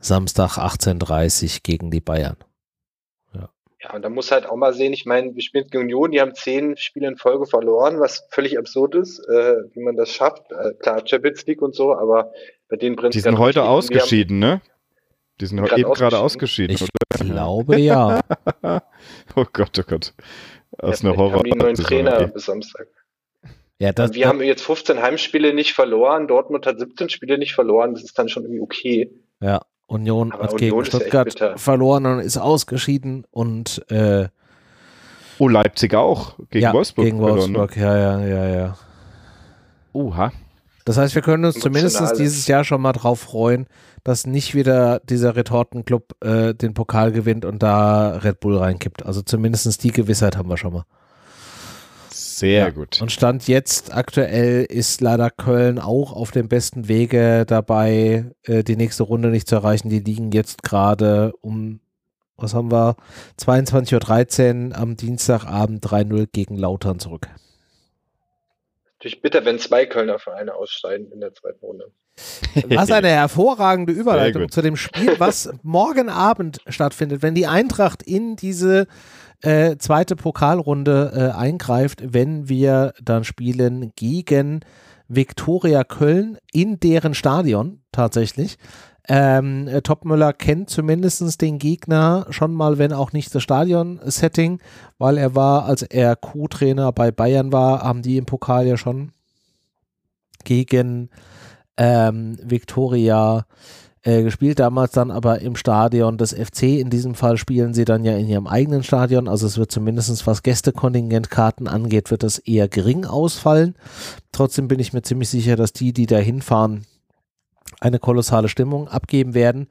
Samstag 1830 gegen die Bayern.
Ja. ja, und da muss halt auch mal sehen, ich meine, wir spielen gegen Union, die haben zehn Spiele in Folge verloren, was völlig absurd ist, äh, wie man das schafft. Äh, klar, Champions League und so, aber bei denen
brennt Die sind heute ausgeschieden, ne? Die sind gerade eben gerade ausgeschieden.
Ich oder? glaube ja.
oh Gott, oh Gott. aus ja, einer Horror.
Haben die neuen Trainer bis Samstag. Ja, das, wir das, haben jetzt 15 Heimspiele nicht verloren, Dortmund hat 17 Spiele nicht verloren, das ist dann schon irgendwie okay.
Ja, Union Aber hat Union gegen Stuttgart verloren und ist ausgeschieden und äh,
Oh, Leipzig auch gegen ja, Wolfsburg.
Gegen Wolfsburg, verloren, ne? ja, ja, ja, ja.
Oha.
Das heißt, wir können uns zumindest dieses Jahr schon mal drauf freuen, dass nicht wieder dieser Retortenclub äh, den Pokal gewinnt und da Red Bull reinkippt. Also zumindest die Gewissheit haben wir schon mal.
Sehr ja. gut.
Und Stand jetzt aktuell ist leider Köln auch auf dem besten Wege dabei, äh, die nächste Runde nicht zu erreichen. Die liegen jetzt gerade um, was haben wir, 22.13 Uhr am Dienstagabend 3-0 gegen Lautern zurück.
Natürlich bitter, wenn zwei Kölner Vereine ausscheiden in der zweiten Runde.
Was eine hervorragende Überleitung zu dem Spiel, was morgen Abend stattfindet, wenn die Eintracht in diese äh, zweite Pokalrunde äh, eingreift, wenn wir dann spielen gegen Viktoria Köln in deren Stadion tatsächlich. Ähm, äh, Topmüller kennt zumindest den Gegner schon mal, wenn auch nicht das Stadion-Setting, weil er war, als er Co-Trainer bei Bayern war, haben die im Pokal ja schon gegen ähm, Victoria äh, gespielt, damals dann aber im Stadion des FC. In diesem Fall spielen sie dann ja in ihrem eigenen Stadion, also es wird zumindest was Gästekontingentkarten angeht, wird das eher gering ausfallen. Trotzdem bin ich mir ziemlich sicher, dass die, die da hinfahren, eine kolossale Stimmung abgeben werden.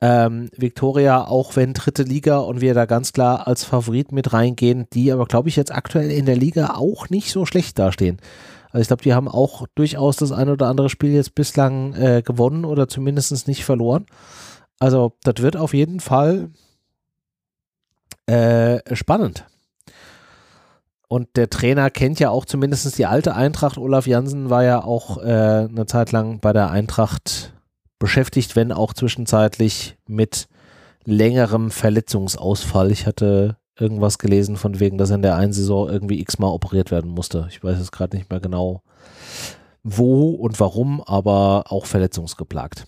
Ähm, Victoria, auch wenn dritte Liga und wir da ganz klar als Favorit mit reingehen, die aber, glaube ich, jetzt aktuell in der Liga auch nicht so schlecht dastehen. Also ich glaube, die haben auch durchaus das ein oder andere Spiel jetzt bislang äh, gewonnen oder zumindest nicht verloren. Also das wird auf jeden Fall äh, spannend. Und der Trainer kennt ja auch zumindest die alte Eintracht. Olaf Jansen war ja auch äh, eine Zeit lang bei der Eintracht beschäftigt, wenn auch zwischenzeitlich mit längerem Verletzungsausfall. Ich hatte irgendwas gelesen von wegen, dass er in der einen Saison irgendwie x-mal operiert werden musste. Ich weiß jetzt gerade nicht mehr genau wo und warum, aber auch verletzungsgeplagt.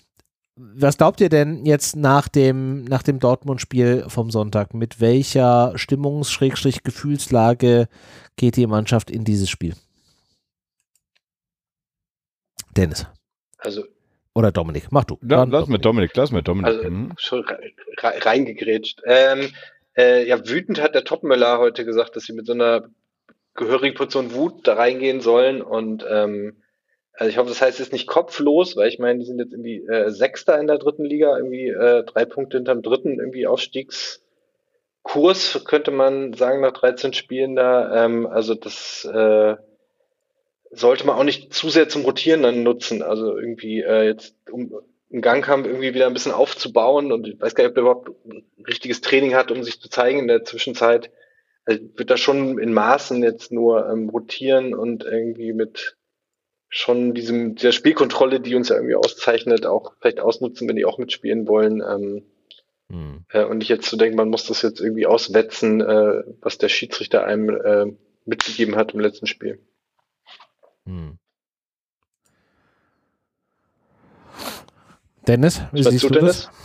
Was glaubt ihr denn jetzt nach dem, nach dem Dortmund-Spiel vom Sonntag? Mit welcher Stimmungs-Gefühlslage geht die Mannschaft in dieses Spiel? Dennis.
Also
oder Dominik, mach du.
Ja, lass mir Dominik, lass mir Dominik. Also,
mhm. schon reingegrätscht. Ähm, äh, ja, wütend hat der Topmüller heute gesagt, dass sie mit so einer gehörigen Portion Wut da reingehen sollen und ähm, also ich hoffe, das heißt jetzt nicht kopflos, weil ich meine, die sind jetzt irgendwie äh, Sechster in der dritten Liga, irgendwie äh, drei Punkte hinterm dritten irgendwie Aufstiegskurs, könnte man sagen, nach 13 Spielen da. Ähm, also das äh, sollte man auch nicht zu sehr zum Rotieren dann nutzen. Also irgendwie äh, jetzt um einen Gang haben, irgendwie wieder ein bisschen aufzubauen und ich weiß gar nicht, ob er überhaupt ein richtiges Training hat, um sich zu zeigen in der Zwischenzeit. Also wird da schon in Maßen jetzt nur ähm, rotieren und irgendwie mit schon diesem, dieser Spielkontrolle, die uns ja irgendwie auszeichnet, auch vielleicht ausnutzen, wenn die auch mitspielen wollen. Ähm, hm. äh, und ich jetzt zu so denken, man muss das jetzt irgendwie auswetzen, äh, was der Schiedsrichter einem äh, mitgegeben hat im letzten Spiel. Hm.
Dennis, wie Was siehst du, Dennis? das?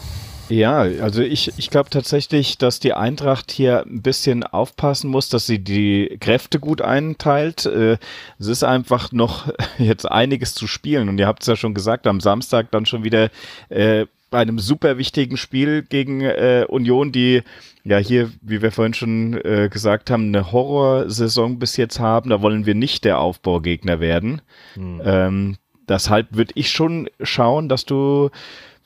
Ja, also ich, ich glaube tatsächlich, dass die Eintracht hier ein bisschen aufpassen muss, dass sie die Kräfte gut einteilt. Äh, es ist einfach noch jetzt einiges zu spielen und ihr habt es ja schon gesagt, am Samstag dann schon wieder äh, bei einem super wichtigen Spiel gegen äh, Union, die ja hier, wie wir vorhin schon äh, gesagt haben, eine Horrorsaison bis jetzt haben. Da wollen wir nicht der Aufbaugegner werden. Hm. Ähm, Deshalb würde ich schon schauen, dass du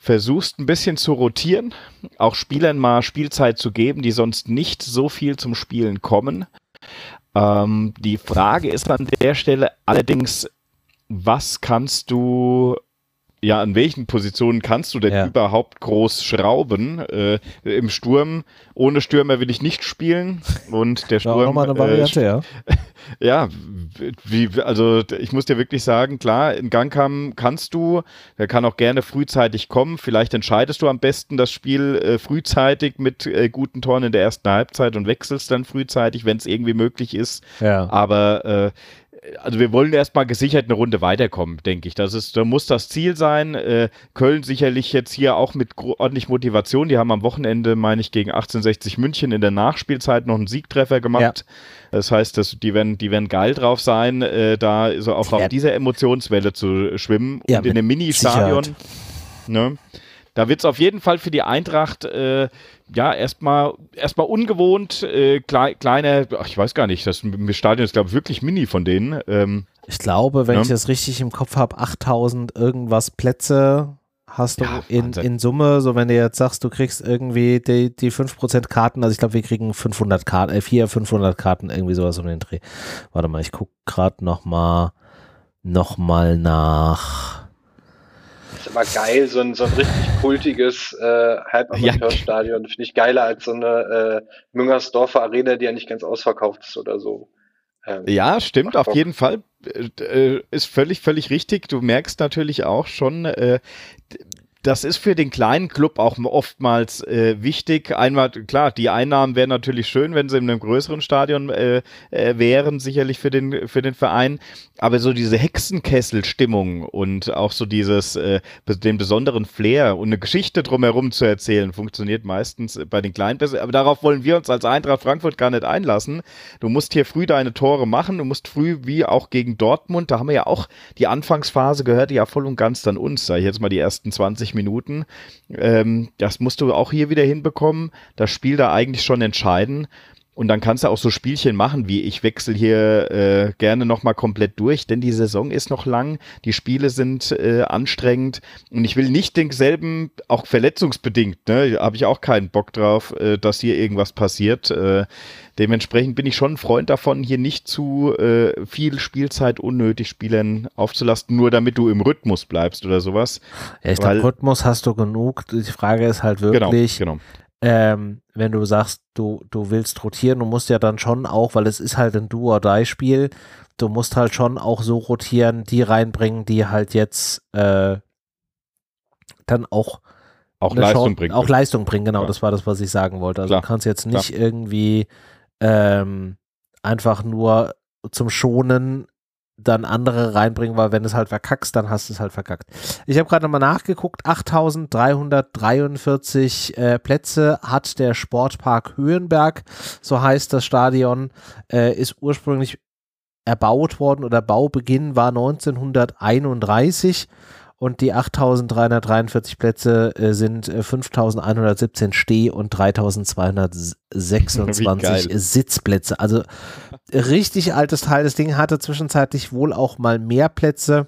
versuchst ein bisschen zu rotieren, auch Spielern mal Spielzeit zu geben, die sonst nicht so viel zum Spielen kommen. Ähm, die Frage ist an der Stelle allerdings, was kannst du ja, an welchen Positionen kannst du denn ja. überhaupt groß schrauben? Äh, Im Sturm, ohne Stürmer will ich nicht spielen. Und der Sturm. Ja,
nochmal eine Variante, äh, ja.
ja, wie, also ich muss dir wirklich sagen, klar, in Gangkam kannst du, der kann auch gerne frühzeitig kommen. Vielleicht entscheidest du am besten das Spiel äh, frühzeitig mit äh, guten Toren in der ersten Halbzeit und wechselst dann frühzeitig, wenn es irgendwie möglich ist. Ja. Aber äh, also wir wollen erstmal gesichert eine Runde weiterkommen, denke ich. Das ist, da muss das Ziel sein. Äh, Köln sicherlich jetzt hier auch mit ordentlich Motivation. Die haben am Wochenende, meine ich, gegen 1860 München in der Nachspielzeit noch einen Siegtreffer gemacht. Ja. Das heißt, dass die werden, die werden geil drauf sein, äh, da so auch auf dieser Emotionswelle zu schwimmen
ja, und
in einem Mini-Stadion. Ne? Da wird es auf jeden Fall für die Eintracht äh, ja erstmal erstmal ungewohnt, äh, klei kleine, ach, ich weiß gar nicht, das Stadion ist glaube ich wirklich mini von denen. Ähm,
ich glaube, wenn ja. ich das richtig im Kopf habe, 8000 irgendwas Plätze hast du ja, in, in Summe, so wenn du jetzt sagst, du kriegst irgendwie die, die 5% Karten, also ich glaube, wir kriegen 500 Karten, äh, 400, 500 Karten, irgendwie sowas um den Dreh. Warte mal, ich gucke gerade nochmal noch mal nach
ist immer geil, so ein, so ein richtig kultiges äh, Halbamateurstadion. Ja. Finde ich geiler als so eine äh, Müngersdorfer Arena, die ja nicht ganz ausverkauft ist oder so.
Ähm, ja, stimmt, auf jeden Fall. Äh, ist völlig, völlig richtig. Du merkst natürlich auch schon, äh, das ist für den kleinen Club auch oftmals äh, wichtig. Einmal, klar, die Einnahmen wären natürlich schön, wenn sie in einem größeren Stadion äh, äh, wären, sicherlich für den, für den Verein. Aber so diese Hexenkessel-Stimmung und auch so dieses, äh, den besonderen Flair und eine Geschichte drumherum zu erzählen, funktioniert meistens bei den Kleinen besser. Aber darauf wollen wir uns als Eintracht Frankfurt gar nicht einlassen. Du musst hier früh deine Tore machen. Du musst früh, wie auch gegen Dortmund, da haben wir ja auch die Anfangsphase gehört ja voll und ganz dann uns, sag ich jetzt mal die ersten 20 Minuten. Ähm, das musst du auch hier wieder hinbekommen. Das Spiel da eigentlich schon entscheiden. Und dann kannst du auch so Spielchen machen, wie ich wechsle hier äh, gerne nochmal komplett durch, denn die Saison ist noch lang, die Spiele sind äh, anstrengend und ich will nicht denselben, auch verletzungsbedingt, ne, habe ich auch keinen Bock drauf, äh, dass hier irgendwas passiert. Äh, dementsprechend bin ich schon ein Freund davon, hier nicht zu äh, viel Spielzeit unnötig Spielern aufzulasten, nur damit du im Rhythmus bleibst oder sowas.
Ja, ich glaube, Rhythmus hast du genug. Die Frage ist halt genau, wirklich, genau, genau ähm, wenn du sagst, du, du willst rotieren, du musst ja dann schon auch, weil es ist halt ein Do-or-Die-Spiel, du musst halt schon auch so rotieren, die reinbringen, die halt jetzt äh, dann auch
auch Leistung Chance, bringen.
Auch Leistung bringen, genau, ja. das war das, was ich sagen wollte. Also Klar. du kannst jetzt nicht Klar. irgendwie ähm, einfach nur zum Schonen dann andere reinbringen, weil wenn du es halt verkackst, dann hast du es halt verkackt. Ich habe gerade nochmal nachgeguckt, 8343 äh, Plätze hat der Sportpark Höhenberg, so heißt das Stadion, äh, ist ursprünglich erbaut worden oder Baubeginn war 1931 und die 8.343 Plätze äh, sind äh, 5.117 Steh- und 3.226 Sitzplätze. Also richtig altes Teil. Das Ding hatte zwischenzeitlich wohl auch mal mehr Plätze.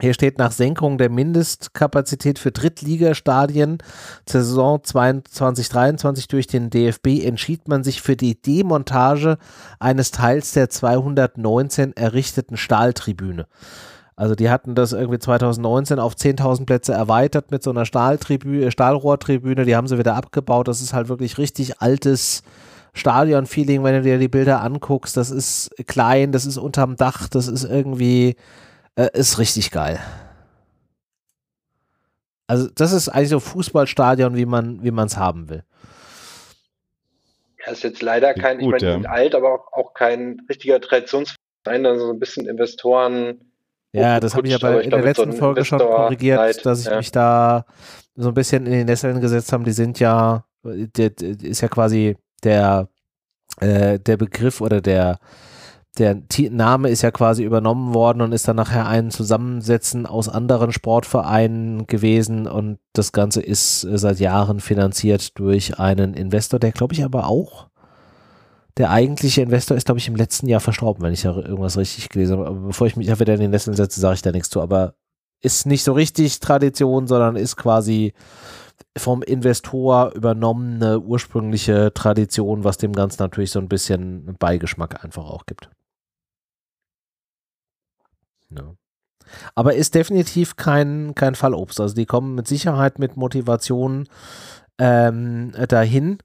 Hier steht nach Senkung der Mindestkapazität für Drittligastadien zur Saison 2022-23 durch den DFB entschied man sich für die Demontage eines Teils der 219 errichteten Stahltribüne. Also die hatten das irgendwie 2019 auf 10.000 Plätze erweitert mit so einer Stahltribüne, Stahlrohrtribüne. Die haben sie wieder abgebaut. Das ist halt wirklich richtig altes Stadion-Feeling, wenn du dir die Bilder anguckst. Das ist klein, das ist unterm Dach, das ist irgendwie, äh, ist richtig geil. Also das ist eigentlich so Fußballstadion, wie man wie es haben will.
Das ist jetzt leider kein, Gut, ich meine, ja. alt, aber auch, auch kein richtiger Traditionsverein, also so ein bisschen Investoren
ja, das habe ich ja bei, in der letzten so Folge schon korrigiert, Zeit, dass ich ja. mich da so ein bisschen in den Nesseln gesetzt habe. Die sind ja, der ist ja quasi der, äh, der Begriff oder der, der Name ist ja quasi übernommen worden und ist dann nachher ein Zusammensetzen aus anderen Sportvereinen gewesen und das Ganze ist äh, seit Jahren finanziert durch einen Investor, der glaube ich aber auch der eigentliche Investor ist, glaube ich, im letzten Jahr verstorben, wenn ich da irgendwas richtig gelesen habe. Aber bevor ich mich da wieder in den Nesseln setze, sage ich da nichts zu. Aber ist nicht so richtig Tradition, sondern ist quasi vom Investor übernommene ursprüngliche Tradition, was dem Ganzen natürlich so ein bisschen Beigeschmack einfach auch gibt. Ja. Aber ist definitiv kein, kein Fallobst. Also die kommen mit Sicherheit mit Motivation ähm, dahin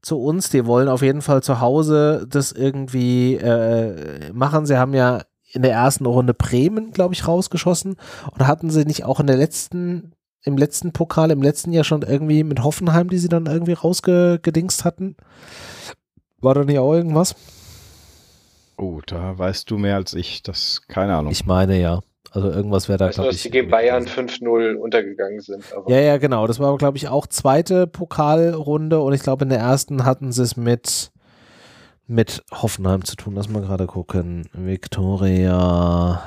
zu uns. Die wollen auf jeden Fall zu Hause das irgendwie äh, machen. Sie haben ja in der ersten Runde Bremen, glaube ich, rausgeschossen. Und hatten sie nicht auch in der letzten, im letzten Pokal, im letzten Jahr schon irgendwie mit Hoffenheim, die sie dann irgendwie rausgedingst hatten? War da nicht auch irgendwas?
Oh, da weißt du mehr als ich. Das, keine Ahnung.
Ich meine ja. Also irgendwas wäre da,
glaube ich. dass die gegen Bayern 5-0 untergegangen sind.
ja, ja, genau. Das war, glaube ich, auch zweite Pokalrunde und ich glaube, in der ersten hatten sie es mit, mit Hoffenheim zu tun. Lass mal gerade gucken. Viktoria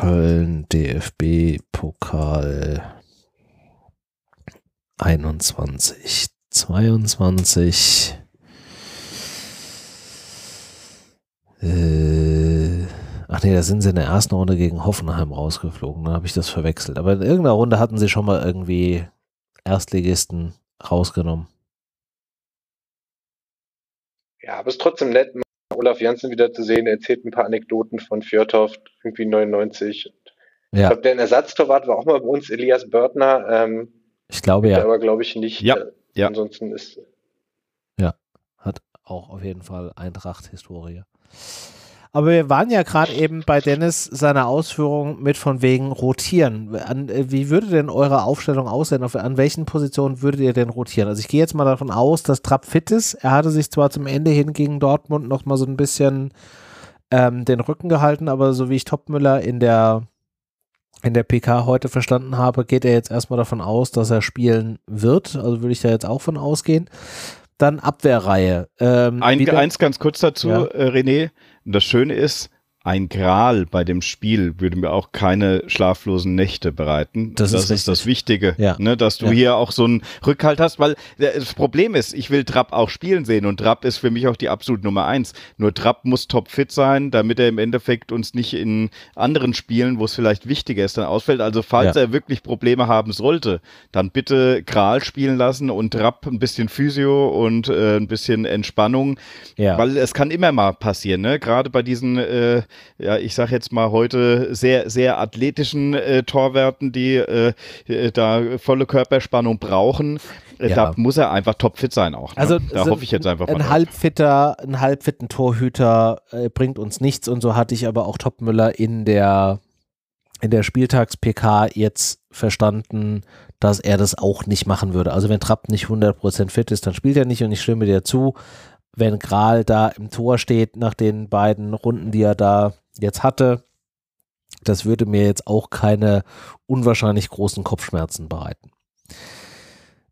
Köln DFB-Pokal 21, 22. Äh, ach nee, da sind sie in der ersten Runde gegen Hoffenheim rausgeflogen. Dann habe ich das verwechselt. Aber in irgendeiner Runde hatten sie schon mal irgendwie Erstligisten rausgenommen.
Ja, aber es ist trotzdem nett, Olaf Janssen wieder zu sehen. Er erzählt ein paar Anekdoten von Fjordhoff, irgendwie 99. Ja. Ich glaube, der Ersatztorwart war auch mal bei uns, Elias Börtner. Ähm,
ich glaube ja.
Aber glaube ich nicht.
Ja. Äh, ja.
Ansonsten ist.
Ja, hat auch auf jeden Fall Eintracht-Historie. Aber wir waren ja gerade eben bei Dennis seiner Ausführung mit von wegen rotieren. An, äh, wie würde denn eure Aufstellung aussehen? Auf, an welchen Positionen würdet ihr denn rotieren? Also ich gehe jetzt mal davon aus, dass Trapp fit ist. Er hatte sich zwar zum Ende hin gegen Dortmund noch mal so ein bisschen ähm, den Rücken gehalten, aber so wie ich Topmüller in der in der PK heute verstanden habe, geht er jetzt erstmal davon aus, dass er spielen wird. Also würde ich da jetzt auch von ausgehen. Dann Abwehrreihe.
Ähm, Ein, eins ganz kurz dazu, ja. äh, Das Schöne ist, ein Gral bei dem Spiel würde mir auch keine schlaflosen Nächte bereiten. Das, das ist, ist, das Wichtige, ja. ne, dass du ja. hier auch so einen Rückhalt hast, weil das Problem ist, ich will Trapp auch spielen sehen und Trapp ist für mich auch die absolute Nummer eins. Nur Trapp muss topfit sein, damit er im Endeffekt uns nicht in anderen Spielen, wo es vielleicht wichtiger ist, dann ausfällt. Also falls ja. er wirklich Probleme haben sollte, dann bitte Gral spielen lassen und Trapp ein bisschen Physio und äh, ein bisschen Entspannung, weil es kann immer mal passieren, ne? gerade bei diesen äh, ja, ich sage jetzt mal heute sehr, sehr athletischen äh, Torwerten, die äh, äh da volle Körperspannung brauchen. Äh, ja. Da muss er einfach topfit sein auch. Ne?
Also da hoffe ich jetzt einfach mal. Ein halbfitter, ein halbfitten Torhüter äh, bringt uns nichts und so hatte ich aber auch Topmüller in der in der Spieltags-PK jetzt verstanden, dass er das auch nicht machen würde. Also wenn Trapp nicht 100% fit ist, dann spielt er nicht und ich stimme dir zu wenn Gral da im Tor steht nach den beiden Runden, die er da jetzt hatte, das würde mir jetzt auch keine unwahrscheinlich großen Kopfschmerzen bereiten.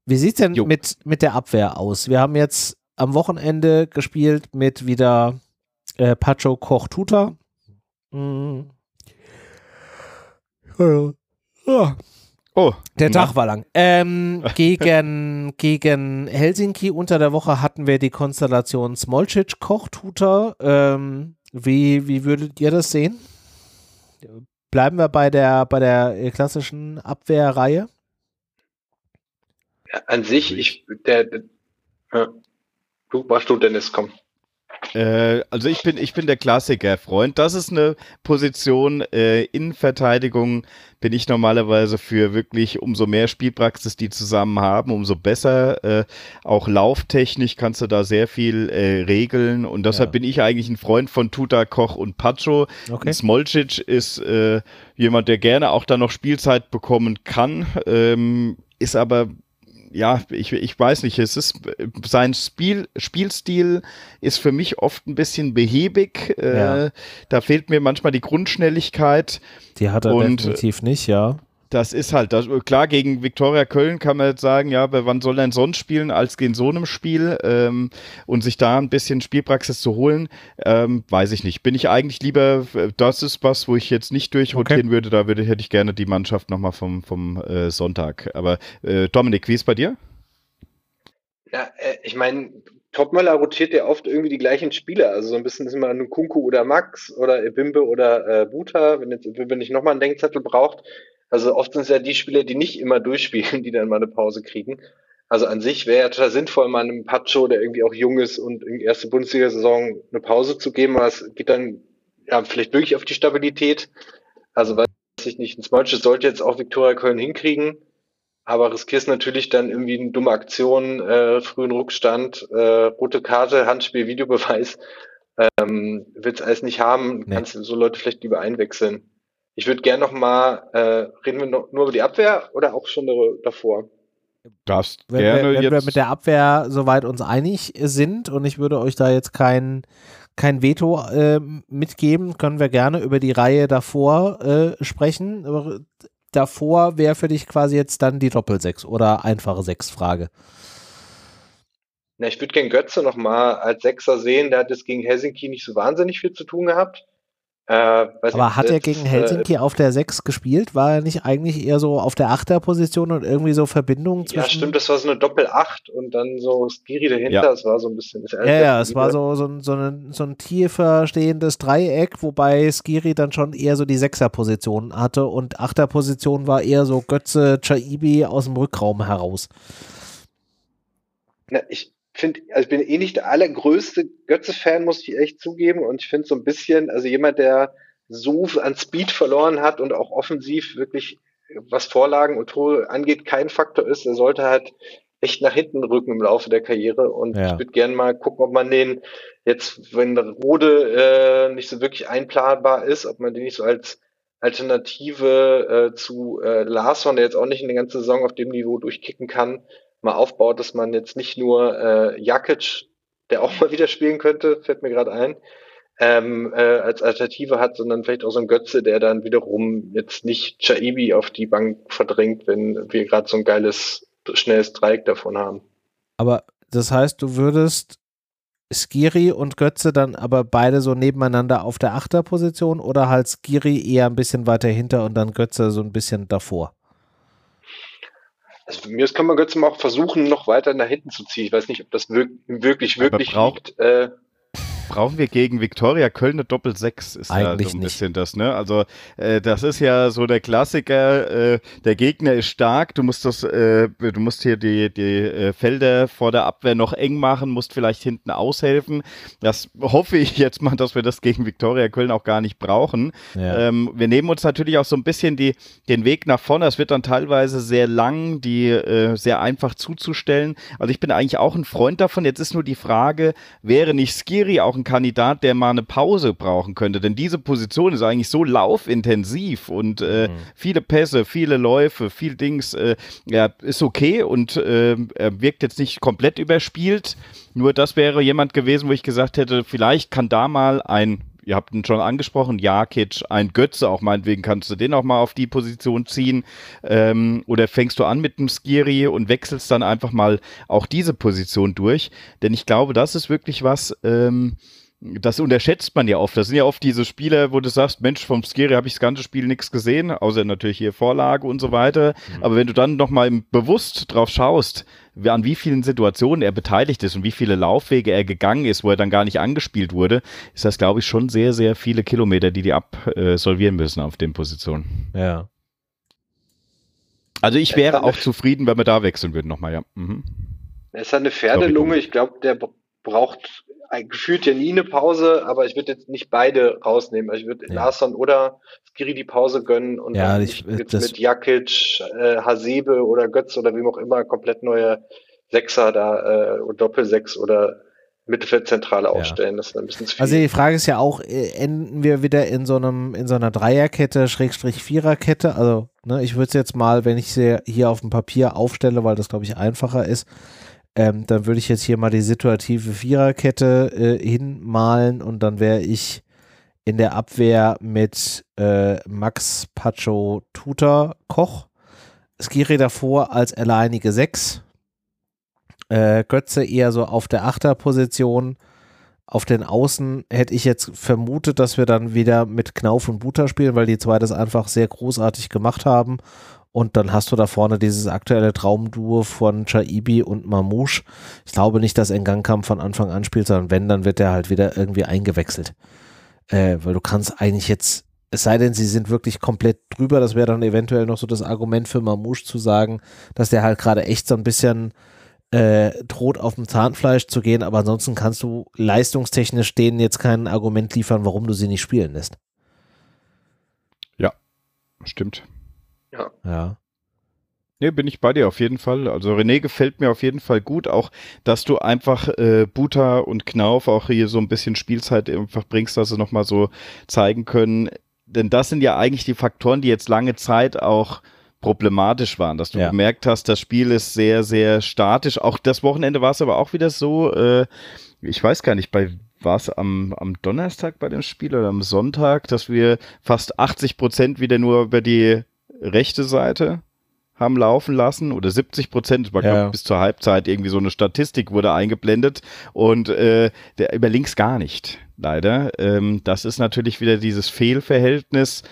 Wie sieht es denn mit, mit der Abwehr aus? Wir haben jetzt am Wochenende gespielt mit wieder äh, Pacho Koch Tuta. Mhm. Ja. Oh, der Tag war lang. Ähm, gegen, gegen Helsinki unter der Woche hatten wir die Konstellation Smolcic, Kochtuter. Ähm, wie, wie würdet ihr das sehen? Bleiben wir bei der, bei der klassischen Abwehrreihe?
Ja, an sich, ich, der, der ja. du, warst du, Dennis, komm.
Äh, also ich bin, ich bin der Klassiker-Freund. Das ist eine Position äh, in Verteidigung, bin ich normalerweise für wirklich umso mehr Spielpraxis die zusammen haben, umso besser. Äh, auch lauftechnisch kannst du da sehr viel äh, regeln und deshalb ja. bin ich eigentlich ein Freund von Tuta, Koch und Pacho. Okay. Smolcic ist äh, jemand, der gerne auch da noch Spielzeit bekommen kann, ähm, ist aber ja, ich, ich weiß nicht, es ist sein Spiel, Spielstil ist für mich oft ein bisschen behäbig. Äh, ja. da fehlt mir manchmal die Grundschnelligkeit.
Die hat er und, definitiv nicht, ja
das ist halt, das, klar, gegen Viktoria Köln kann man jetzt sagen, ja, aber wann soll er denn sonst spielen als in so einem Spiel ähm, und sich da ein bisschen Spielpraxis zu holen, ähm, weiß ich nicht. Bin ich eigentlich lieber, das ist was, wo ich jetzt nicht durchrotieren okay. würde, da würde, hätte ich gerne die Mannschaft nochmal vom, vom äh, Sonntag. Aber äh, Dominik, wie ist bei dir?
Ja, äh, ich meine, Topmöller rotiert ja oft irgendwie die gleichen Spieler. Also so ein bisschen ist immer Kunku oder Max oder Ebimbe oder äh, Buta, wenn jetzt Ebimbe nicht nochmal einen Denkzettel braucht. Also oft sind es ja die Spieler, die nicht immer durchspielen, die dann mal eine Pause kriegen. Also an sich wäre ja total sinnvoll, mal einem Pacho, der irgendwie auch jung ist und in die erste Bundesliga-Saison eine Pause zu geben, aber es geht dann ja vielleicht wirklich auf die Stabilität. Also weiß ich nicht, ein Smolch sollte jetzt auch Viktoria Köln hinkriegen, aber riskierst natürlich dann irgendwie eine dumme Aktion, äh, frühen Rückstand, äh, rote Karte, Handspiel, Videobeweis. Ähm, willst alles nicht haben, nee. kannst du so Leute vielleicht lieber einwechseln. Ich würde gerne noch mal, äh, reden wir noch, nur über die Abwehr oder auch schon davor?
Darfst
wenn,
gerne
wenn
jetzt
wir mit der Abwehr soweit uns einig sind und ich würde euch da jetzt kein, kein Veto äh, mitgeben, können wir gerne über die Reihe davor äh, sprechen. Aber davor wäre für dich quasi jetzt dann die Doppel-6 oder einfache 6-Frage.
Na, ich würde gern Götze nochmal als Sechser sehen. Der hat jetzt gegen Helsinki nicht so wahnsinnig viel zu tun gehabt.
Äh, Aber hat er gegen Helsinki äh, auf der 6 gespielt? War er nicht eigentlich eher so auf der 8er Position und irgendwie so Verbindungen zwischen.
Ja, stimmt, das war so eine Doppel-8 und dann so Skiri dahinter. Ja. Das war so ein bisschen.
ja, ja, es war so, so, ein, so, ein, so ein tiefer stehendes Dreieck, wobei Skiri dann schon eher so die 6er-Position hatte und 8er-Position war eher so Götze, Chaibi aus dem Rückraum heraus.
Na, ich, finde, also ich bin eh nicht der allergrößte Götze-Fan, muss ich echt zugeben. Und ich finde so ein bisschen, also jemand, der so an Speed verloren hat und auch offensiv wirklich, was Vorlagen und Tore angeht, kein Faktor ist, der sollte halt echt nach hinten rücken im Laufe der Karriere. Und ja. ich würde gerne mal gucken, ob man den jetzt, wenn Rode äh, nicht so wirklich einplanbar ist, ob man den nicht so als Alternative äh, zu äh, Larsson, der jetzt auch nicht in der ganzen Saison auf dem Niveau durchkicken kann, mal aufbaut, dass man jetzt nicht nur äh, Jakic, der auch mal wieder spielen könnte, fällt mir gerade ein, ähm, äh, als Alternative hat, sondern vielleicht auch so ein Götze, der dann wiederum jetzt nicht Chaibi auf die Bank verdrängt, wenn wir gerade so ein geiles, schnelles Dreieck davon haben.
Aber das heißt, du würdest Skiri und Götze dann aber beide so nebeneinander auf der Achterposition oder halt Skiri eher ein bisschen weiter hinter und dann Götze so ein bisschen davor?
Also mir kann man Götze mal auch versuchen, noch weiter nach hinten zu ziehen. Ich weiß nicht, ob das wirklich, wirklich, wirklich
liegt. Äh, brauchen wir gegen Viktoria Köln eine Doppel-6, ist
Eigentlich
ja so ein
nicht.
bisschen das, ne? Also äh, das ist ja so der Klassiker, äh, der Gegner ist stark, du musst das, äh, du musst hier die, die äh, Felder vor der Abwehr noch eng machen, musst vielleicht hinten aushelfen. Das hoffe ich jetzt mal, dass wir das gegen Viktoria Köln auch gar nicht brauchen. Ja. Ähm, wir nehmen uns natürlich auch so ein bisschen die, den Weg nach vorne. Es wird dann teilweise sehr lang, die äh, sehr einfach zuzustellen. Also ich bin eigentlich auch ein Freund davon. Jetzt ist nur die Frage, wäre nicht Skiri auch ein Kandidat, der mal eine Pause brauchen könnte. Denn diese Position ist eigentlich so laufintensiv und äh, mhm. viele Pässe, viele Läufe, viel Dings. Äh, ja, ist okay und äh, er wirkt jetzt nicht komplett überspielt. Nur das wäre jemand gewesen, wo ich gesagt hätte, vielleicht kann da mal ein ihr habt ihn schon angesprochen, Jakic, ein Götze, auch meinetwegen kannst du den auch mal auf die Position ziehen. Ähm, oder fängst du an mit einem Skiri und wechselst dann einfach mal auch diese Position durch. Denn ich glaube, das ist wirklich was, ähm, das unterschätzt man ja oft. Das sind ja oft diese Spiele, wo du sagst, Mensch, vom Skiri habe ich das ganze Spiel nichts gesehen, außer natürlich hier Vorlage und so weiter. Mhm. Aber wenn du dann nochmal bewusst drauf schaust, an wie vielen Situationen er beteiligt ist und wie viele Laufwege er gegangen ist, wo er dann gar nicht angespielt wurde, ist das, glaube ich, schon sehr, sehr viele Kilometer, die die absolvieren müssen auf den Positionen.
Ja.
Also ich wäre auch zufrieden, wenn wir da wechseln würden nochmal, ja. Mhm.
Er ist eine Pferdelunge. Ich glaube, der braucht gefühlt ja nie eine Pause, aber ich würde jetzt nicht beide rausnehmen. Also ich würde ja. Larsson oder Skiri die Pause gönnen und
ja,
dann
ich,
jetzt mit Jakic, äh, Hasebe oder Götz oder wem auch immer komplett neue Sechser da äh, Doppelsechs oder Mittelfeldzentrale aufstellen. Ja. Das ist ein bisschen zu
also viel. Also die Frage ist ja auch, äh, enden wir wieder in so einem, in so einer Dreierkette, Schrägstrich Viererkette? Also, ne, ich würde es jetzt mal, wenn ich sie hier auf dem Papier aufstelle, weil das, glaube ich, einfacher ist, ähm, dann würde ich jetzt hier mal die situative Viererkette äh, hinmalen und dann wäre ich in der Abwehr mit äh, Max Pacho Tutor Koch. Skiri davor als alleinige Sechs. Äh, Götze eher so auf der Achterposition. Auf den Außen hätte ich jetzt vermutet, dass wir dann wieder mit Knauf und Buter spielen, weil die zwei das einfach sehr großartig gemacht haben. Und dann hast du da vorne dieses aktuelle Traumduo von Chaibi und Mamouche. Ich glaube nicht, dass Engankamp von Anfang an spielt, sondern wenn, dann wird er halt wieder irgendwie eingewechselt. Äh, weil du kannst eigentlich jetzt, es sei denn, sie sind wirklich komplett drüber, das wäre dann eventuell noch so das Argument für Mamouche zu sagen, dass der halt gerade echt so ein bisschen äh, droht auf dem Zahnfleisch zu gehen, aber ansonsten kannst du leistungstechnisch denen jetzt kein Argument liefern, warum du sie nicht spielen lässt.
Ja, stimmt.
Ja.
Ja.
Nee, bin ich bei dir auf jeden Fall. Also René gefällt mir auf jeden Fall gut, auch dass du einfach äh, Buta und Knauf auch hier so ein bisschen Spielzeit einfach bringst, dass sie nochmal so zeigen können. Denn das sind ja eigentlich die Faktoren, die jetzt lange Zeit auch problematisch waren, dass du ja. gemerkt hast, das Spiel ist sehr, sehr statisch. Auch das Wochenende war es aber auch wieder so, äh, ich weiß gar nicht, bei war es am, am Donnerstag bei dem Spiel oder am Sonntag, dass wir fast 80 Prozent wieder nur über die rechte Seite haben laufen lassen oder 70 Prozent, war ja. bis zur Halbzeit irgendwie so eine Statistik wurde eingeblendet und äh, der über links gar nicht, leider. Ähm, das ist natürlich wieder dieses Fehlverhältnis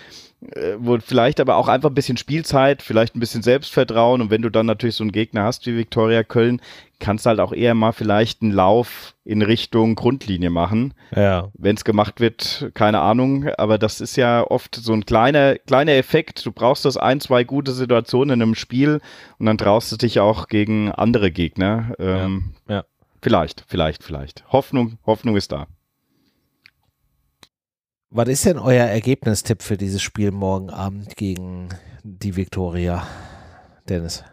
wo vielleicht aber auch einfach ein bisschen Spielzeit, vielleicht ein bisschen Selbstvertrauen und wenn du dann natürlich so einen Gegner hast wie Viktoria Köln, kannst du halt auch eher mal vielleicht einen Lauf in Richtung Grundlinie machen.
Ja.
Wenn es gemacht wird, keine Ahnung, aber das ist ja oft so ein kleiner, kleiner Effekt. Du brauchst das ein, zwei gute Situationen in einem Spiel und dann traust du dich auch gegen andere Gegner. Ähm,
ja. ja.
Vielleicht, vielleicht, vielleicht. Hoffnung, Hoffnung ist da.
Was ist denn euer Ergebnistipp für dieses Spiel morgen Abend gegen die Viktoria, Dennis?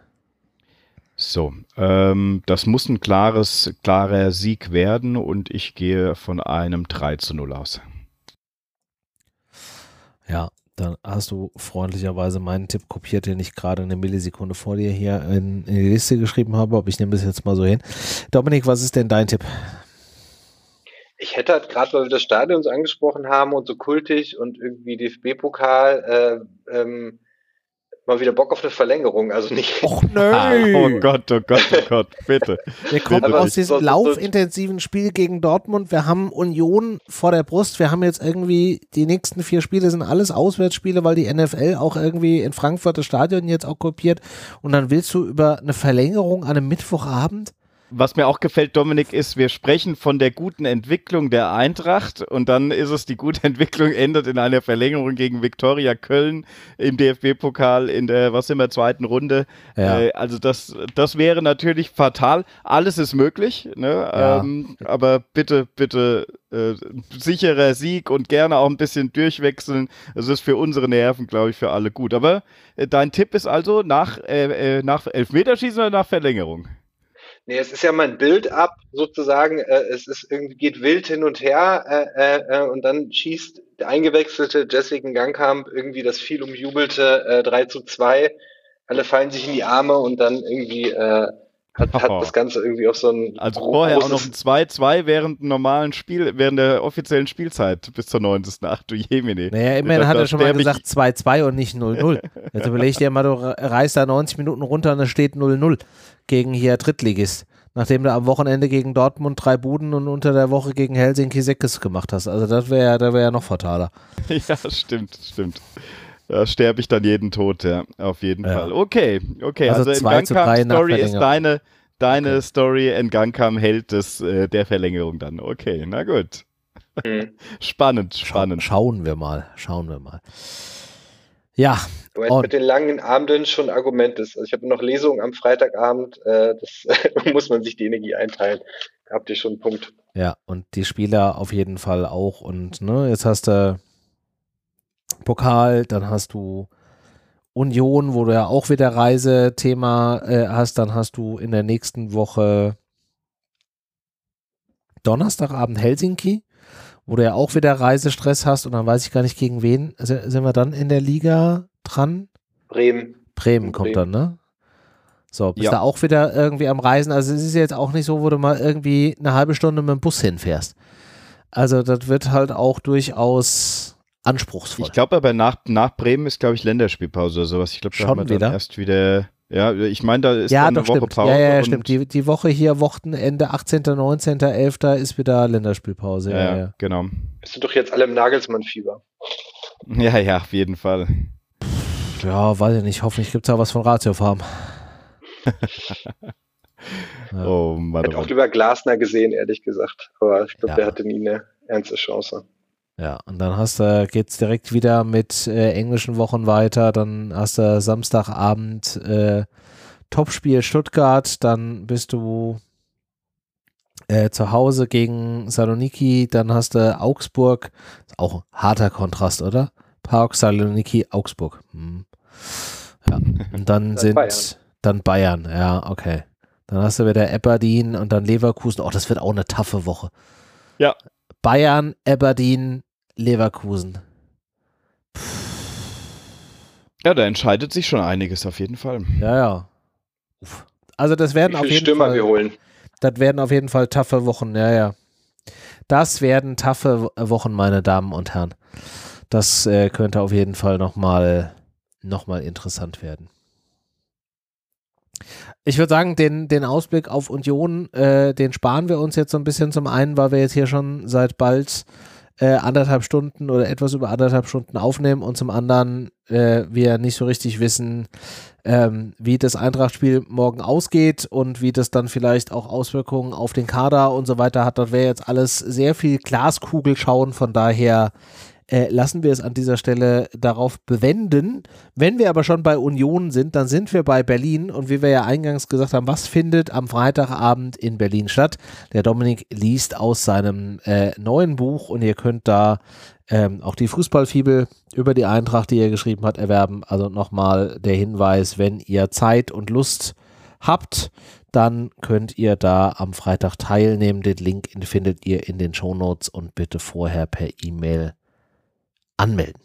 So, ähm, das muss ein klares, klarer Sieg werden und ich gehe von einem 3 zu 0 aus.
Ja, dann hast du freundlicherweise meinen Tipp kopiert, den ich gerade eine Millisekunde vor dir hier in, in die Liste geschrieben habe, aber ich nehme das jetzt mal so hin. Dominik, was ist denn dein Tipp?
Ich hätte halt gerade, weil wir das Stadion so angesprochen haben und so kultig und irgendwie DFB-Pokal, äh, ähm, mal wieder Bock auf eine Verlängerung, also nicht.
Och nö.
oh Gott, oh Gott, oh Gott, bitte.
Wir kommen bitte. aus diesem laufintensiven Spiel gegen Dortmund. Wir haben Union vor der Brust. Wir haben jetzt irgendwie die nächsten vier Spiele sind alles Auswärtsspiele, weil die NFL auch irgendwie in Frankfurt das Stadion jetzt auch kopiert. Und dann willst du über eine Verlängerung an einem Mittwochabend?
Was mir auch gefällt, Dominik, ist, wir sprechen von der guten Entwicklung der Eintracht und dann ist es, die gute Entwicklung endet in einer Verlängerung gegen Viktoria Köln im DFB-Pokal in der, was immer, zweiten Runde. Ja. Äh, also das, das wäre natürlich fatal. Alles ist möglich, ne? Ja. Ähm, aber bitte, bitte äh, sicherer Sieg und gerne auch ein bisschen durchwechseln. Das ist für unsere Nerven, glaube ich, für alle gut. Aber äh, dein Tipp ist also nach, äh, äh nach Elfmeterschießen oder nach Verlängerung?
Nee, es ist ja mein Build-up sozusagen. Äh, es ist irgendwie geht wild hin und her äh, äh, äh und dann schießt der eingewechselte Jessica Gangkamp irgendwie das viel umjubelte äh, 3 zu 2. Alle fallen sich in die Arme und dann irgendwie äh, hat, hat das Ganze irgendwie auf so ein.
Also vorher auch noch ein 2-2 während normalen Spiel, während der offiziellen Spielzeit bis zur 90. Ach du Jemine.
Naja, immerhin hat er schon mal gesagt 2-2 und nicht 0-0. Jetzt überleg dir mal, du reißt da 90 Minuten runter und es steht 0-0 gegen hier Drittligist. Nachdem du am Wochenende gegen Dortmund drei Buden und unter der Woche gegen Helsinki Seckes gemacht hast. Also das wäre das wär ja noch fataler.
Ja, stimmt, stimmt. Da sterbe ich dann jeden Tod, ja, auf jeden ja. Fall. Okay, okay.
Also, also Gangkam
Story ist deine, deine okay. Story in Gangkam hält des, äh, der Verlängerung dann. Okay, na gut. Mhm. spannend, spannend.
Scha schauen wir mal, schauen wir mal. Ja.
Weil und mit den langen Abenden schon ein Argument ist. Also ich habe noch Lesungen am Freitagabend, äh, das muss man sich die Energie einteilen. Da habt ihr schon einen Punkt.
Ja, und die Spieler auf jeden Fall auch. Und ne, jetzt hast du Pokal, dann hast du Union, wo du ja auch wieder Reisethema äh, hast, dann hast du in der nächsten Woche Donnerstagabend Helsinki wo du ja auch wieder Reisestress hast und dann weiß ich gar nicht gegen wen. Sind wir dann in der Liga dran?
Bremen.
Bremen kommt Bremen. dann, ne? So, bist ja. da auch wieder irgendwie am Reisen. Also es ist jetzt auch nicht so, wo du mal irgendwie eine halbe Stunde mit dem Bus hinfährst. Also das wird halt auch durchaus anspruchsvoll.
Ich glaube aber nach, nach Bremen ist, glaube ich, Länderspielpause oder sowas. Ich glaube, da Schon haben wir dann erst wieder ja, ich meine, da ist
ja,
dann eine Woche
stimmt.
Pause.
Ja, ja, stimmt. Die, die Woche hier, Wochenende 18., 19., 11. ist wieder Länderspielpause. Ja, ja, ja.
genau.
Bist du doch jetzt alle im Nagelsmann-Fieber.
Ja, ja, auf jeden Fall.
Ja, weiß ich nicht. Hoffentlich gibt es da was von Ratio Farm.
ja. Oh Mann. Ich hätte oh auch lieber Glasner gesehen, ehrlich gesagt. Aber ich glaube, ja. der hatte nie eine ernste Chance.
Ja, und dann hast du, geht's direkt wieder mit äh, englischen Wochen weiter. Dann hast du Samstagabend äh, Topspiel Stuttgart, dann bist du äh, zu Hause gegen Saloniki, dann hast du Augsburg, auch ein harter Kontrast, oder? Park, Saloniki, Augsburg. Hm. Ja, und dann sind Bayern. dann Bayern, ja, okay. Dann hast du wieder Aberdeen und dann Leverkusen. Oh, das wird auch eine taffe Woche.
Ja.
Bayern, Aberdeen, Leverkusen.
Ja, da entscheidet sich schon einiges auf jeden Fall.
Ja, ja. Uff. Also das werden auf jeden
Stürmer
Fall.
wir holen.
Das werden auf jeden Fall taffe Wochen, ja, ja. Das werden taffe Wochen, meine Damen und Herren. Das äh, könnte auf jeden Fall nochmal noch mal interessant werden. Ich würde sagen, den, den Ausblick auf Union, äh, den sparen wir uns jetzt so ein bisschen zum einen, weil wir jetzt hier schon seit bald äh, anderthalb Stunden oder etwas über anderthalb Stunden aufnehmen und zum anderen äh, wir nicht so richtig wissen, ähm, wie das Eintracht-Spiel morgen ausgeht und wie das dann vielleicht auch Auswirkungen auf den Kader und so weiter hat. Das wäre jetzt alles sehr viel Glaskugel schauen, von daher äh, lassen wir es an dieser Stelle darauf bewenden. Wenn wir aber schon bei Union sind, dann sind wir bei Berlin und wie wir ja eingangs gesagt haben, was findet am Freitagabend in Berlin statt? Der Dominik liest aus seinem äh, neuen Buch und ihr könnt da ähm, auch die Fußballfibel über die Eintracht, die er geschrieben hat, erwerben. Also nochmal der Hinweis, wenn ihr Zeit und Lust habt, dann könnt ihr da am Freitag teilnehmen. Den Link findet ihr in den Shownotes und bitte vorher per E-Mail anmelden.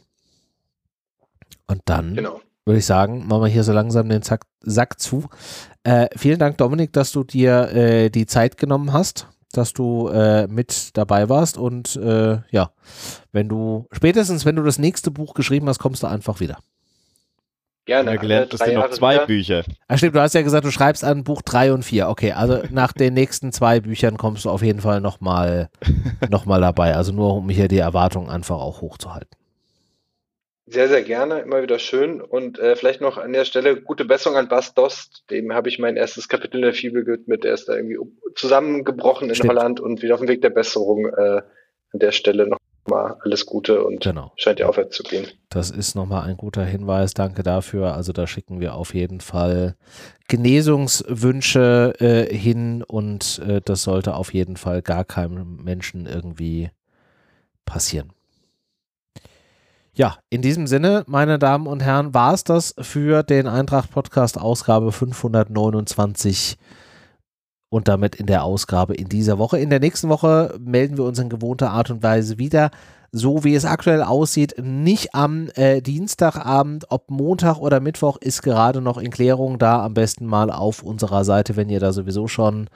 Und dann genau. würde ich sagen, machen wir hier so langsam den Sack, Sack zu. Äh, vielen Dank, Dominik, dass du dir äh, die Zeit genommen hast, dass du äh, mit dabei warst. Und äh, ja, wenn du, spätestens wenn du das nächste Buch geschrieben hast, kommst du einfach wieder.
Gerne. Ja, gelernt, das sind noch zwei wieder. Bücher.
Ach stimmt, du hast ja gesagt, du schreibst an Buch 3 und 4. Okay, also nach den nächsten zwei Büchern kommst du auf jeden Fall nochmal noch mal dabei. Also nur, um hier die Erwartungen einfach auch hochzuhalten.
Sehr, sehr gerne, immer wieder schön. Und äh, vielleicht noch an der Stelle gute Besserung an Bas Dost. Dem habe ich mein erstes Kapitel in der Fibel gewidmet. Der ist da irgendwie zusammengebrochen in Stimmt. Holland und wieder auf dem Weg der Besserung. Äh, an der Stelle nochmal alles Gute und genau. scheint ja aufwärts zu gehen.
Das ist nochmal ein guter Hinweis. Danke dafür. Also da schicken wir auf jeden Fall Genesungswünsche äh, hin und äh, das sollte auf jeden Fall gar keinem Menschen irgendwie passieren. Ja, in diesem Sinne, meine Damen und Herren, war es das für den Eintracht Podcast Ausgabe 529 und damit in der Ausgabe in dieser Woche. In der nächsten Woche melden wir uns in gewohnter Art und Weise wieder, so wie es aktuell aussieht, nicht am äh, Dienstagabend, ob Montag oder Mittwoch ist gerade noch in Klärung, da am besten mal auf unserer Seite, wenn ihr da sowieso schon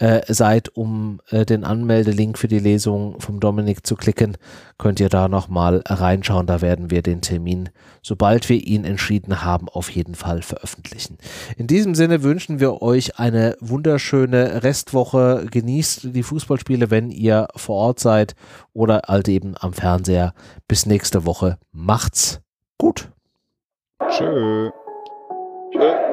äh, seid, um äh, den Anmeldelink für die Lesung vom Dominik zu klicken, könnt ihr da nochmal reinschauen. Da werden wir den Termin, sobald wir ihn entschieden haben, auf jeden Fall veröffentlichen. In diesem Sinne wünschen wir euch eine wunderschöne Restwoche. Genießt die Fußballspiele, wenn ihr vor Ort seid oder halt eben am Fernseher. Bis nächste Woche. Macht's gut.
Tschö. Tschö.